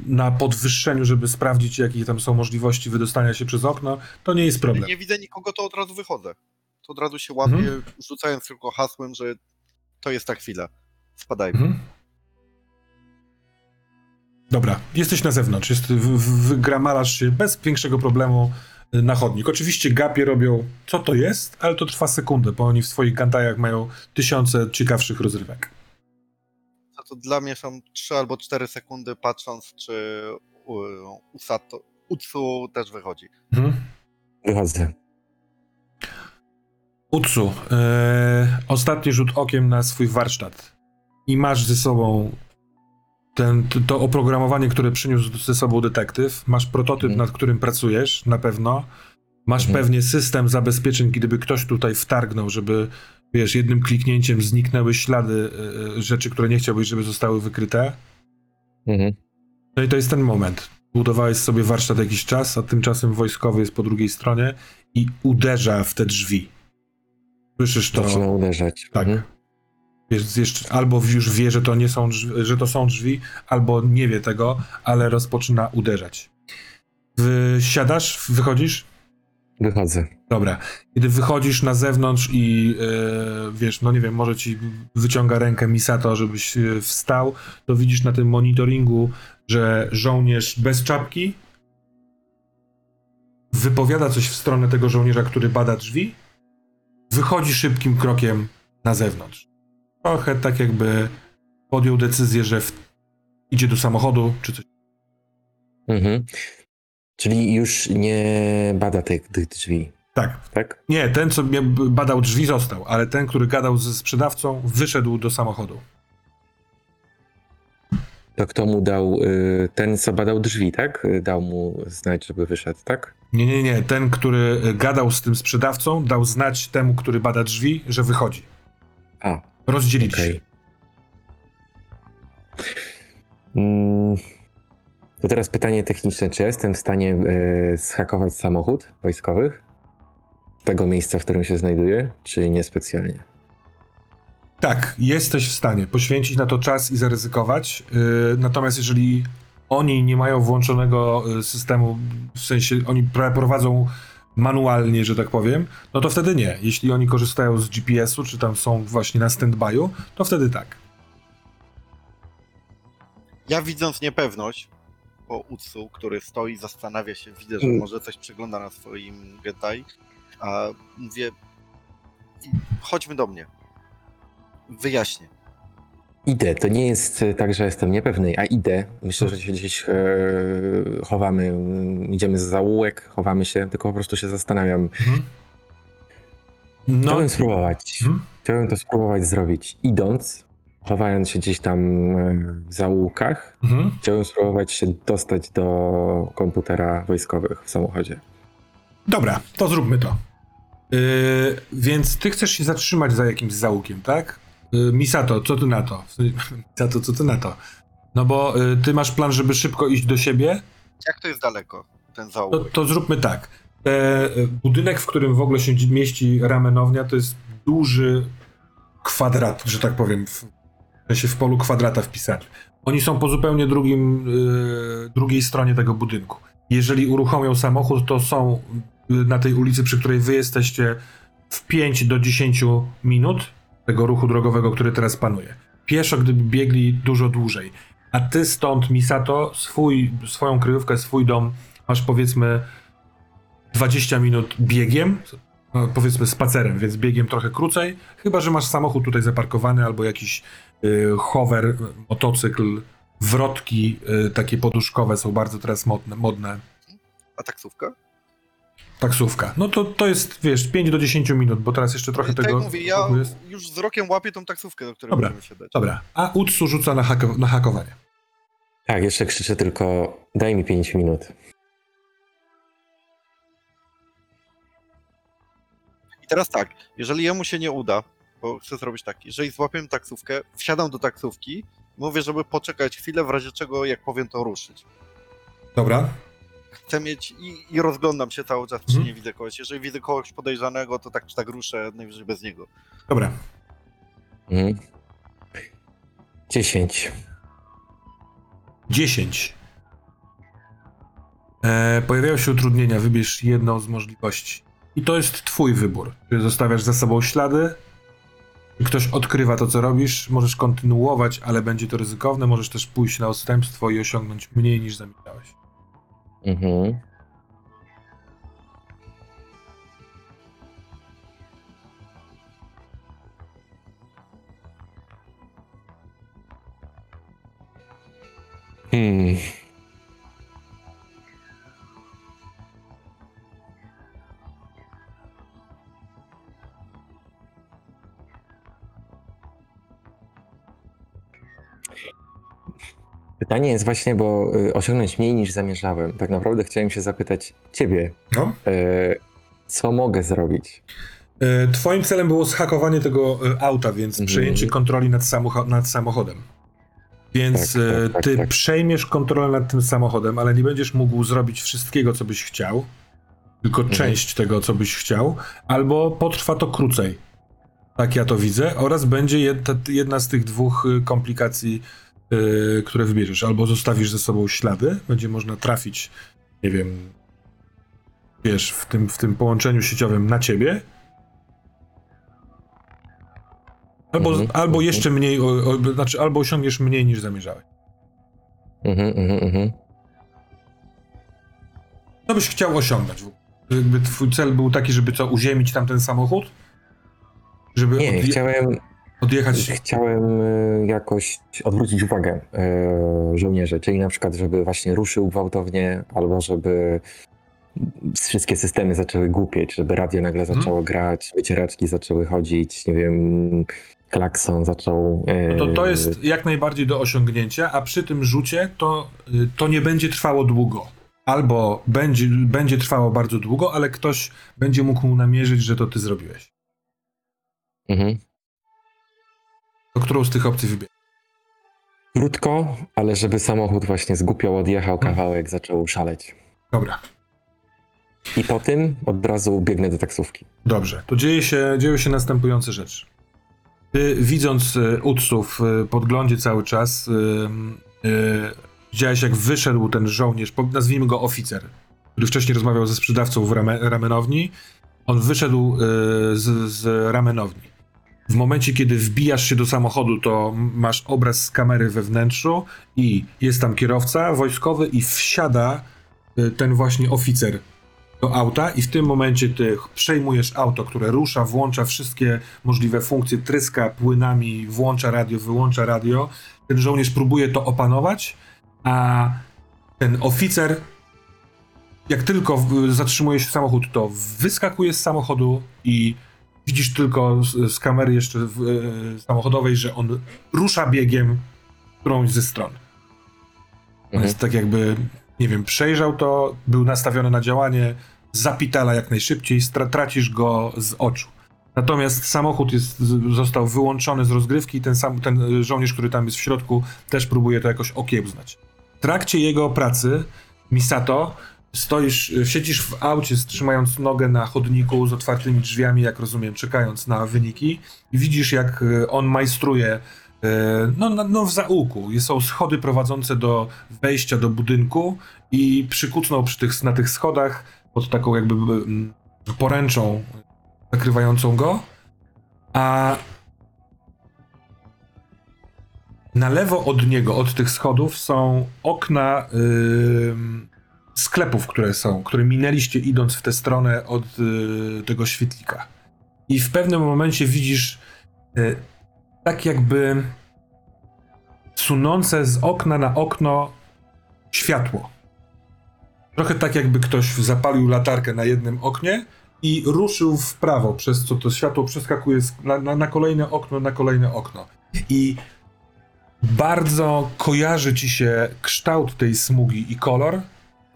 na podwyższeniu, żeby sprawdzić, jakie tam są możliwości wydostania się przez okno, to nie jest problem. Nie widzę nikogo, to od razu wychodzę. To od razu się łapię, Mhm. rzucając tylko hasłem, że to jest ta chwila. Spadajmy. Mhm. Dobra, jesteś na zewnątrz, jest, wygramalasz się bez większego problemu y, na chodnik. Oczywiście gapie robią, co to jest, ale to trwa sekundę, bo oni w swoich gantajach mają tysiące ciekawszych rozrywek. To dla mnie są 3 albo 4 sekundy, patrząc, czy u- Usato, Utsu też wychodzi. Mhm. Wychodzę. Utsu, e, ostatni rzut okiem na swój warsztat. I masz ze sobą ten, to- to oprogramowanie, które przyniósł ze sobą detektyw. Masz prototyp, Mhm. nad którym pracujesz, na pewno. Masz Mhm. pewnie system zabezpieczeń, gdyby ktoś tutaj wtargnął, żeby, wiesz, jednym kliknięciem zniknęły ślady e, e, rzeczy, które nie chciałbyś, żeby zostały wykryte. Mhm. No i to jest ten moment. Budowałeś sobie warsztat jakiś czas, a tymczasem wojskowy jest po drugiej stronie i uderza w te drzwi. Słyszysz to? Zaczyna uderzać. Tak. Mhm. Wiesz, jeszcze, albo już wie, że to nie są drzwi, że to są drzwi, albo nie wie tego, ale rozpoczyna uderzać. Wysiadasz, wychodzisz? Wychodzę. Dobra. Kiedy wychodzisz na zewnątrz i e, wiesz, no nie wiem, może ci wyciąga rękę Misato, żebyś e, wstał, to widzisz na tym monitoringu, że żołnierz bez czapki wypowiada coś w stronę tego żołnierza, który bada drzwi, wychodzi szybkim krokiem na zewnątrz. Trochę tak jakby podjął decyzję, że w, idzie do samochodu, czy coś. Mhm. Czyli już nie bada tych, tych drzwi, Tak. tak? Nie, ten, co badał drzwi, został, ale ten, który gadał ze sprzedawcą, wyszedł do samochodu. To kto mu dał, y, ten co badał drzwi, tak? Y, Dał mu znać, żeby wyszedł, tak? Nie, nie, nie. Ten, który e, gadał z tym sprzedawcą, dał znać temu, który bada drzwi, że wychodzi. A, Rozdzielili okej. się. Mm, To teraz pytanie techniczne. Czy jestem w stanie y, zhakować samochód wojskowych? Tego miejsca, w którym się znajduję, czy niespecjalnie? Tak, jesteś w stanie poświęcić na to czas i zaryzykować. Yy, natomiast jeżeli oni nie mają włączonego y, systemu, w sensie oni prowadzą manualnie, że tak powiem, no to wtedy nie. Jeśli oni korzystają z GPS-u, czy tam są właśnie na stand-by'u, to wtedy tak. Ja widząc niepewność po Utsu, który stoi, zastanawia się, widzę, że Mm. może coś przegląda na swoim Gentai, a mówię, "I chodźmy do mnie. Wyjaśnię. Idę. To nie jest tak, że jestem niepewny, a idę. Myślę, że się gdzieś e, chowamy. Idziemy za zaułek, chowamy się, tylko po prostu się zastanawiam. Mhm. No, Chciałbym spróbować. Mhm. Chciałbym to spróbować zrobić. Idąc, chowając się gdzieś tam e, w zaułkach, mhm. chciałbym spróbować się dostać do komputera wojskowych w samochodzie. Dobra, to zróbmy to. Yy, więc ty chcesz się zatrzymać za jakimś załukiem, tak? Yy, Misato, co ty na to? Misato, co ty na to? No bo yy, ty masz plan, żeby szybko iść do siebie, Jak to jest daleko, ten to, zaułek? to zróbmy tak. E, budynek, w którym w ogóle się mieści ramenownia, to jest duży kwadrat, że tak powiem, w, w sensie w polu kwadrata wpisany. Oni są po zupełnie drugim, yy, drugiej stronie tego budynku. Jeżeli uruchomią samochód, to są y, na tej ulicy, przy której wy jesteście w 5 do 10 minut tego ruchu drogowego, który teraz panuje. Pieszo, gdyby biegli dużo dłużej. A ty stąd, Misato, swój, swoją kryjówkę, swój dom masz powiedzmy 20 minut biegiem, no, powiedzmy spacerem, więc biegiem trochę krócej, chyba że masz samochód tutaj zaparkowany albo jakiś hover, y, motocykl, wrotki y, takie poduszkowe są bardzo teraz modne, modne. A taksówka? Taksówka. No to, to jest, wiesz, 5 do 10 minut, bo teraz jeszcze trochę tak tego jak mówię, ja jest. już wzrokiem łapię tą taksówkę, do której Dobra, możemy się dać. Dobra, a Utsu rzuca na, hako, na hakowanie. Tak, jeszcze krzyczę tylko daj mi 5 minut. I teraz tak, jeżeli jemu się nie uda, bo chcę zrobić tak, jeżeli złapię taksówkę, wsiadam do taksówki, mówię, żeby poczekać chwilę, w razie czego, jak powiem, to ruszyć. Dobra, Chcę mieć i, i rozglądam się cały czas, czy Mhm. nie widzę kogoś. Jeżeli widzę kogoś podejrzanego, to tak czy tak ruszę, najwyżej bez niego. dobra. Mhm. 10. 10. E, pojawiają się utrudnienia, wybierz jedną z możliwości. I to jest twój wybór. Czy zostawiasz za sobą ślady, ktoś odkrywa to, co robisz, możesz kontynuować, ale będzie to ryzykowne, możesz też pójść na odstępstwo i osiągnąć mniej niż zamierzałeś. Mhm. Hmm. Pytanie jest właśnie, bo y, osiągnąć mniej niż zamierzałem. Tak naprawdę chciałem się zapytać ciebie, No. y, co mogę zrobić? E, twoim celem było zhakowanie tego auta, więc Mhm. przejęcie kontroli nad, samocho- nad samochodem. Więc Tak, tak, tak, ty tak. przejmiesz kontrolę nad tym samochodem, ale nie będziesz mógł zrobić wszystkiego, co byś chciał, tylko Mhm. część tego, co byś chciał, albo potrwa to krócej. Tak ja to widzę. Oraz będzie jedna, z tych dwóch y, komplikacji, y, które wybierzesz. Albo zostawisz ze sobą ślady, będzie można trafić, nie wiem, wiesz, w tym, w tym połączeniu sieciowym na ciebie, Albo, Mhm, albo mhm. jeszcze mniej, o, o, znaczy albo osiągniesz mniej niż zamierzałeś. Mhm, mhm, mhm. Co byś chciał osiągnąć? w ogóle? Jakby twój cel był taki, żeby co, uziemić tam ten samochód? Żeby Nie, chciałem, odjechać... chciałem y, jakoś odwrócić uwagę y, żołnierzy, czyli na przykład, żeby właśnie ruszył gwałtownie, albo żeby wszystkie systemy zaczęły głupieć, żeby radio nagle Mhm. zaczęło grać, wycieraczki zaczęły chodzić, nie wiem, klakson zaczął... y, No to, to jest jak najbardziej do osiągnięcia, a przy tym rzucie to, to nie będzie trwało długo. Albo będzie, będzie trwało bardzo długo, ale ktoś będzie mógł namierzyć, że to ty zrobiłeś. Mhm. To którą z tych opcji wybierzesz? Krótko, ale żeby samochód właśnie zgłupiał, odjechał Mhm. kawałek, zaczął szaleć. Dobra. I po tym od razu biegnę do taksówki. Dobrze, to dzieje się, dzieją się następujące rzeczy. Ty, widząc y, Utsu w y, podglądzie cały czas, y, y, widziałeś jak wyszedł ten żołnierz, po- nazwijmy go oficer, który wcześniej rozmawiał ze sprzedawcą w rame, ramenowni. On wyszedł y, z, z ramenowni. W momencie, kiedy wbijasz się do samochodu, to masz obraz z kamery we wnętrzu i jest tam kierowca wojskowy i wsiada y, ten właśnie oficer do auta i w tym momencie ty przejmujesz auto, które rusza, włącza wszystkie możliwe funkcje, tryska płynami, włącza radio, wyłącza radio. Ten żołnierz próbuje to opanować, a ten oficer, jak tylko zatrzymuje się samochód, to wyskakuje z samochodu i widzisz tylko z, z kamery jeszcze w, e, samochodowej, że on rusza biegiem którąś ze stron. On Mhm. jest tak jakby, nie wiem, przejrzał to, był nastawiony na działanie, zapitala jak najszybciej, tracisz go z oczu. Natomiast samochód jest, został wyłączony z rozgrywki i ten, sam, ten żołnierz, który tam jest w środku, też próbuje to jakoś okiełznać. W trakcie jego pracy, Misato, stoisz, y, siedzisz w aucie, trzymając nogę na chodniku z otwartymi drzwiami, jak rozumiem, czekając na wyniki i widzisz, jak y, on majstruje e, no, no, w zaułku. Są schody prowadzące do wejścia do budynku i przykucnął przy tych, na tych schodach pod taką jakby mm, poręczą zakrywającą go, a na lewo od niego, od tych schodów są okna ym, sklepów, które są, które minęliście idąc w tę stronę od y, tego świetlika. I w pewnym momencie widzisz y, tak jakby sunące z okna na okno światło. Trochę tak jakby ktoś zapalił latarkę na jednym oknie i ruszył w prawo, przez co to światło przeskakuje na, na, na kolejne okno, na kolejne okno. I bardzo kojarzy ci się kształt tej smugi i kolor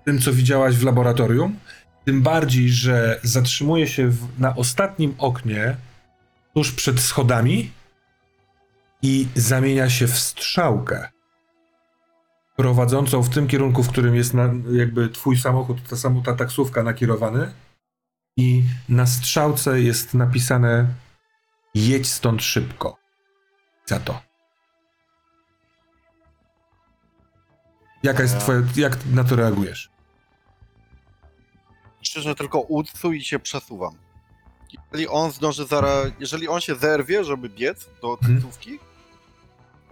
tym, co widziałaś w laboratorium. Tym bardziej, że zatrzymuje się w, na ostatnim oknie, tuż przed schodami i zamienia się w strzałkę prowadzącą w tym kierunku, w którym jest na, jakby twój samochód, ta samo ta taksówka nakierowany i na strzałce jest napisane jedź stąd szybko. Za to. Jaka jest Ja- twoja, jak na to reagujesz? Szczerze tylko udcu i się przesuwam. Jeżeli on zdąży zaraz, jeżeli on się zerwie, żeby biec do Mhm. taksówki,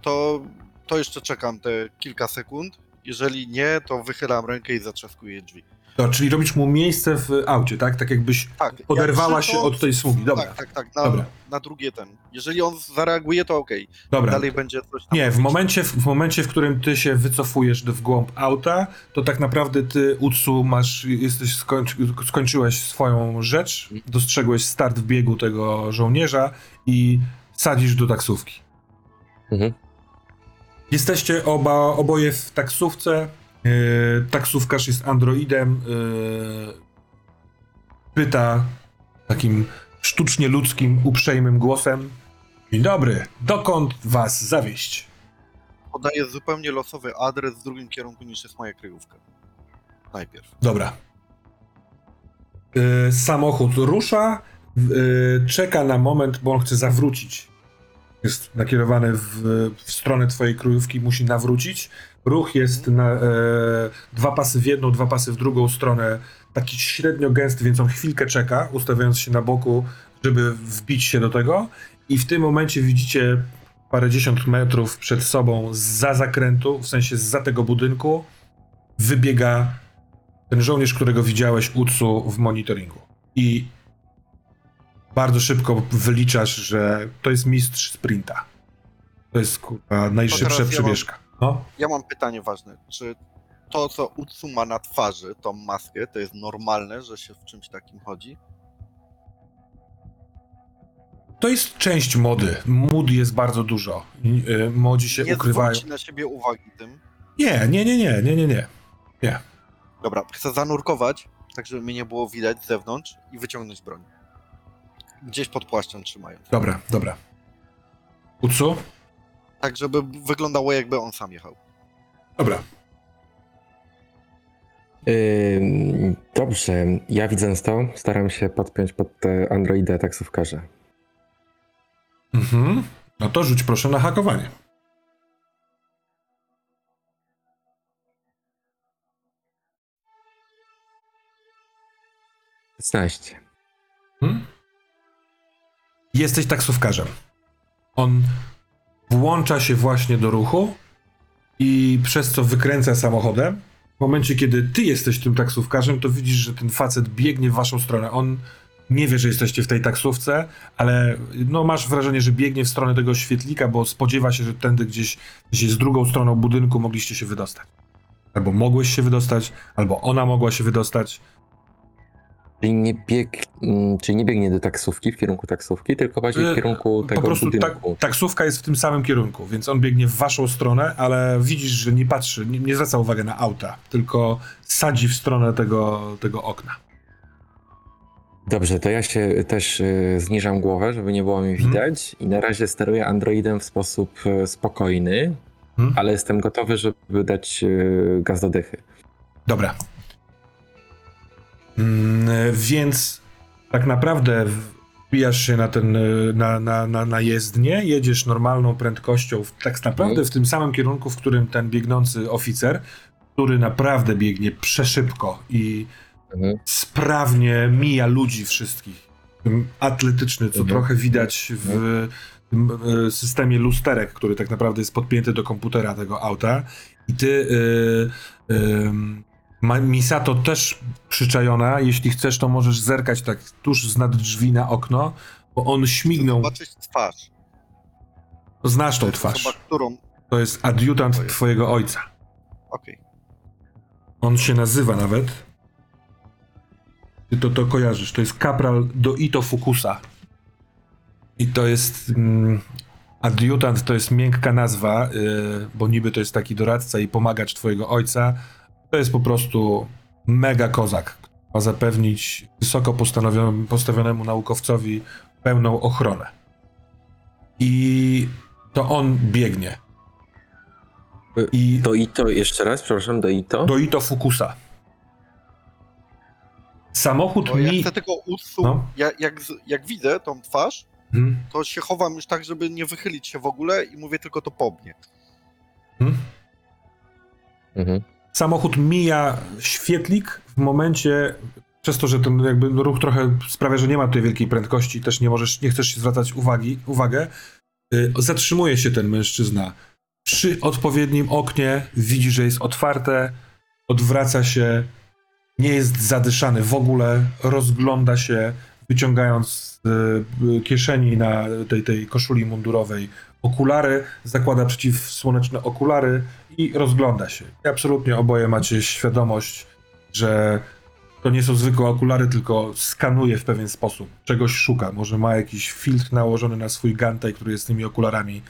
to, to jeszcze czekam te kilka sekund. Jeżeli nie, to wychylam rękę i zatrzaskuję drzwi. To, czyli robisz mu miejsce w aucie, tak? Tak jakbyś Tak. Oderwała się od tej sługi, dobra. Tak, tak, tak. Na, Dobra. na drugie ten. Jeżeli on zareaguje, to okej. Dobra. Dalej będzie coś tam. Nie, w momencie, w momencie, w którym ty się wycofujesz w głąb auta, to tak naprawdę ty, Utsu, masz, jesteś, skończy, skończyłeś swoją rzecz, dostrzegłeś start w biegu tego żołnierza i sadzisz do taksówki. Mhm. Jesteście oba, oboje w taksówce. Yy, taksówkarz jest androidem. Yy, pyta takim sztucznie ludzkim, uprzejmym głosem. Dzień dobry, dokąd was zawieść? Podaję zupełnie losowy adres w drugim kierunku niż jest moja kryjówka. Najpierw. Dobra. Yy, samochód rusza, yy, czeka na moment, bo on chce zawrócić. Jest nakierowany w, w stronę twojej kryjówki, musi nawrócić. Ruch jest na e, dwa pasy w jedną, dwa pasy w drugą stronę, taki średnio gęsty, więc on chwilkę czeka, ustawiając się na boku, żeby wbić się do tego. I w tym momencie widzicie parędziesiąt metrów przed sobą za zakrętu, w sensie za tego budynku, wybiega ten żołnierz, którego widziałeś Utsu w monitoringu. I bardzo szybko wyliczasz, że to jest mistrz sprinta. To jest kurwa, najszybsza przebieżka. No. Ja mam pytanie ważne. Czy to, co Utsu ma na twarzy, tą maskę, to jest normalne, że się w czymś takim chodzi? To jest część mody. Mód jest bardzo dużo. I, y, Młodzi się nie ukrywają. zwróci na siebie uwagi tym. Nie, nie, nie, nie, nie, nie, nie. Dobra, chcę zanurkować, tak żeby mnie nie było widać z zewnątrz i wyciągnąć broń. Gdzieś pod płaszczem trzymając. Dobra, dobra. Utsu? Tak, żeby wyglądało jakby on sam jechał. Dobra. Ym, dobrze, ja widząc to, staram się podpiąć pod te androidę taksówkarza. Mhm. No to rzuć proszę na hakowanie. 16. Hmm? Jesteś taksówkarzem. On włącza się właśnie do ruchu i przez co wykręca samochodem. W momencie, kiedy ty jesteś tym taksówkarzem, to widzisz, że ten facet biegnie w waszą stronę. On nie wie, że jesteście w tej taksówce, ale no masz wrażenie, że biegnie w stronę tego świetlika, bo spodziewa się, że tędy gdzieś, gdzieś z drugą stroną budynku mogliście się wydostać. Albo mogłeś się wydostać, albo ona mogła się wydostać. Czyli nie, bieg, mm, czyli nie biegnie do taksówki, w kierunku taksówki, tylko bardziej w E, kierunku tego po prostu budynku. taksówka jest w tym samym kierunku, więc on biegnie w waszą stronę, ale widzisz, że nie patrzy, nie, nie zwraca uwagi na auta, tylko sadzi w stronę tego, tego okna. Dobrze, to ja się też y, zniżam głowę, żeby nie było mi Mhm. widać i na razie steruję androidem w sposób y, spokojny, Mhm. ale jestem gotowy, żeby dać y, gaz do dychy. Dobra. Mm, więc tak naprawdę wbijasz się na ten, na, na, na, na jezdnię, jedziesz normalną prędkością, w, tak naprawdę Mhm. w tym samym kierunku, w którym ten biegnący oficer, który naprawdę biegnie przeszybko i Mhm. sprawnie mija ludzi wszystkich. Atletyczny, co Mhm. trochę widać w e, systemie lusterek, który tak naprawdę jest podpięty do komputera tego auta. I ty, y, y, Misato też przyczajona. Jeśli chcesz, to możesz zerkać tak tuż z nad drzwi na okno, bo on śmignął. Zobaczyć twarz. Znasz tą twarz. Osoba, którą... To jest adiutant To jest- twojego ojca. Okej. On się nazywa nawet. Ty to, to kojarzysz. To jest kapral Doito Fukusa. I to jest. Mm, adiutant to jest miękka nazwa, yy, bo niby to jest taki doradca i pomagacz twojego ojca. To jest po prostu mega kozak. który Ma zapewnić wysoko postawionemu naukowcowi pełną ochronę. I to on biegnie. I Do Ito, jeszcze raz, przepraszam, do Ito? do Ito Fukusa. Samochód ja mi... chcę tylko usunąć... No. Ja, jak, jak widzę tą twarz, Hmm? to się chowam już tak, żeby nie wychylić się w ogóle i mówię tylko to po mnie. Hmm? Mhm. Samochód mija świetlik w momencie, przez to, że ten jakby ruch trochę sprawia, że nie ma tutaj wielkiej prędkości, też nie możesz, nie chcesz się zwracać uwagi, uwagę, y, zatrzymuje się ten mężczyzna. Przy odpowiednim oknie widzi, że jest otwarte, odwraca się, nie jest zadyszany w ogóle, rozgląda się, wyciągając z y, kieszeni na tej, tej koszuli mundurowej okulary, zakłada przeciwsłoneczne okulary i rozgląda się. I absolutnie oboje macie świadomość, że to nie są zwykłe okulary, tylko skanuje w pewien sposób. Czegoś szuka. Może ma jakiś filtr nałożony na swój gantej, który jest tymi okularami.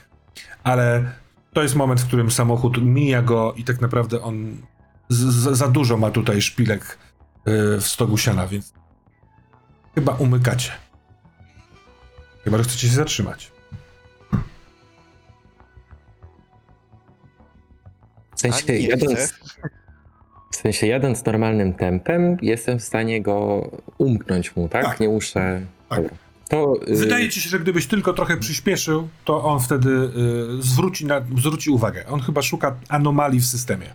Ale to jest moment, w którym samochód mija go i tak naprawdę on za dużo ma tutaj szpilek yy, w stogu siana, więc chyba umykacie. Chyba, że chcecie się zatrzymać. W sensie, nie jadąc, chcę. w sensie jadąc normalnym tempem, jestem w stanie go umknąć mu, tak? Tak. Nie muszę... Tak. Dobra. To, y, Wydaje ci się, że gdybyś tylko trochę przyspieszył, to on wtedy y, zwróci, na, zwróci uwagę. On chyba szuka anomalii w systemie.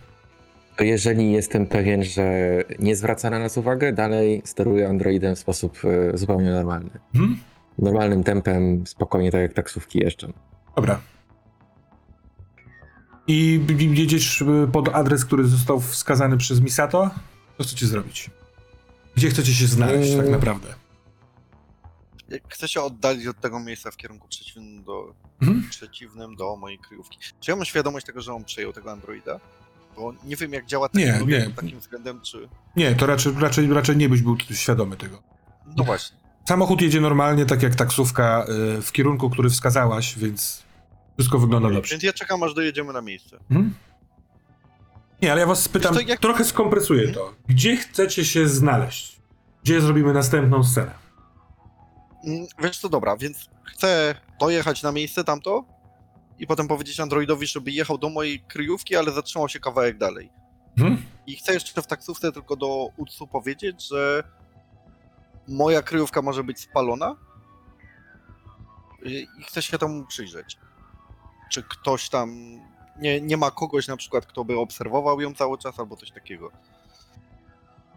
to jeżeli jestem pewien, że nie zwraca na nas uwagę, dalej steruję androidem w sposób y, zupełnie normalny. Hmm? Normalnym tempem, spokojnie, tak jak taksówki jeżdżą. Dobra. I jedziesz y, pod adres, który został wskazany przez Misato? Co chcecie zrobić? Gdzie chcecie się znaleźć tak Mm. naprawdę? Jak Chcę się oddalić od tego miejsca w kierunku przeciwnym do, Mhm. przeciwnym do mojej kryjówki. Czy ja mam świadomość tego, że on przejął tego androida? Bo nie wiem, jak działa Nie, technologia nie. pod takim względem, czy... Nie, to raczej, raczej, raczej nie byś był świadomy tego. No właśnie. Samochód jedzie normalnie, tak jak taksówka, y, w kierunku, który wskazałaś, więc wszystko wygląda dobrze. Więc ja czekam, aż dojedziemy na miejsce. Mhm. Nie, ale ja was spytam, Wiesz co, jak- trochę skompresuję to. Gdzie chcecie się znaleźć? Gdzie zrobimy następną scenę? Mm, Wiesz co, dobra, więc chcę dojechać na miejsce tamto i potem powiedzieć androidowi, żeby jechał do mojej kryjówki, ale zatrzymał się kawałek dalej. Mhm. I chcę jeszcze w taksówce tylko do Utsu powiedzieć, że moja kryjówka może być spalona i i chcę się temu przyjrzeć. Czy ktoś tam, nie, nie ma kogoś na przykład, kto by obserwował ją cały czas albo coś takiego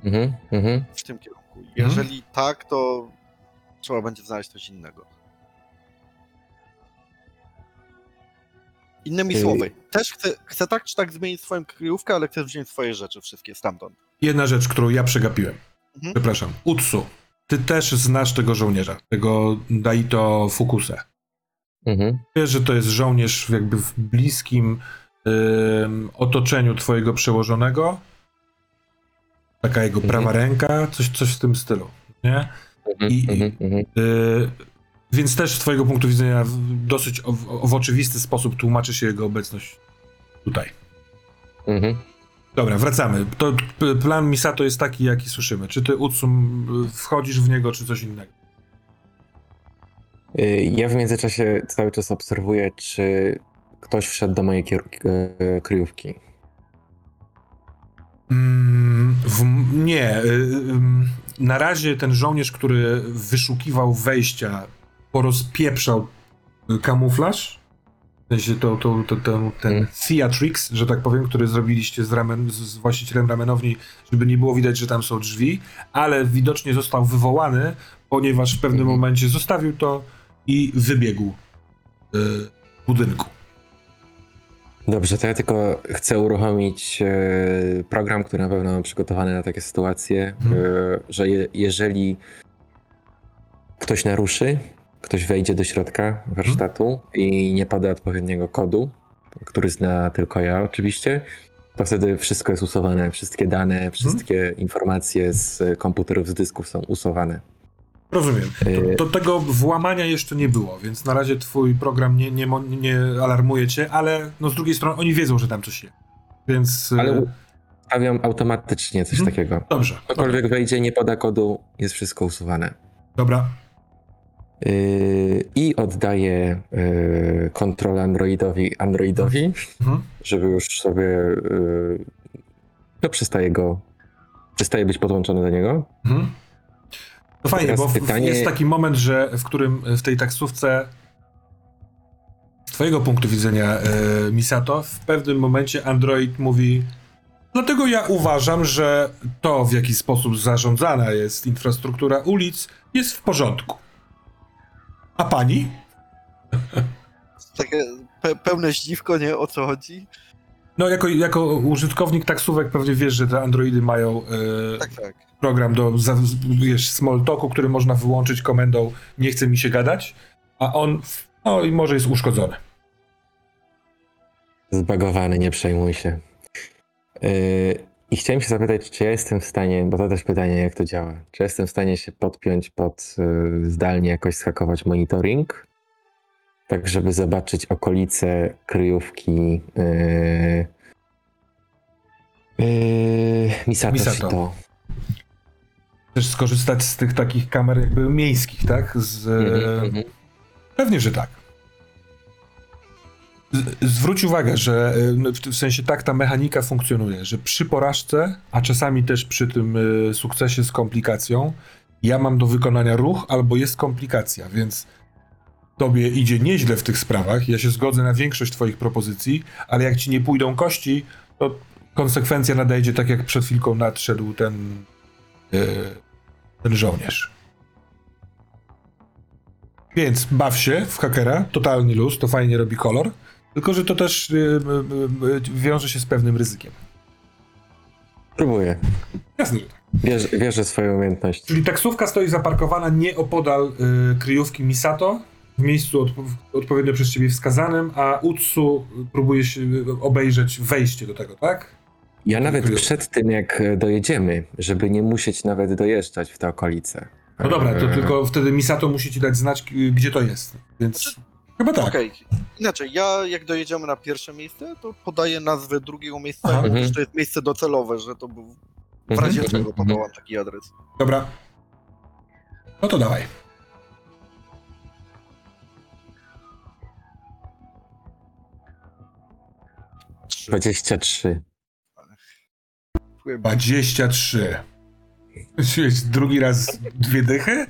Mhm, mhm. w tym kierunku. Jeżeli tak, to trzeba będzie znaleźć coś innego. Innymi słowy, też chcę, chcę tak czy tak zmienić swoją kryjówkę, ale chcę wziąć swoje rzeczy wszystkie stamtąd. Jedna rzecz, którą ja przegapiłem. Mhm. Przepraszam. Utsu, ty też znasz tego żołnierza, tego Daito Fukusę. Mhm. Wiesz, że to jest żołnierz jakby w bliskim ym, otoczeniu twojego przełożonego. Taka jego Mhm. prawa ręka, coś, coś w tym stylu, nie? Mhm, I- mhm, mhm. Y, więc też z twojego punktu widzenia w dosyć o, w oczywisty sposób tłumaczy się jego obecność tutaj. Mhm. Dobra, wracamy. To plan Misato jest taki, jaki słyszymy. Czy ty Utsum wchodzisz w niego, czy coś innego? Y, Ja w międzyczasie cały czas obserwuję, czy ktoś wszedł do mojej e, kryjówki. Mm, w, nie. y, na razie ten żołnierz, który wyszukiwał wejścia, porozpieprzał y, kamuflaż. W sensie to, to, to, to, ten Mm. theatrix, że tak powiem, który zrobiliście z, ramen, z, z właścicielem ramenowni, żeby nie było widać, że tam są drzwi, ale widocznie został wywołany, ponieważ w pewnym Mhm. momencie zostawił to i wybiegł y, z budynku. Dobrze, to ja tylko chcę uruchomić e, program, który na pewno mam przygotowany na takie sytuacje, e, że je, jeżeli ktoś naruszy, ktoś wejdzie do środka warsztatu i nie poda odpowiedniego kodu, który zna tylko ja oczywiście, to wtedy wszystko jest usuwane, wszystkie dane, wszystkie informacje z komputerów, z dysków są usuwane. Rozumiem. E, To, to tego włamania jeszcze nie było, więc na razie twój program nie, nie, nie alarmuje cię, ale no z drugiej strony oni wiedzą, że tam coś jest. Więc. e, Ale ustawiam automatycznie coś Mhm. takiego. Dobrze. Ktokolwiek wejdzie, nie poda kodu, jest wszystko usuwane. Dobra. Yy, I oddaję yy, kontrolę Androidowi, Androidowi, Mhm. żeby już sobie. Yy, to przestaje go. Przestaje być podłączony do niego. Mhm. No fajnie, bo w, pytanie- jest taki moment, że w którym w tej taksówce z twojego punktu widzenia, e, Misato, w pewnym momencie Android mówi dlatego ja uważam, że to, w jaki sposób zarządzana jest infrastruktura ulic, jest w porządku. A pani? Takie pe pełne zdziwko, nie? O co chodzi? No, jako, jako użytkownik taksówek pewnie wiesz, że te Androidy mają e, Tak, tak. program do za, wiesz, small talku, który można wyłączyć komendą nie chce mi się gadać, a on, no i może jest uszkodzony. Zbagowany, nie przejmuj się. Yy, I chciałem się zapytać, czy ja jestem w stanie, bo to też pytanie, jak to działa, czy ja jestem w stanie się podpiąć pod yy, zdalnie jakoś schakować monitoring, tak żeby zobaczyć okolice kryjówki yy, yy, Misato, Misato. Shito. Chcesz skorzystać z tych takich kamer jakby miejskich, tak? Z, e, mhm. Pewnie, że tak. Z, zwróć uwagę, że e, w, w sensie tak ta mechanika funkcjonuje, że przy porażce, a czasami też przy tym e, sukcesie z komplikacją, ja mam do wykonania ruch albo jest komplikacja, więc tobie idzie nieźle w tych sprawach. Ja się zgodzę na większość twoich propozycji, ale jak ci nie pójdą kości, to konsekwencja nadejdzie tak, jak przed chwilką nadszedł ten, e, ten żołnierz. Więc baw się w hakera, totalny luz, to fajnie robi kolor, tylko że to też y, y, y, wiąże się z pewnym ryzykiem. Próbuję. Jasne, że tak. Wierzę, wierzę w swoje umiejętności. Czyli taksówka stoi zaparkowana nieopodal y, kryjówki Misato, w miejscu odpo- odpowiednio przez ciebie wskazanym, a Utsu próbuje się y, obejrzeć wejście do tego, tak? Ja nawet Dziękuję. przed tym, jak e, dojedziemy, żeby nie musieć nawet dojeżdżać w te okolice. No dobra, to E, tylko wtedy Misato musi ci dać znać, gdzie to jest. Więc chyba tak. Okej. Inaczej, ja jak dojedziemy na pierwsze miejsce, to podaję nazwę drugiego miejsca, Aha. mówię, Mhm. że to jest miejsce docelowe, że to był... W mhm, razie czego mhm. podałam taki adres. Dobra. No to dawaj. Trzy. 23. Dziękuję bardzo. 23. Myślisz, drugi raz dwie dychy?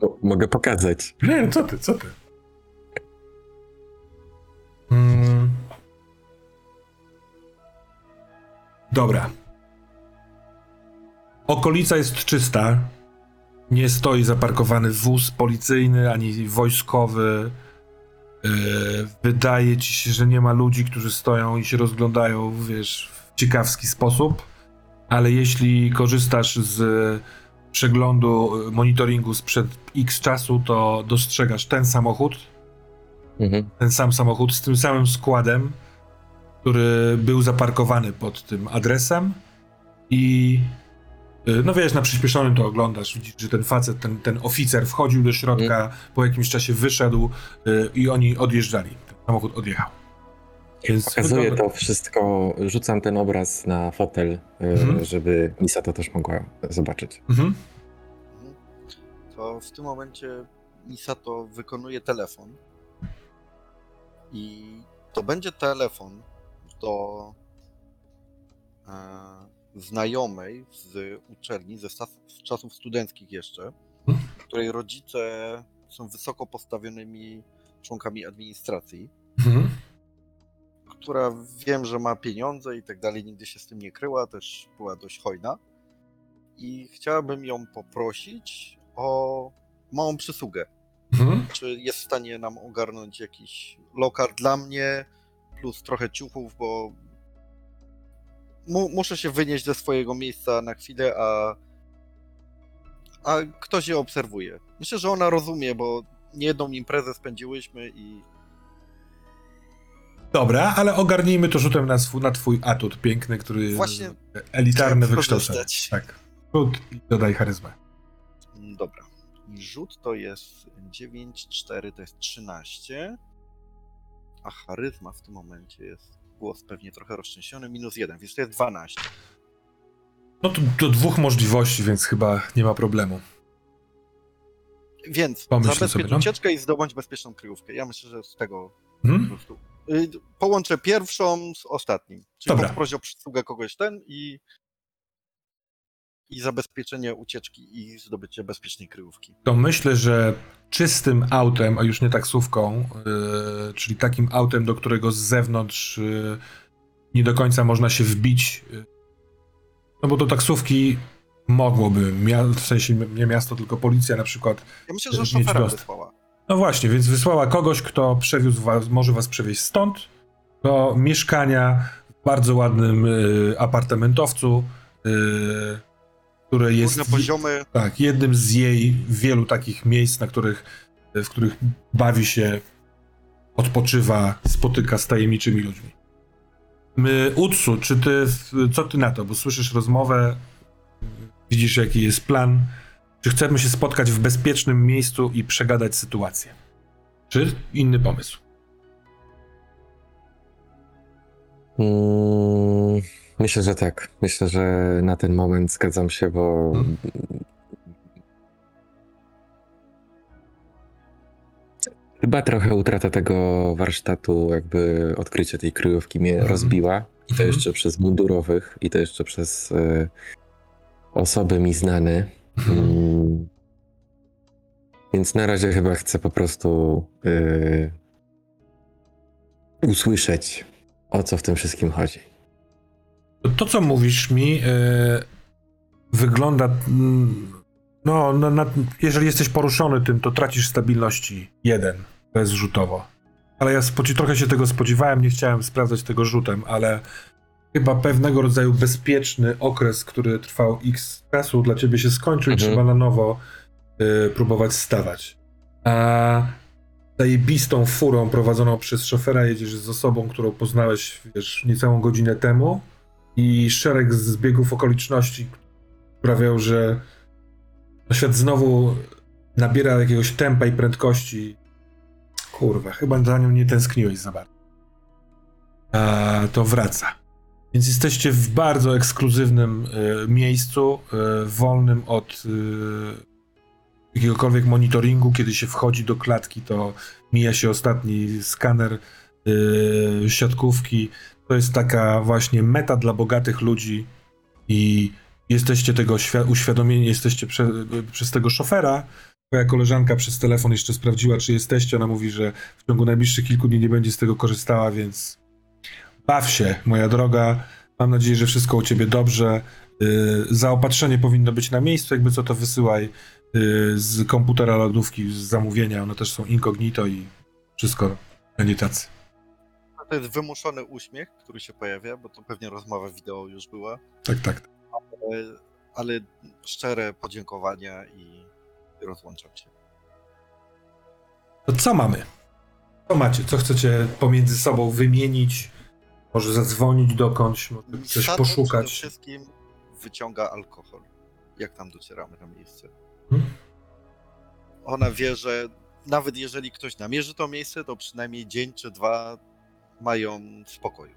O, mogę pokazać. Nie, no co ty, co ty? Mm. Dobra. Okolica jest czysta. Nie stoi zaparkowany wóz policyjny ani wojskowy. Yy, wydaje ci się, że nie ma ludzi, którzy stoją i się rozglądają, wiesz, w ciekawski sposób. Ale jeśli korzystasz z przeglądu y, monitoringu sprzed x czasu, to dostrzegasz ten samochód, Mhm. ten sam samochód z tym samym składem, który był zaparkowany pod tym adresem i no wiesz, na przyspieszonym to oglądasz, widzisz, że ten facet, ten, ten oficer wchodził do środka, po jakimś czasie wyszedł y, i oni odjeżdżali. Ten samochód odjechał. Więc Pokazuję wygląda- to wszystko, rzucam ten obraz na fotel, e, Mhm. żeby Misa to też mogła zobaczyć. Mhm. Mhm. To w tym momencie Misato wykonuje telefon. I to będzie telefon do znajomej z uczelni, ze z czasów studenckich jeszcze, której rodzice są wysoko postawionymi członkami administracji, Mhm. która wiem, że ma pieniądze i tak dalej, nigdy się z tym nie kryła, też była dość hojna. I chciałabym ją poprosić o małą przysługę. Mhm. Czy jest w stanie nam ogarnąć jakiś lokal dla mnie, plus trochę ciuchów, bo mu, muszę się wynieść ze swojego miejsca na chwilę, a, a ktoś je obserwuje. Myślę, że ona rozumie, bo niejedną imprezę spędziłyśmy i Dobra, ale ogarnijmy to rzutem na, swój, na twój atut piękny, który Właśnie elitarne wykształcenie. Tak. Rzut i dodaj charyzmę. Dobra. I rzut to jest 9, 4 to jest 13. A charyzma w tym momencie jest. Głos pewnie trochę roztrzęsiony, minus 1, więc to jest 12. No to do dwóch możliwości, więc chyba nie ma problemu. Więc Pomyśl zabezpiecz sobie, no. ucieczkę i zdobądź bezpieczną kryjówkę. Ja myślę, że z tego po Mhm. prostu. Y, Połączę pierwszą z ostatnim. Czyli Dobra. poproś o przysługę kogoś ten i. I zabezpieczenie ucieczki i zdobycie bezpiecznej kryjówki. To myślę, że czystym autem, a już nie taksówką, yy, czyli takim autem, do którego z zewnątrz yy, nie do końca można się wbić. Yy, no bo do taksówki mogłoby, w sensie nie miasto, tylko policja na przykład. Ja myślę, że szofera wysłała. No właśnie, więc wysłała kogoś, kto przewiózł was, może was przewieźć stąd do mieszkania w bardzo ładnym apartamentowcu, które jest poziomy. tak, jednym z jej wielu takich miejsc, na których, w których bawi się, odpoczywa, spotyka z tajemniczymi ludźmi. My, Utsu, czy ty, co ty na to? Bo słyszysz rozmowę, widzisz jaki jest plan. Czy chcemy się spotkać w bezpiecznym miejscu i przegadać sytuację? Czy inny pomysł? Mm, myślę, że tak. Myślę, że na ten moment zgadzam się, bo Mhm. chyba trochę utrata tego warsztatu, jakby odkrycie tej kryjówki mnie Mhm. rozbiła. I to Mhm. jeszcze przez mundurowych, i to jeszcze przez e, osoby mi znane. Mm. Więc na razie chyba chcę po prostu e, usłyszeć, o co w tym wszystkim chodzi. To, co mówisz mi, e, wygląda. mm, No, no na, jeżeli jesteś poruszony tym, to tracisz stabilności jeden, bezrzutowo. Ale ja trochę się tego spodziewałem, nie chciałem sprawdzać tego rzutem, ale chyba pewnego rodzaju bezpieczny okres, który trwał x czasu, dla ciebie się skończył i Mhm. trzeba na nowo e, próbować stawać. A zajebistą furą prowadzoną przez szofera jedziesz z osobą, którą poznałeś, wiesz, niecałą godzinę temu i szereg zbiegów okoliczności sprawiał, że świat znowu nabiera jakiegoś tempa i prędkości. Kurwa, chyba za nią nie tęskniłeś za bardzo. A to wraca. Więc jesteście w bardzo ekskluzywnym e, miejscu, e, wolnym od e, jakiegokolwiek monitoringu. Kiedy się wchodzi do klatki, to mija się ostatni skaner siatkówki. To jest taka właśnie meta dla bogatych ludzi i jesteście tego świ- uświadomieni, jesteście prze, przez tego szofera. Twoja koleżanka przez telefon jeszcze sprawdziła, czy jesteście. Ona mówi, że w ciągu najbliższych kilku dni nie będzie z tego korzystała, więc baw się, moja droga. Mam nadzieję, że wszystko u ciebie dobrze. Yy, zaopatrzenie powinno być na miejscu, jakby co to wysyłaj yy, z komputera lodówki, z zamówienia. One też są incognito i wszystko będzie tacy. To jest wymuszony uśmiech, który się pojawia, bo to pewnie rozmowa wideo już była. Tak, tak. Ale, ale szczere podziękowania i rozłączam się. To co mamy? Co macie? Co chcecie pomiędzy sobą wymienić? Może zadzwonić dokądś, może coś Sato Przede poszukać. wszystkim wyciąga alkohol, jak tam docieramy na miejsce. Hmm? Ona wie, że nawet jeżeli ktoś namierzy to miejsce, to przynajmniej dzień czy dwa mają spokoju.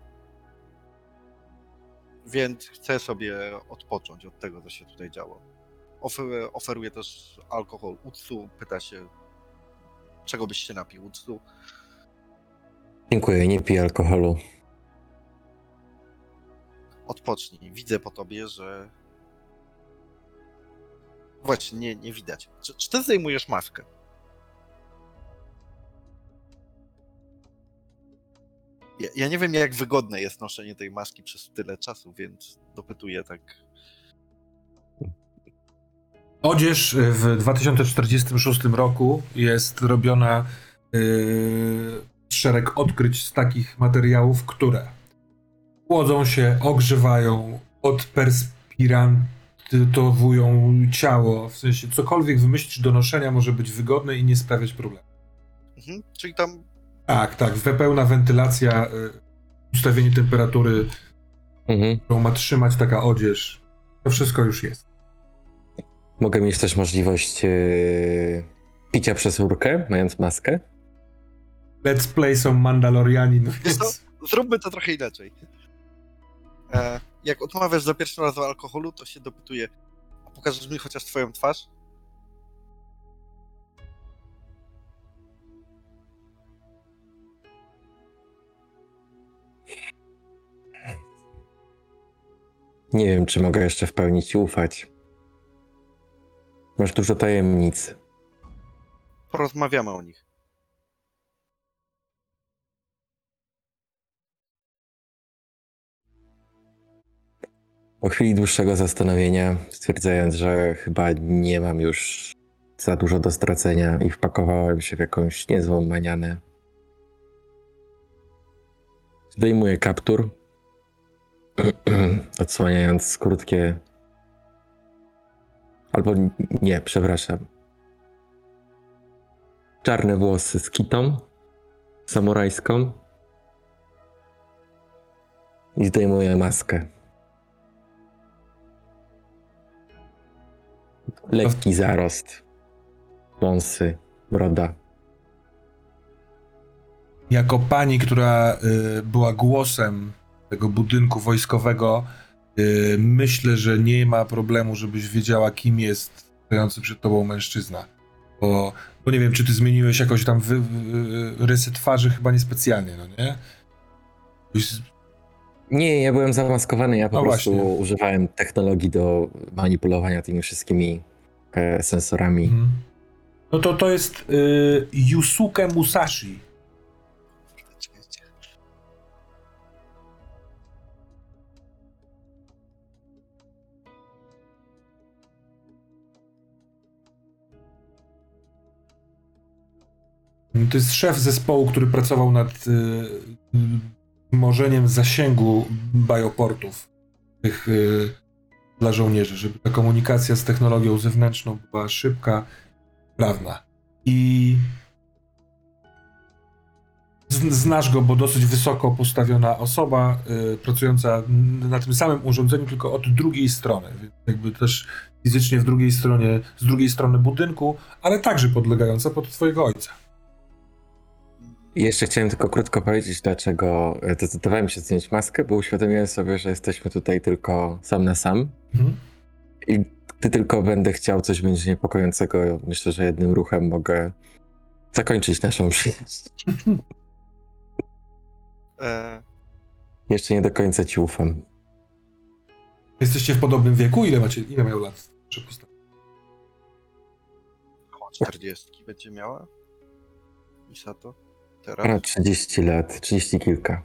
Więc chce sobie odpocząć od tego, co się tutaj działo. Ofer, oferuje też alkohol Utsu, pyta się, czego byś się napił Utsu. Dziękuję, nie piję alkoholu. odpocznij. Widzę po tobie, że. Właśnie, nie, nie widać. Czy, czy ty zdejmujesz maskę? Ja, ja nie wiem, jak wygodne jest noszenie tej maski przez tyle czasu, więc dopytuję tak. Odzież w 2046 roku jest robiona yy, szereg odkryć z takich materiałów, które chłodzą się, ogrzewają, odperspirantowują ciało. W sensie cokolwiek wymyślić do noszenia może być wygodne i nie sprawiać problemu. Mhm. Czyli tam Tak, tak. we- Pełna wentylacja, y, ustawienie temperatury, Mhm. którą ma trzymać taka odzież. To wszystko już jest. Mogę mieć też możliwość yy, picia przez rurkę, mając maskę. Let's play some Mandalorianin. Więc... zróbmy to trochę inaczej. E, jak odmawiasz za pierwszym razem alkoholu, to się dopytuję. A pokażesz mi chociaż twoją twarz? Nie wiem, czy mogę jeszcze w pełni ci ufać. Masz dużo tajemnic. Porozmawiamy o nich. Po chwili dłuższego zastanowienia, stwierdzając, że chyba nie mam już za dużo do stracenia i wpakowałem się w jakąś niezłą manianę. Zdejmuję kaptur, odsłaniając krótkie. Albo nie, przepraszam. Czarne włosy z kitą samurajską i zdejmuję maskę. Lekki zarost. Wąsy, broda. Jako pani, która y, była głosem tego budynku wojskowego, y, myślę, że nie ma problemu, żebyś wiedziała, kim jest stojący przed tobą mężczyzna. Bo, bo nie wiem, czy ty zmieniłeś jakoś tam wy, wy, rysy twarzy, chyba niespecjalnie, no nie? Nie, ja byłem zamaskowany, ja po No prostu właśnie. używałem technologii do manipulowania tymi wszystkimi e, sensorami. Mhm. No to to jest y, Yusuke Musashi. To jest szef zespołu, który pracował nad y, y, zasięgu bioportów tych y, dla żołnierzy, żeby ta komunikacja z technologią zewnętrzną była szybka, sprawna. I znasz go, bo dosyć wysoko postawiona osoba, y, pracująca na tym samym urządzeniu, tylko od drugiej strony. Więc jakby też fizycznie w drugiej stronie, z drugiej strony budynku, ale także podlegająca pod twojego ojca. Jeszcze chciałem tylko krótko powiedzieć, dlaczego e, zdecydowałem się zdjąć maskę, bo uświadomiłem sobie, że jesteśmy tutaj tylko sam na sam. Mhm. I gdy tylko będę chciał coś będzie niepokojącego, myślę, że jednym ruchem mogę zakończyć naszą przyjaźń. E, Jeszcze nie do końca ci ufam. Jesteście w podobnym wieku? Ile macie, ile mają lat? Około 40 będzie miała? Misato? Teraz? 30 lat, 30 kilka.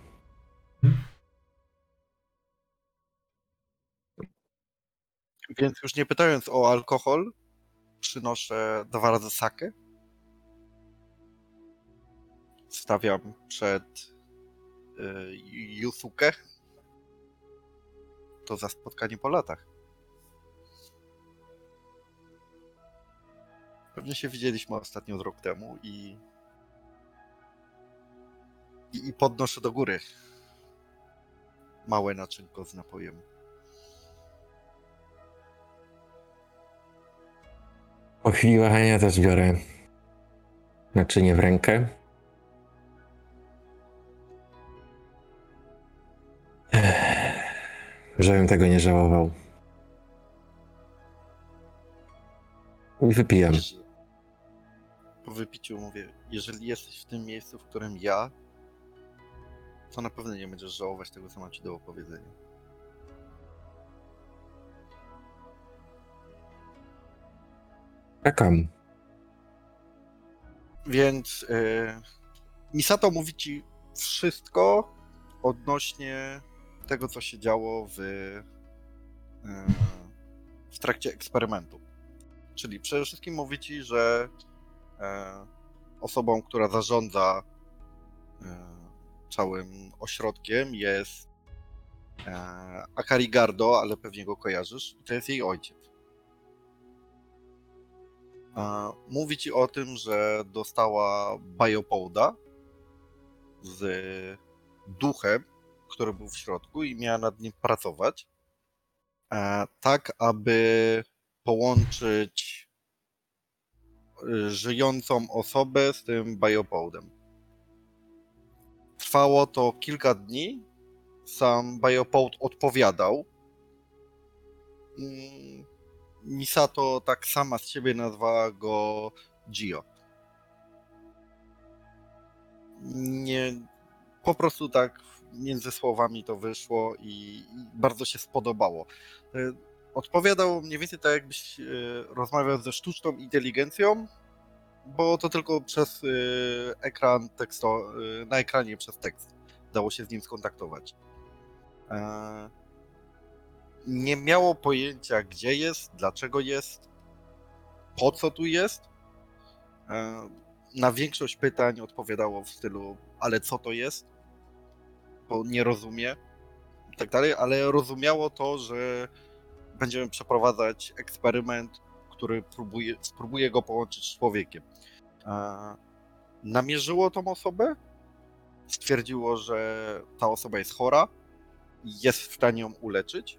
Więc już nie pytając o alkohol, przynoszę dwa razy sakę. Stawiam przed y, Yusuke. To za spotkanie po latach. Pewnie się widzieliśmy ostatnio z rok temu i, i, i podnoszę do góry małe naczynko z napojem. Po chwili wahania też biorę naczynie w rękę. Ech, Żebym tego nie żałował. I wypijam. Po wypiciu mówię, jeżeli jesteś w tym miejscu, w którym ja, to na pewno nie będziesz żałować tego, co mam ci do opowiedzenia. Czekam. Więc e, Misato mówi ci wszystko odnośnie tego, co się działo w, e, w trakcie eksperymentu. Czyli przede wszystkim mówi ci, że e, osobą, która zarządza całym ośrodkiem jest e, Akari Gardo, ale pewnie go kojarzysz. To jest jej ojciec. E, Mówi ci o tym, że dostała biopouda z duchem, który był w środku i miała nad nim pracować, e, tak aby połączyć y, żyjącą osobę z tym biopoudem. Trwało to kilka dni. Sam biopoud odpowiadał. Mm, Misato tak sama z siebie nazwała go Gio. Nie, po prostu tak między słowami to wyszło i, i bardzo się spodobało. E, Odpowiadał mniej więcej tak, jakbyś e, rozmawiał ze sztuczną inteligencją, bo to tylko przez e, ekran teksto, e, na ekranie przez tekst dało się z nim skontaktować. E, Nie miało pojęcia, gdzie jest, dlaczego jest, po co tu jest. E, Na większość pytań odpowiadało w stylu, ale co to jest? Bo nie rozumie tak dalej, ale rozumiało to, że będziemy przeprowadzać eksperyment, który próbuje, spróbuje go połączyć z człowiekiem. Namierzyło tą osobę, stwierdziło, że ta osoba jest chora i jest w stanie ją uleczyć,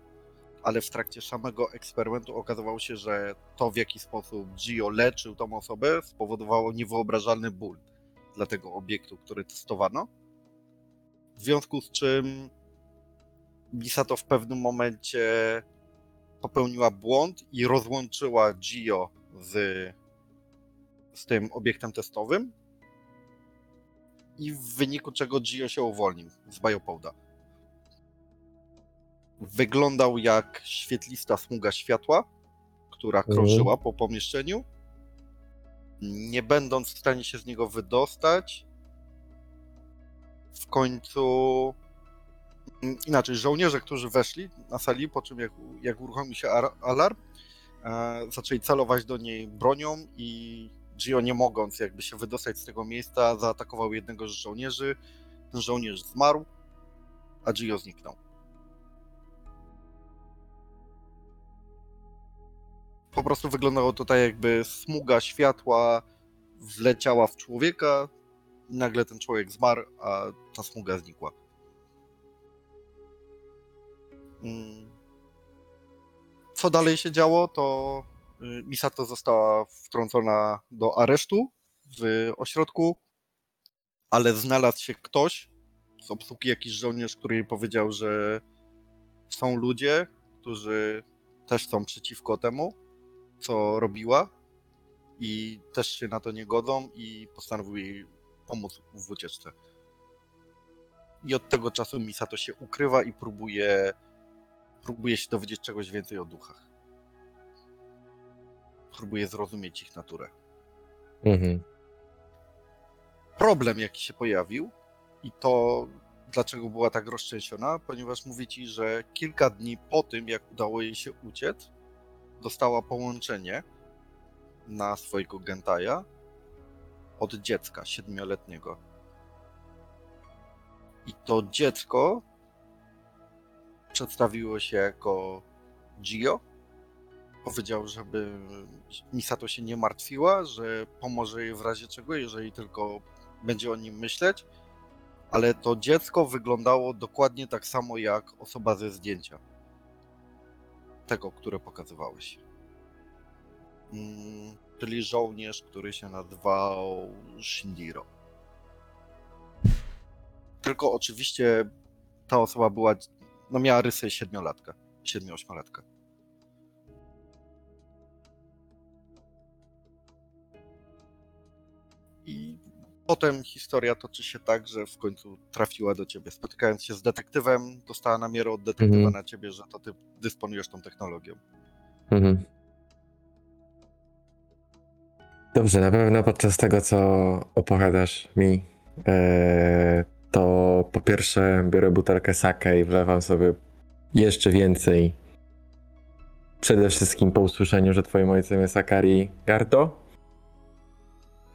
ale w trakcie samego eksperymentu okazało się, że to w jaki sposób Gio leczył tą osobę spowodowało niewyobrażalny ból dla tego obiektu, który testowano. W związku z czym Misato w pewnym momencie popełniła błąd i rozłączyła Gio z, z tym obiektem testowym. I w wyniku czego Gio się uwolnił z Biopouda. Wyglądał jak świetlista smuga światła, która Mhm. krążyła po pomieszczeniu. Nie będąc w stanie się z niego wydostać, w końcu inaczej, żołnierze, którzy weszli na sali, po czym jak, jak uruchomił się ar- alarm, e, zaczęli celować do niej bronią i Gio nie mogąc jakby się wydostać z tego miejsca, zaatakował jednego z żołnierzy. Ten żołnierz zmarł, a Gio zniknął. Po prostu wyglądało to tak, jakby smuga światła wleciała w człowieka, i nagle ten człowiek zmarł, a ta smuga znikła. Co dalej się działo, to y, Misato została wtrącona do aresztu w ośrodku, ale znalazł się ktoś z obsługi, jakiś żołnierz, który jej powiedział, że są ludzie, którzy też są przeciwko temu, co robiła i też się na to nie godzą i postanowił jej pomóc w ucieczce. I od tego czasu Misato się ukrywa i próbuje próbuje się dowiedzieć czegoś więcej o duchach. Próbuje zrozumieć ich naturę. Mhm. Problem, jaki się pojawił, i to dlaczego była tak roztrzęsiona, ponieważ mówi ci, że kilka dni po tym, jak udało jej się uciec, dostała połączenie na swojego gentaja od dziecka siedmioletniego. I to dziecko przedstawiło się jako Gio. Powiedział, żeby Misato się nie martwiła, że pomoże jej w razie czego, jeżeli tylko będzie o nim myśleć. Ale to dziecko wyglądało dokładnie tak samo jak osoba ze zdjęcia. Tego, które pokazywałeś. Mm, czyli żołnierz, który się nazywał Shindiro. Tylko oczywiście ta osoba była no miała rysy siedmiolatka, siedmiu-ośmiolatka. I potem historia toczy się tak, że w końcu trafiła do ciebie. Spotykając się z detektywem, dostała namierę od detektywa Mhm. na ciebie, że to ty dysponujesz tą technologią. Mhm. Dobrze, na pewno podczas tego, co opowiadasz mi, e, to po pierwsze biorę butelkę sake i wlewam sobie jeszcze więcej. Przede wszystkim po usłyszeniu, że twoim ojcem jest Akari Gardo.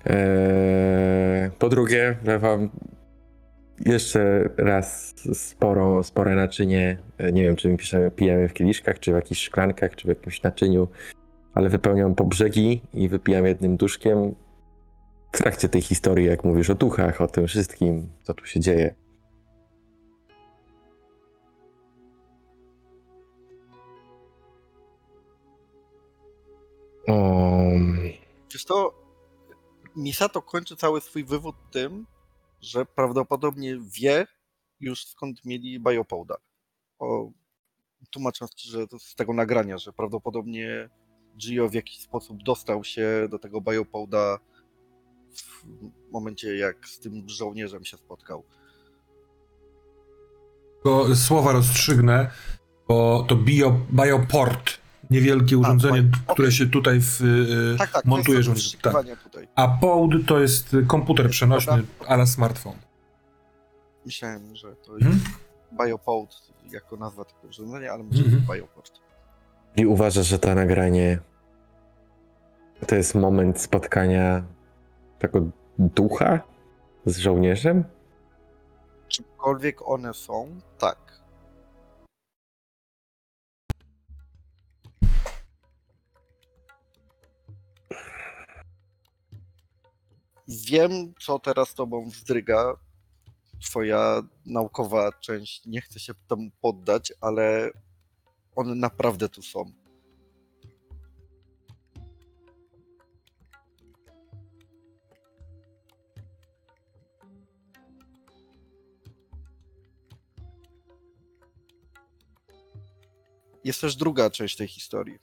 E, po drugie, wlewam jeszcze raz sporo, spore naczynie. E, Nie wiem, czy my piszemy, pijemy w kieliszkach, czy w jakichś szklankach, czy w jakimś naczyniu ale wypełniam po brzegi i wypijam jednym duszkiem. W trakcie tej historii, jak mówisz o duchach, o tym wszystkim, co tu się dzieje. Um, Wiesz to, Misato kończy cały swój wywód tym, że prawdopodobnie wie już skąd mieli Biopolda. O, tłumacząc ci, że to z tego nagrania, że prawdopodobnie Gio w jakiś sposób dostał się do tego Biopolda w momencie, jak z tym żołnierzem się spotkał. Tylko słowa rozstrzygnę, bo to bio, bioport, niewielkie urządzenie, bio- które się tutaj w, y, Tak, tak, montuje to jest. Tak. tutaj. A POD to jest komputer przenośny ala smartfon. Myślałem, że to Mhm. jest Biopod jako nazwa tego urządzenia, ale może Mhm. Bioport. I uważasz, że to nagranie to jest moment spotkania tego ducha z żołnierzem? Czymkolwiek one są, tak. Wiem, co teraz tobą wzdryga. Twoja naukowa część nie chce się temu poddać, ale one naprawdę tu są. Jest też druga część tej historii.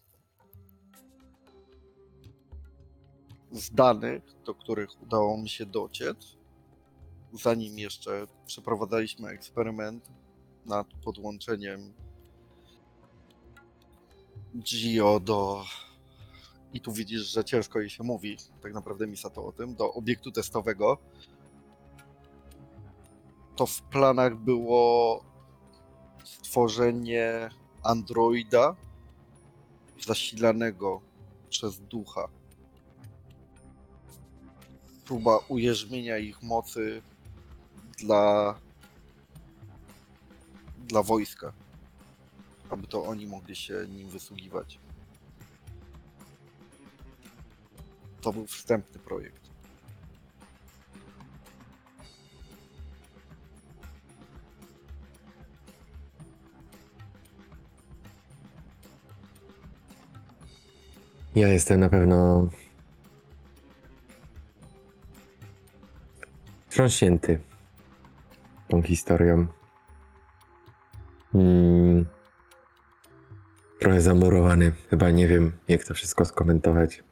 Z danych, do których udało mi się dociec, zanim jeszcze przeprowadzaliśmy eksperyment nad podłączeniem Gio do. I tu widzisz, że ciężko jej się mówi, tak naprawdę Misato o tym, do obiektu testowego. To w planach było stworzenie androida zasilanego przez ducha. Próba ujeżdżenia ich mocy dla, dla wojska, aby to oni mogli się nim wysługiwać. To był wstępny projekt. Ja jestem na pewno wstrząśnięty tą historią. Mm. Trochę zamurowany. Chyba nie wiem, jak to wszystko skomentować.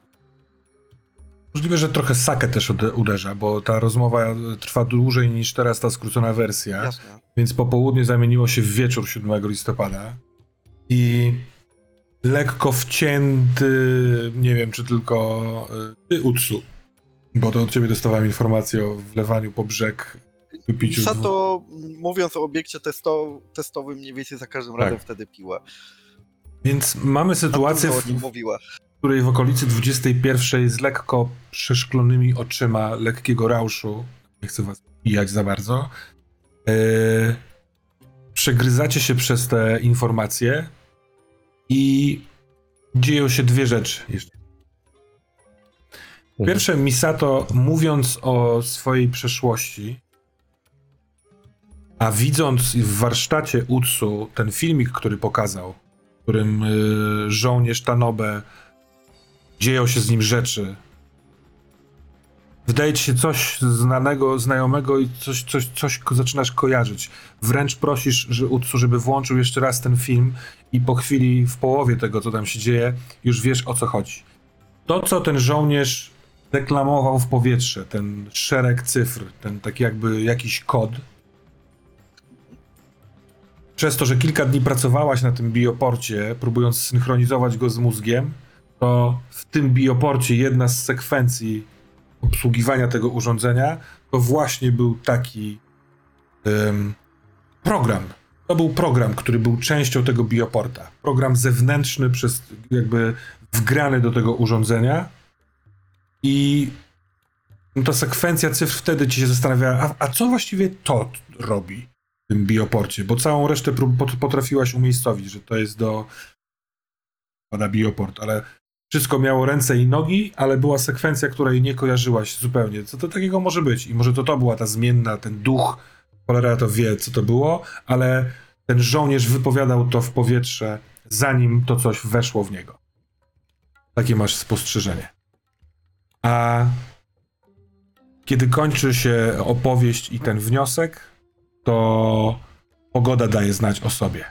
Możliwe, że trochę sakę też ude- uderza, bo ta rozmowa trwa dłużej niż teraz ta skrócona wersja. Jasne. Więc popołudnie zamieniło się w wieczór 7 listopada. I lekko wcięty, nie wiem czy tylko y, ty, Utsu, bo to od ciebie dostawałem informację o wlewaniu po brzeg, wypiciu. Sato, mówiąc o obiekcie testo, testowym, mniej więcej za każdym razem Tak. wtedy piła. Więc mamy sytuację, w, w której w okolicy 21 z lekko przeszklonymi oczyma, lekkiego rauszu, nie chcę was pijać za bardzo, yy, przegryzacie się przez te informacje i dzieją się dwie rzeczy jeszcze. Pierwsze, Misato, mówiąc o swojej przeszłości, a widząc w warsztacie Utsu ten filmik, który pokazał, w którym y, żołnierz Tanobe dzieją się z nim rzeczy, wydaje ci się coś znanego, znajomego i coś, coś, coś zaczynasz kojarzyć. Wręcz prosisz że Utsu, żeby włączył jeszcze raz ten film i po chwili, w połowie tego, co tam się dzieje, już wiesz o co chodzi. To, co ten żołnierz deklamował w powietrze, ten szereg cyfr, ten taki jakby jakiś kod. Przez to, że kilka dni pracowałaś na tym bioporcie, próbując synchronizować go z mózgiem, to w tym bioporcie jedna z sekwencji obsługiwania tego urządzenia to właśnie był taki em, program. To był program, który był częścią tego bioporta. Program zewnętrzny, przez jakby wgrany do tego urządzenia. I no ta sekwencja cyfr wtedy ci się zastanawiała, a, a co właściwie to robi w tym bioporcie? Bo całą resztę potrafiłaś umiejscowić, że to jest do pada bioport, ale wszystko miało ręce i nogi, ale była sekwencja, której nie kojarzyłaś zupełnie. Co to takiego może być? I może to to była ta zmienna, ten duch, cholera to wie, co to było, ale ten żołnierz wypowiadał to w powietrze, zanim to coś weszło w niego. Takie masz spostrzeżenie. A kiedy kończy się opowieść i ten wniosek, to pogoda daje znać o sobie.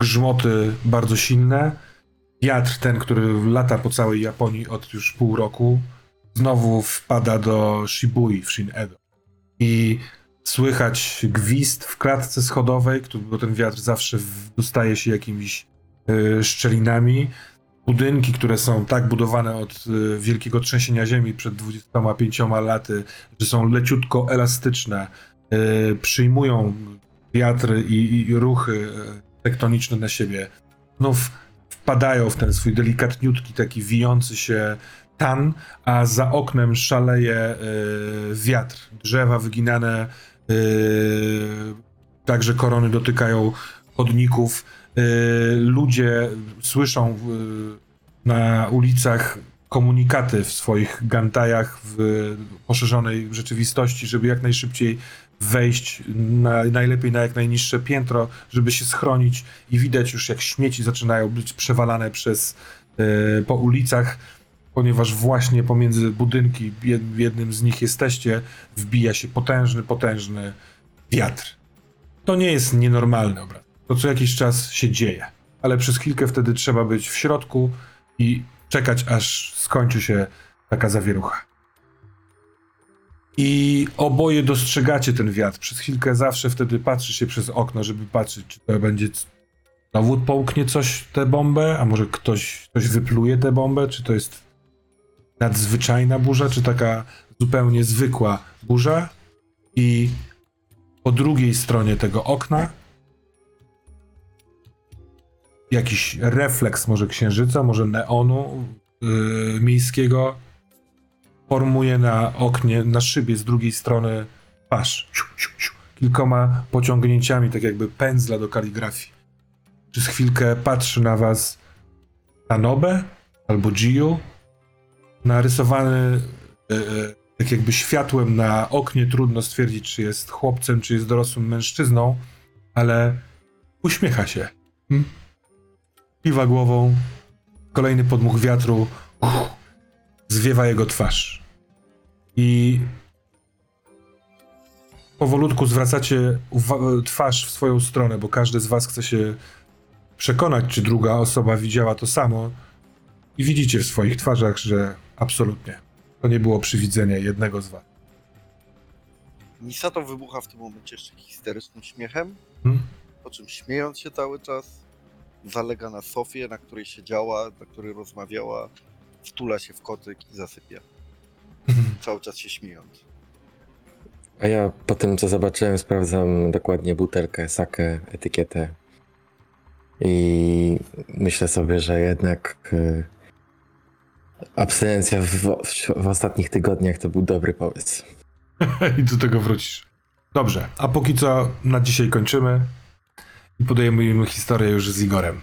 Grzmoty bardzo silne, wiatr ten, który lata po całej Japonii od już pół roku, znowu wpada do Shibui w Shin-Edo. I słychać gwizd w klatce schodowej, bo ten wiatr zawsze dostaje się jakimiś y, szczelinami. Budynki, które są tak budowane od y, wielkiego trzęsienia ziemi przed 25 laty, że są leciutko elastyczne, y, przyjmują wiatry i, i ruchy tektoniczne na siebie. Znów wpadają w ten swój delikatniutki, taki wijący się tan, a za oknem szaleje y, wiatr. Drzewa wyginane, y, także korony dotykają chodników. Y, ludzie słyszą y, na ulicach komunikaty w swoich gantajach w poszerzonej rzeczywistości, żeby jak najszybciej wejść, na, najlepiej na jak najniższe piętro, żeby się schronić i widać już jak śmieci zaczynają być przewalane przez y, po ulicach, ponieważ właśnie pomiędzy budynki, w jednym z nich jesteście, wbija się potężny, potężny wiatr. To nie jest nienormalny obraz. To co jakiś czas się dzieje, ale przez chwilkę wtedy trzeba być w środku i czekać, aż skończy się taka zawierucha. I oboje dostrzegacie ten wiatr. Przez chwilkę zawsze wtedy patrzy się przez okno, żeby patrzeć, czy to będzie znowu połknie coś tę bombę, a może ktoś, ktoś wypluje tę bombę, czy to jest nadzwyczajna burza, czy taka zupełnie zwykła burza. I po drugiej stronie tego okna jakiś refleks może księżyca, może neonu yy, miejskiego formuje na oknie, na szybie z drugiej strony twarz. Kilkoma pociągnięciami, tak jakby pędzla do kaligrafii. Przez chwilkę patrzy na was Tanobe albo Giu, narysowany e, e, tak jakby światłem na oknie. Trudno stwierdzić, czy jest chłopcem, czy jest dorosłym mężczyzną, ale uśmiecha się. Hmm? Kiwa głową. Kolejny podmuch wiatru zwiewa jego twarz. I powolutku zwracacie twarz w swoją stronę, bo każdy z was chce się przekonać, czy druga osoba widziała to samo. I widzicie w swoich twarzach, że absolutnie to nie było przywidzenie jednego z was. Misato wybucha w tym momencie jeszcze histerycznym śmiechem, Hmm? po czym śmiejąc się cały czas, zalega na sofie, na której siedziała, na której rozmawiała, wtula się w kocyk i zasypia. Cały czas się śmiejąc. A ja po tym, co zobaczyłem, sprawdzam dokładnie butelkę, sakę, etykietę. I myślę sobie, że jednak y, abstynencja w, w, w ostatnich tygodniach to był dobry pomysł. I do tego wrócisz. Dobrze, a póki co na dzisiaj kończymy i podejmujemy historię już z Igorem.